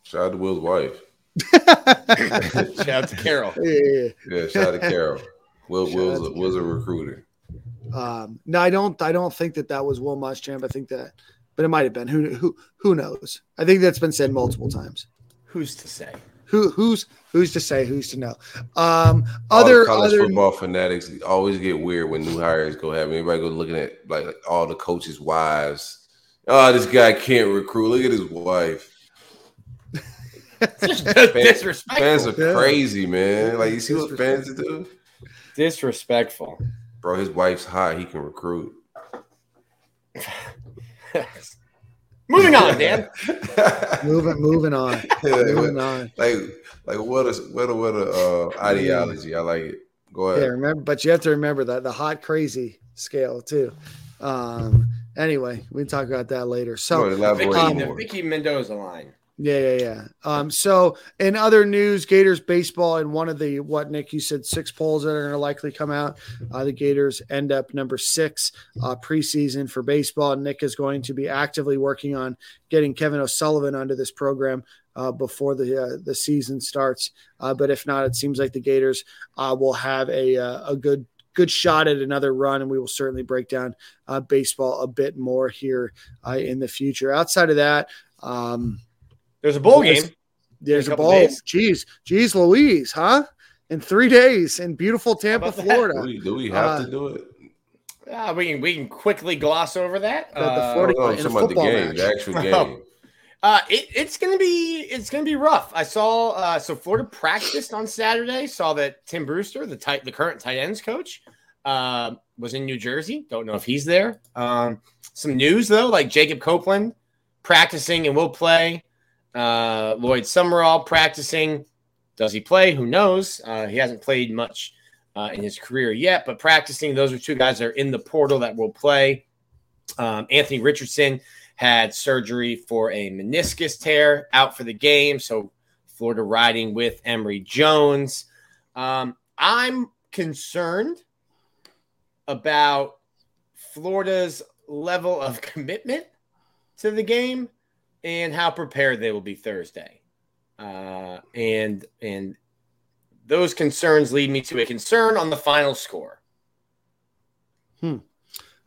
shout out to Will's wife. Shout out to Carol. Yeah. Yeah, shout out to Carol. Will Shout Will's a, to was a recruiter. Um, no, I don't. I don't think that that was Will Muschamp. I think that, but it might have been. Who who who knows? I think that's been said multiple times. Who's to say? Who who's who's to say? Who's to know? Um, All the other college other football fanatics always get weird when new hires go happen. Everybody go looking at like, like all the coaches' wives. Oh, this guy can't recruit. Look at his wife. Just Fans, disrespectful. fans are Yeah. crazy, man. Like you see what fans do, disrespectful. bro. His wife's hot. He can recruit. Moving on, Dan. moving moving on, moving like, on. like like what a what a what a uh, ideology. I like it. Go ahead. Yeah, ahead. remember, but you have to remember that the hot crazy scale too. Um, anyway, we can talk about that later. So ahead, elaborate Vicky, the. Vicky Mendoza line. Yeah, yeah, yeah. Um, so in other news, Gators baseball in one of the what Nick you said six polls that are going to likely come out. Uh, the Gators end up number six uh, preseason for baseball. Nick is going to be actively working on getting Kevin O'Sullivan onto this program uh, before the uh, the season starts. Uh, but if not, it seems like the Gators uh, will have a a good good shot at another run, and we will certainly break down uh, baseball a bit more here uh, in the future. Outside of that. Um, There's a bowl There's- game. there's a a couple ball. days? Jeez, jeez, Louise, huh? In three days in beautiful Tampa, about that? Do Florida. we, do we have Uh, to do it? Uh, we can we can quickly gloss over that. The- the Uh, Florida- No, I'm in about the football game, match. the actual Oh. game. Uh, it, it's gonna be it's gonna be rough. I saw uh, so Florida practiced on Saturday. Saw that Tim Brewster, the tight the current tight ends coach, uh, was in New Jersey. Don't know if he's there. Um, some news though, like Jacob Copeland practicing and will play. Uh, Lloyd Summerall practicing. does he play? Who knows? Uh, he hasn't played much uh, in his career yet, but practicing. Those are two guys that are in the portal that will play. Um, Anthony Richardson had surgery for a meniscus tear, out for the game. So Florida riding with Emory Jones. Um, I'm concerned about Florida's level of commitment to the game and how prepared they will be Thursday. Uh, and and those concerns lead me to a concern on the final score. Hmm.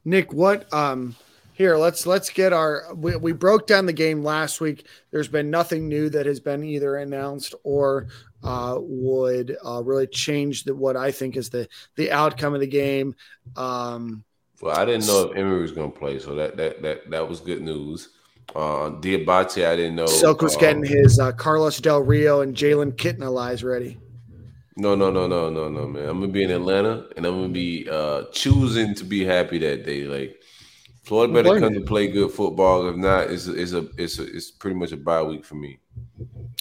Nick, what um here let's let's get our we, we broke down the game last week. There's been nothing new that has been either announced or uh, would uh, really change the, what I think is the the outcome of the game. Um, well, I didn't know if Emory was going to play, so that that that that was good news. Uh, Diabate, I didn't know. Silk was uh, getting his uh, Carlos Del Rio and Jalen Kitna lies ready. No, no, no, no, no, no, man. I'm gonna be in Atlanta, and I'm gonna be uh, choosing to be happy that day. Like Florida better come to play good football. If not, it's a, it's a it's a, it's pretty much a bye week for me.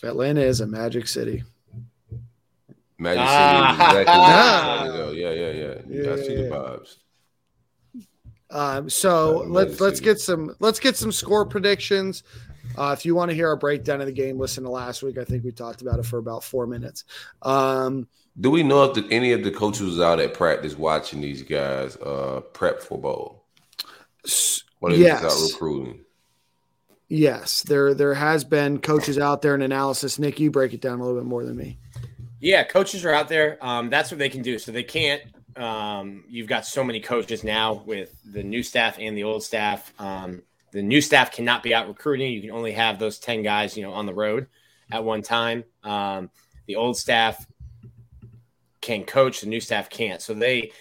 Atlanta is a magic city. Magic ah. City, exactly. yeah, yeah, yeah, yeah. I see the vibes. Um, so uh, let's let's get some let's get some score predictions. Uh, if you want to hear our breakdown of the game, listen to last week. I think we talked about it for about four minutes. Um, Do we know if the, any of the coaches was out at practice watching these guys uh, prep for bowl? What is yes. out recruiting? Yes, there there has been coaches out there in analysis. Nick, you break it down a little bit more than me. Yeah, coaches are out there. Um, that's what they can do. So they can't um, you've got so many coaches now with the new staff and the old staff. Um, the new staff cannot be out recruiting. You can only have those 10 guys, you know, on the road at one time. Um, the old staff can coach, the new staff can't. So they,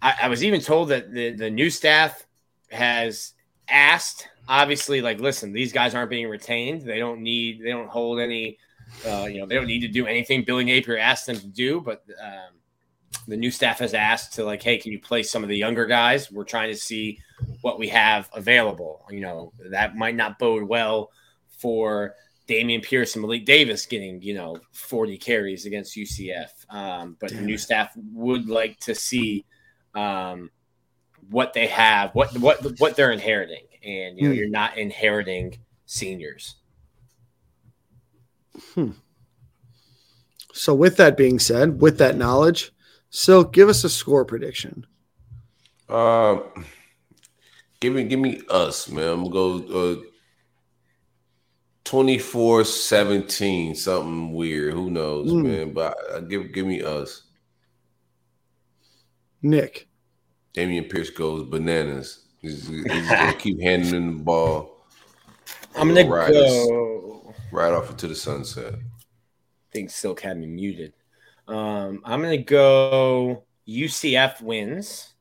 I, I was even told that the, the new staff has asked, obviously, like, listen, these guys aren't being retained. They don't need, they don't hold any, uh, you know, they don't need to do anything Billy Napier asked them to do, but, um, the new staff has asked to like, hey, can you play some of the younger guys? We're trying to see what we have available. You know, that might not bode well for Dameon Pierce and Malik Davis getting, you know, 40 carries against UCF. Um, but Damn. the new staff would like to see um, what they have, what what what they're inheriting. And you know, hmm. you're not inheriting seniors. Hmm. So with that being said, with that knowledge, so give us a score prediction. Uh, give me give me us, man. I'm gonna go uh 24-17, something weird. Who knows, mm. man? But uh, give give me us. Nick. Dameon Pierce goes bananas. He's, he's gonna keep handing him the ball. I'm gonna go right off into the sunset. I think Silk had me muted. Um, I'm going to go UCF wins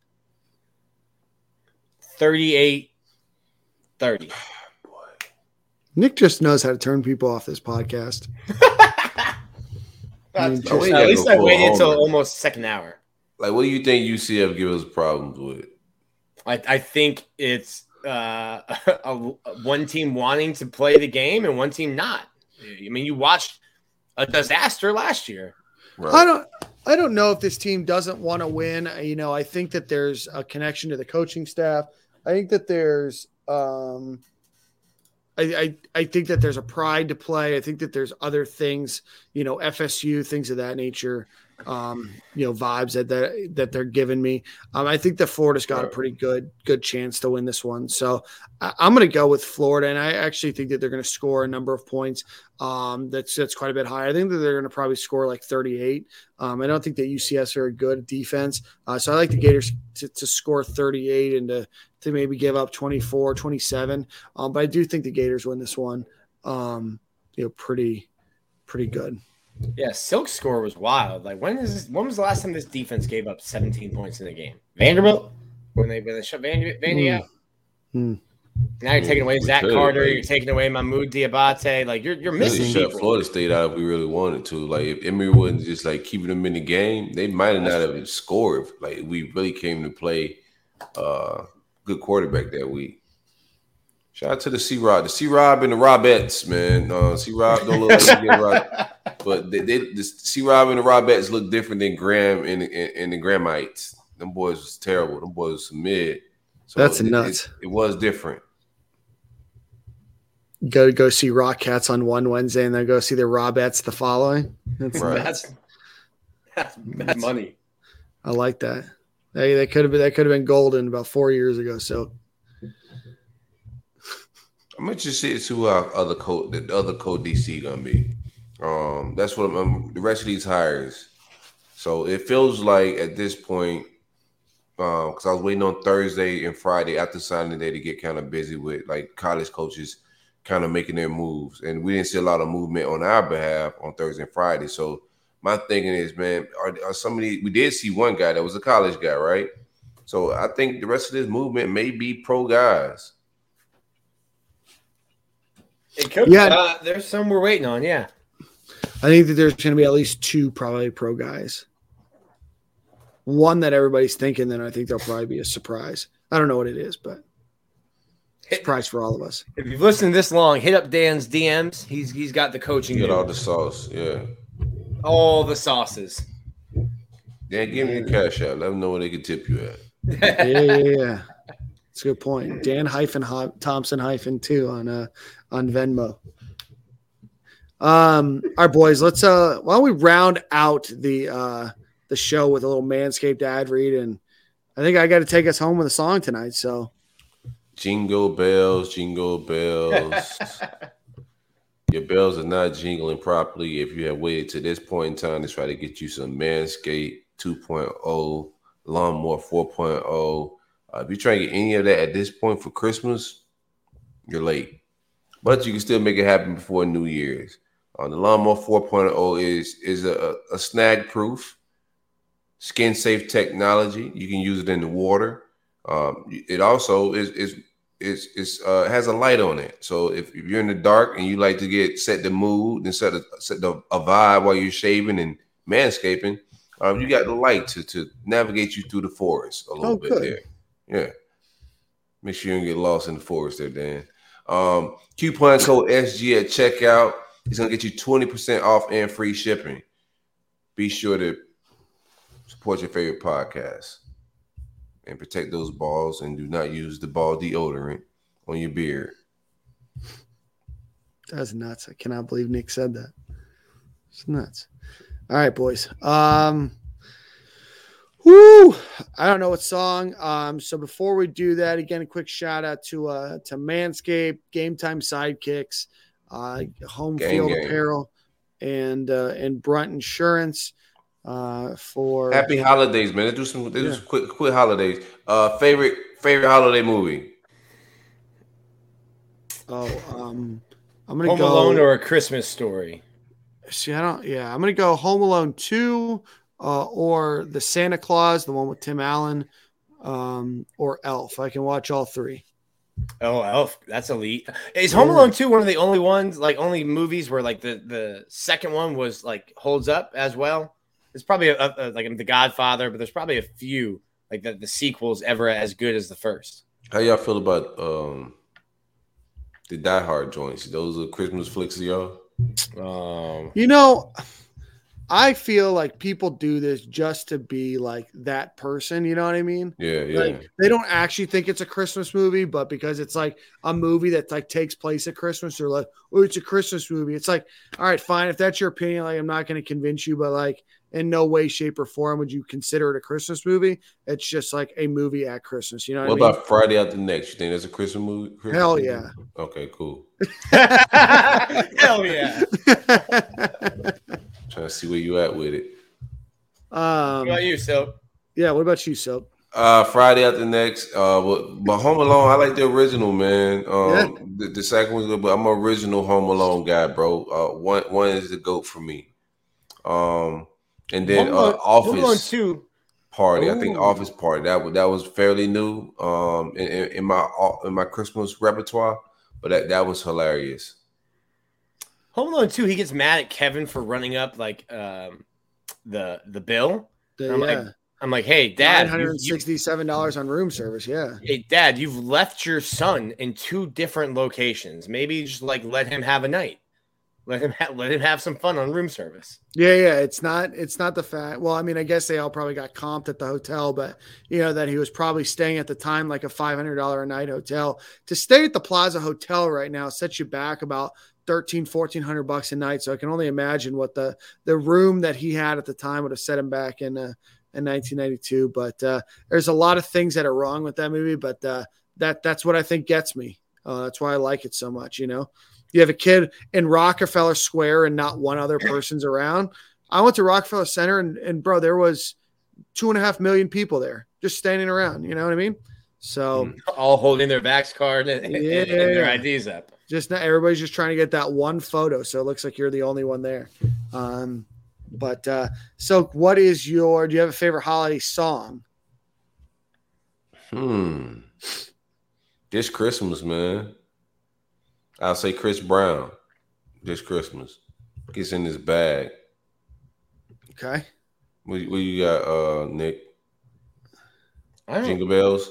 38 30. Nick just knows how to turn people off this podcast. I mean, just, at least I waited until almost second hour. Like, what do you think UCF gives us problems with? I, I think it's uh, a, a, one team wanting to play the game and one team not. I mean, you watched a disaster last year. I don't I don't know if this team doesn't want to win. You know, I think that there's a connection to the coaching staff. I think that there's um I, I, I think that there's a pride to play. I think that there's other things, you know, FSU, things of that nature um, you know, vibes that that, that they're giving me. Um, I think that Florida's got a pretty good good chance to win this one. So I, am going to go with Florida, and I actually think that they're going to score a number of points. Um, that's that's quite a bit higher. I think that they're going to probably score like 38. Um, I don't think that UCS are very good defense, uh, so I like the Gators to, to, score 38 and to to maybe give up 24, 27. Um, but I do think the Gators win this one. Um, you know, pretty pretty good. Yeah, Silk's score was wild. Like when is this, when was the last time this defense gave up 17 points in a game? Vanderbilt when they when they shut Vandy, Vandy mm. out. Mm. Now you're taking away Zach Carter. You're taking away Mohamoud Diabate. Like you're you're missing. Shut Florida State out if we really wanted to. Like if Emory wasn't just like keeping them in the game, they might have not have scored. Like we really came to play uh good quarterback that week. Shout out to the C Rob, the C Rob and the Robettes, man. Uh, C Rob don't look like he get right, but they, they the C Rob and the Robettes look different than Graham and, and, and the Grahamites. Them boys was terrible. Them boys was mid. So That's it- nuts. It, it was different. Go go see Rock Cats on one Wednesday and then go see the Robettes the following. That's Right. That's that's, that's money. I like that. They they could have been that could have been golden about four years ago. So I'm interested to see who our other code, the other code DC gonna be. Um, that's what I'm, um, the rest of these hires. So it feels like at this point, because I was waiting on Thursday and Friday after signing day to get kind of busy with like college coaches kind of making their moves, and we didn't see a lot of movement on our behalf on Thursday and Friday. So my thinking is, man, are, are some of these? We did see one guy that was a college guy, right? So I think the rest of this movement may be pro guys. It could, Yeah. uh, there's some we're waiting on. Yeah, I think that there's going to be at least two probably pro guys. One that everybody's thinking, then I think there'll probably be a surprise. I don't know what it is, but surprise for all of us. if you've listened this long, hit up Dan's DMs. He's he's got the coaching, Get all all the sauce, yeah. all the sauces. Dan, give me the cash out. Let them know where they can tip you at. Yeah, yeah, yeah. That's a good point. Dan hyphen Thompson hyphen two on uh on Venmo. Um, all right, boys. Let's uh, why don't we round out the uh the show with a little Manscaped ad read, and I think I got to take us home with a song tonight. So Jingle bells, jingle bells. Your bells are not jingling properly if you have waited to this point in time to try to get you some Manscaped 2.0, Lawnmower 4.0. Uh, if you're trying to get any of that at this point for Christmas, you're late. But you can still make it happen before New Year's. Uh, the Lawnmower 4.0 is is a, a snag proof, skin safe technology. You can use it in the water. Um, it also is is is is uh, has a light on it. So if, if you're in the dark and you like to get set the mood and set a set the, a vibe while you're shaving and manscaping, um, you got the light to to navigate you through the forest a little Oh, bit good. there. Yeah. Make sure you don't get lost in the forest there, Dan. Um, coupon code SG at checkout. It's gonna get you 20% off and free shipping. Be sure to support your favorite podcast and protect those balls and do not use the ball deodorant on your beard. that's nuts. I cannot believe Nick said that. It's nuts. All right, boys. Um, whoo! I don't know what song. Um, so before we do that, again, a quick shout out to uh to Manscaped, Game Time Sidekicks, uh, Home Gang, Field gang. Apparel, and uh, and Brunt Insurance uh, for Happy holidays, man. Let's do some, let's do some quick quick holidays. Uh favorite favorite holiday movie. Oh, um, I'm gonna Home go. Alone or a Christmas Story. See, I don't. Yeah, I'm gonna go Home Alone two, uh, or the Santa Claus, the one with Tim Allen, um, or Elf. I can watch all three. Oh, Elf, that's elite. Is Home Alone 2 one of the only ones, like only movies where like the the second one was like holds up as well? It's probably a, a, like The Godfather, but there's probably a few like the, the sequels ever as good as the first. How y'all feel about um the Die Hard joints? Those are Christmas flicks, y'all. Um, You know, I feel like people do this just to be like that person. You know what I mean? Yeah, yeah. Like they don't actually think it's a Christmas movie, but because it's like a movie that like takes place at Christmas, they're like, "Oh, it's a Christmas movie." It's like, all right, fine. If that's your opinion, like I'm not going to convince you, but like in no way, shape, or form would you consider it a Christmas movie. It's just like a movie at Christmas. You know what, what I mean? about Friday After Next? You think that's a Christmas movie? Christmas Hell movie? yeah. Okay, cool. hell yeah! Trying to see where you at with it. What um, about you, so yeah. What about you, Soap? Uh, Friday After Next. Uh, but, but Home Alone, I like the original, man. Um, the, the second one's good, but I'm an original Home Alone guy, bro. Uh, one one is the goat for me. Um, and then Home uh, Alone- Home Alone Office 2. Party. I think Office Party that was that was fairly new. Um, in, in, in my in my Christmas repertoire, but that that was hilarious. Home Alone 2, he gets mad at Kevin for running up like um the the bill. The- I'm yeah. like, I'm like, hey, dad, hundred you, and you, sixty-seven dollars on room service. Yeah. hey, dad, you've left your son in two different locations. Maybe just like let him have a night. Let him ha- let him have some fun on room service. Yeah, yeah. It's not it's not the fact. Well, I mean, I guess they all probably got comped at the hotel, but you know that he was probably staying at the time like a five hundred dollar a night hotel. To stay at the Plaza Hotel right now sets you back about 13 1400 bucks a night. So I can only imagine what the the room that he had at the time would have set him back in uh, in 1992. But uh, there's a lot of things that are wrong with that movie, but uh, that that's what I think gets me. Uh, that's why I like it so much. You know, you have a kid in Rockefeller Square and not one other person's around. I went to Rockefeller Center and, and bro, there was two and a half million people there just standing around. You know what I mean? So All holding their Vax card and, and- and their IDs up. just not everybody's just trying to get that one photo. So it looks like you're the only one there. Um, but uh, so what is your, do you have a favorite holiday song? Hmm. This Christmas, man. I'll say Chris Brown. This Christmas. Gets in his bag. Okay. What, what you got, uh, Nick? I Jingle bells?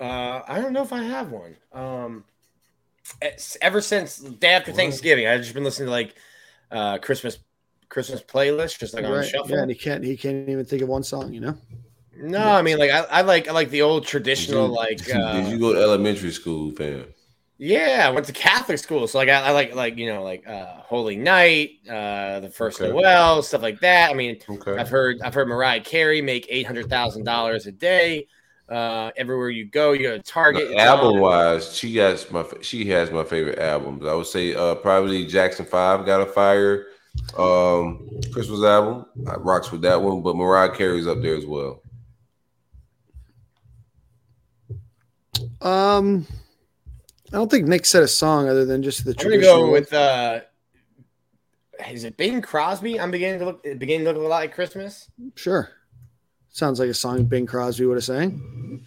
Uh, I don't know if I have one. Um, ever since day after Thanksgiving, I've just been listening to like uh, Christmas Christmas playlist, just like on Right. shuffle. Yeah, and he can't he can't even think of one song, you know? No, I mean like I, I like I like the old Did traditional you, like did, you, uh, did you go to elementary school, fam? yeah I went to Catholic school so like I, I like like you know like uh Holy Night uh the first Okay. Noel stuff like that I mean Okay. I've heard I've heard Mariah Carey make eight hundred thousand dollars a day uh everywhere you go you go to Target it's Album wise, she has my she has my favorite albums. I would say uh probably Jackson Five got a fire um Christmas album. I rocks with that one, but Mariah Carey's up there as well. Um I don't think Nick said a song other than just the I'm gonna go with uh is it Bing Crosby I'm beginning to look beginning to look a lot like Christmas Sure. Sounds like a song Bing Crosby would have sang.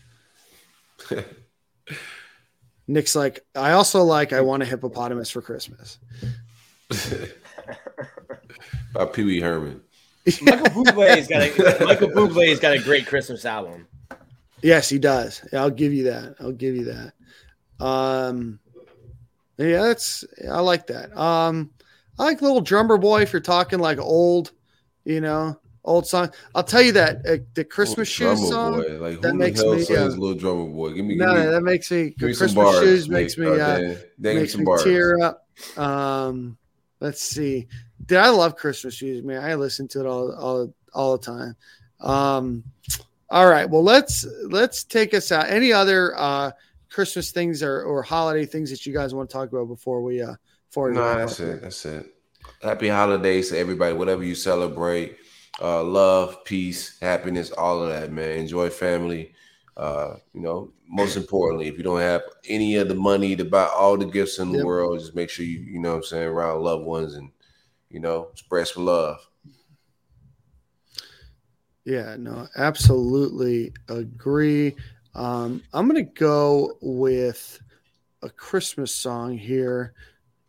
Nick's like, I also like I want a hippopotamus for Christmas. By Pee Wee Herman. Michael Bublé's got a Michael Bublé's got a great Christmas album. Yes, he does. I'll give you that. I'll give you that. Um, yeah, that's I like that. Um, I like Little Drummer Boy if you're talking like old, you know, old song. I'll tell you that uh, the Christmas shoes song. Boy. Like that who makes the hell me, uh, Little Drummer Boy? Give me, No, give me, that makes me give me Christmas bars. shoes makes me Uh, makes some me bars. tear up. Um, let's see. Did I love Christmas Shoes, man? I listen to it all, all, all the time. Um, all right. Well, let's let's take us out. Any other uh Christmas things or, or holiday things that you guys want to talk about before we uh before we No, that's it. That's it. Happy holidays to everybody, whatever you celebrate. Uh, love, peace, happiness, all of that, man. Enjoy family. Uh, you know, most importantly, if you don't have any of the money to buy all the gifts in the Yep. world, just make sure you, you know what I'm saying, around loved ones and, you know, spread some love. Yeah, no, absolutely agree. Um, I'm gonna go with a Christmas song here,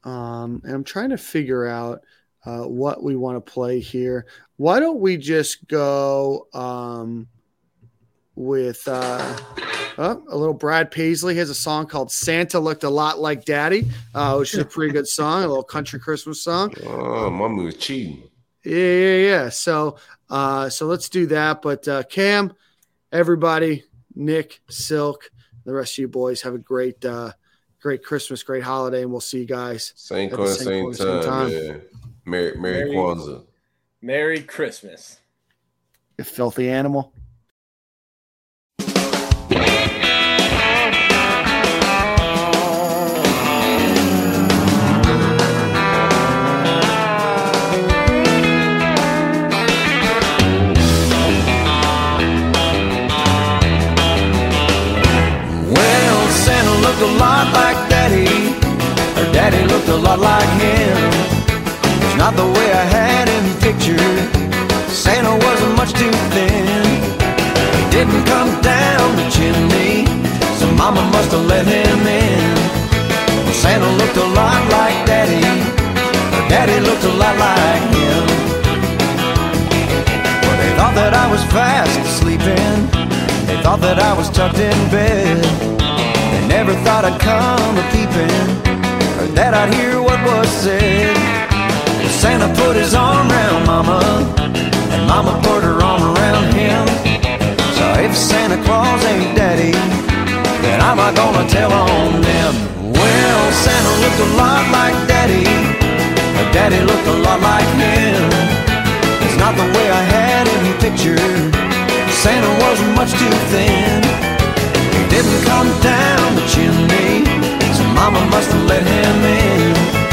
um, and I'm trying to figure out uh, what we want to play here. Why don't we just go um, with uh, oh, a little Brad Paisley has a song called "Santa Looked a Lot Like Daddy," uh, which is a pretty good song, a little country Christmas song. Oh, mommy was cheating. Yeah, yeah, yeah. So, uh, so let's do that. But uh, Cam, everybody, Nick, Silk, the rest of you boys have a great, uh, great Christmas, great holiday, and we'll see you guys. Same At coin, the same, same time, time. man. Merry, Merry Merry- Kwanzaa. Merry Christmas. You filthy animal. Well, Santa looked a lot like Daddy. Her daddy looked a lot like him. It's not the way I had him pictured. Santa wasn't much too thin. He didn't come down the chimney, so Mama must have let him in. Well, Santa looked a lot like Daddy. Her daddy looked a lot like him. Well, they thought thought that I was fast sleeping. They thought that I was tucked in bed. They never thought I'd come a peeping or that I'd hear what was said. Santa put his arm around Mama, and Mama put her arm around him. So if Santa Claus ain't Daddy, then I'm not gonna tell on them. Well, Santa looked a lot like Daddy, but Daddy looked a lot like him. It's not the way I had him pictured. Santa wasn't much too thin. He didn't come down the chimney, so Mama must have let him in.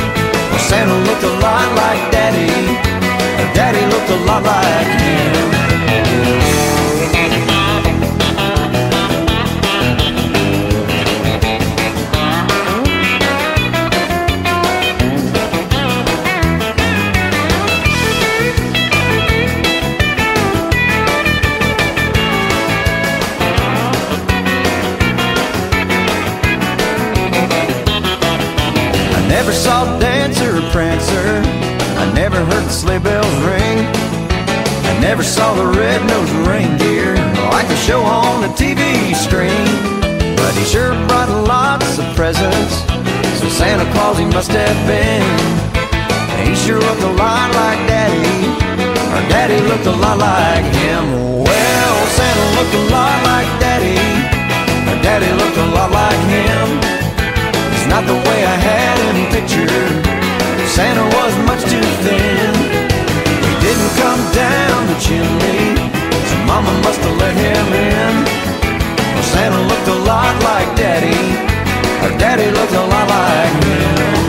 Santa looked a lot like Daddy, Daddy looked a lot like him. Never saw the red-nosed reindeer oh, like the show on the TV screen. But he sure brought lots of presents, so Santa Claus he must have been. He sure looked a lot like Daddy, or Daddy looked a lot like him. Well, Santa looked a lot like Daddy, or Daddy looked a lot like him. It's not the way I had him pictured. Santa was much too thin. Come down the chimney, so Mama must have let him in. Well, Santa looked a lot like Daddy, or Daddy looked a lot like him.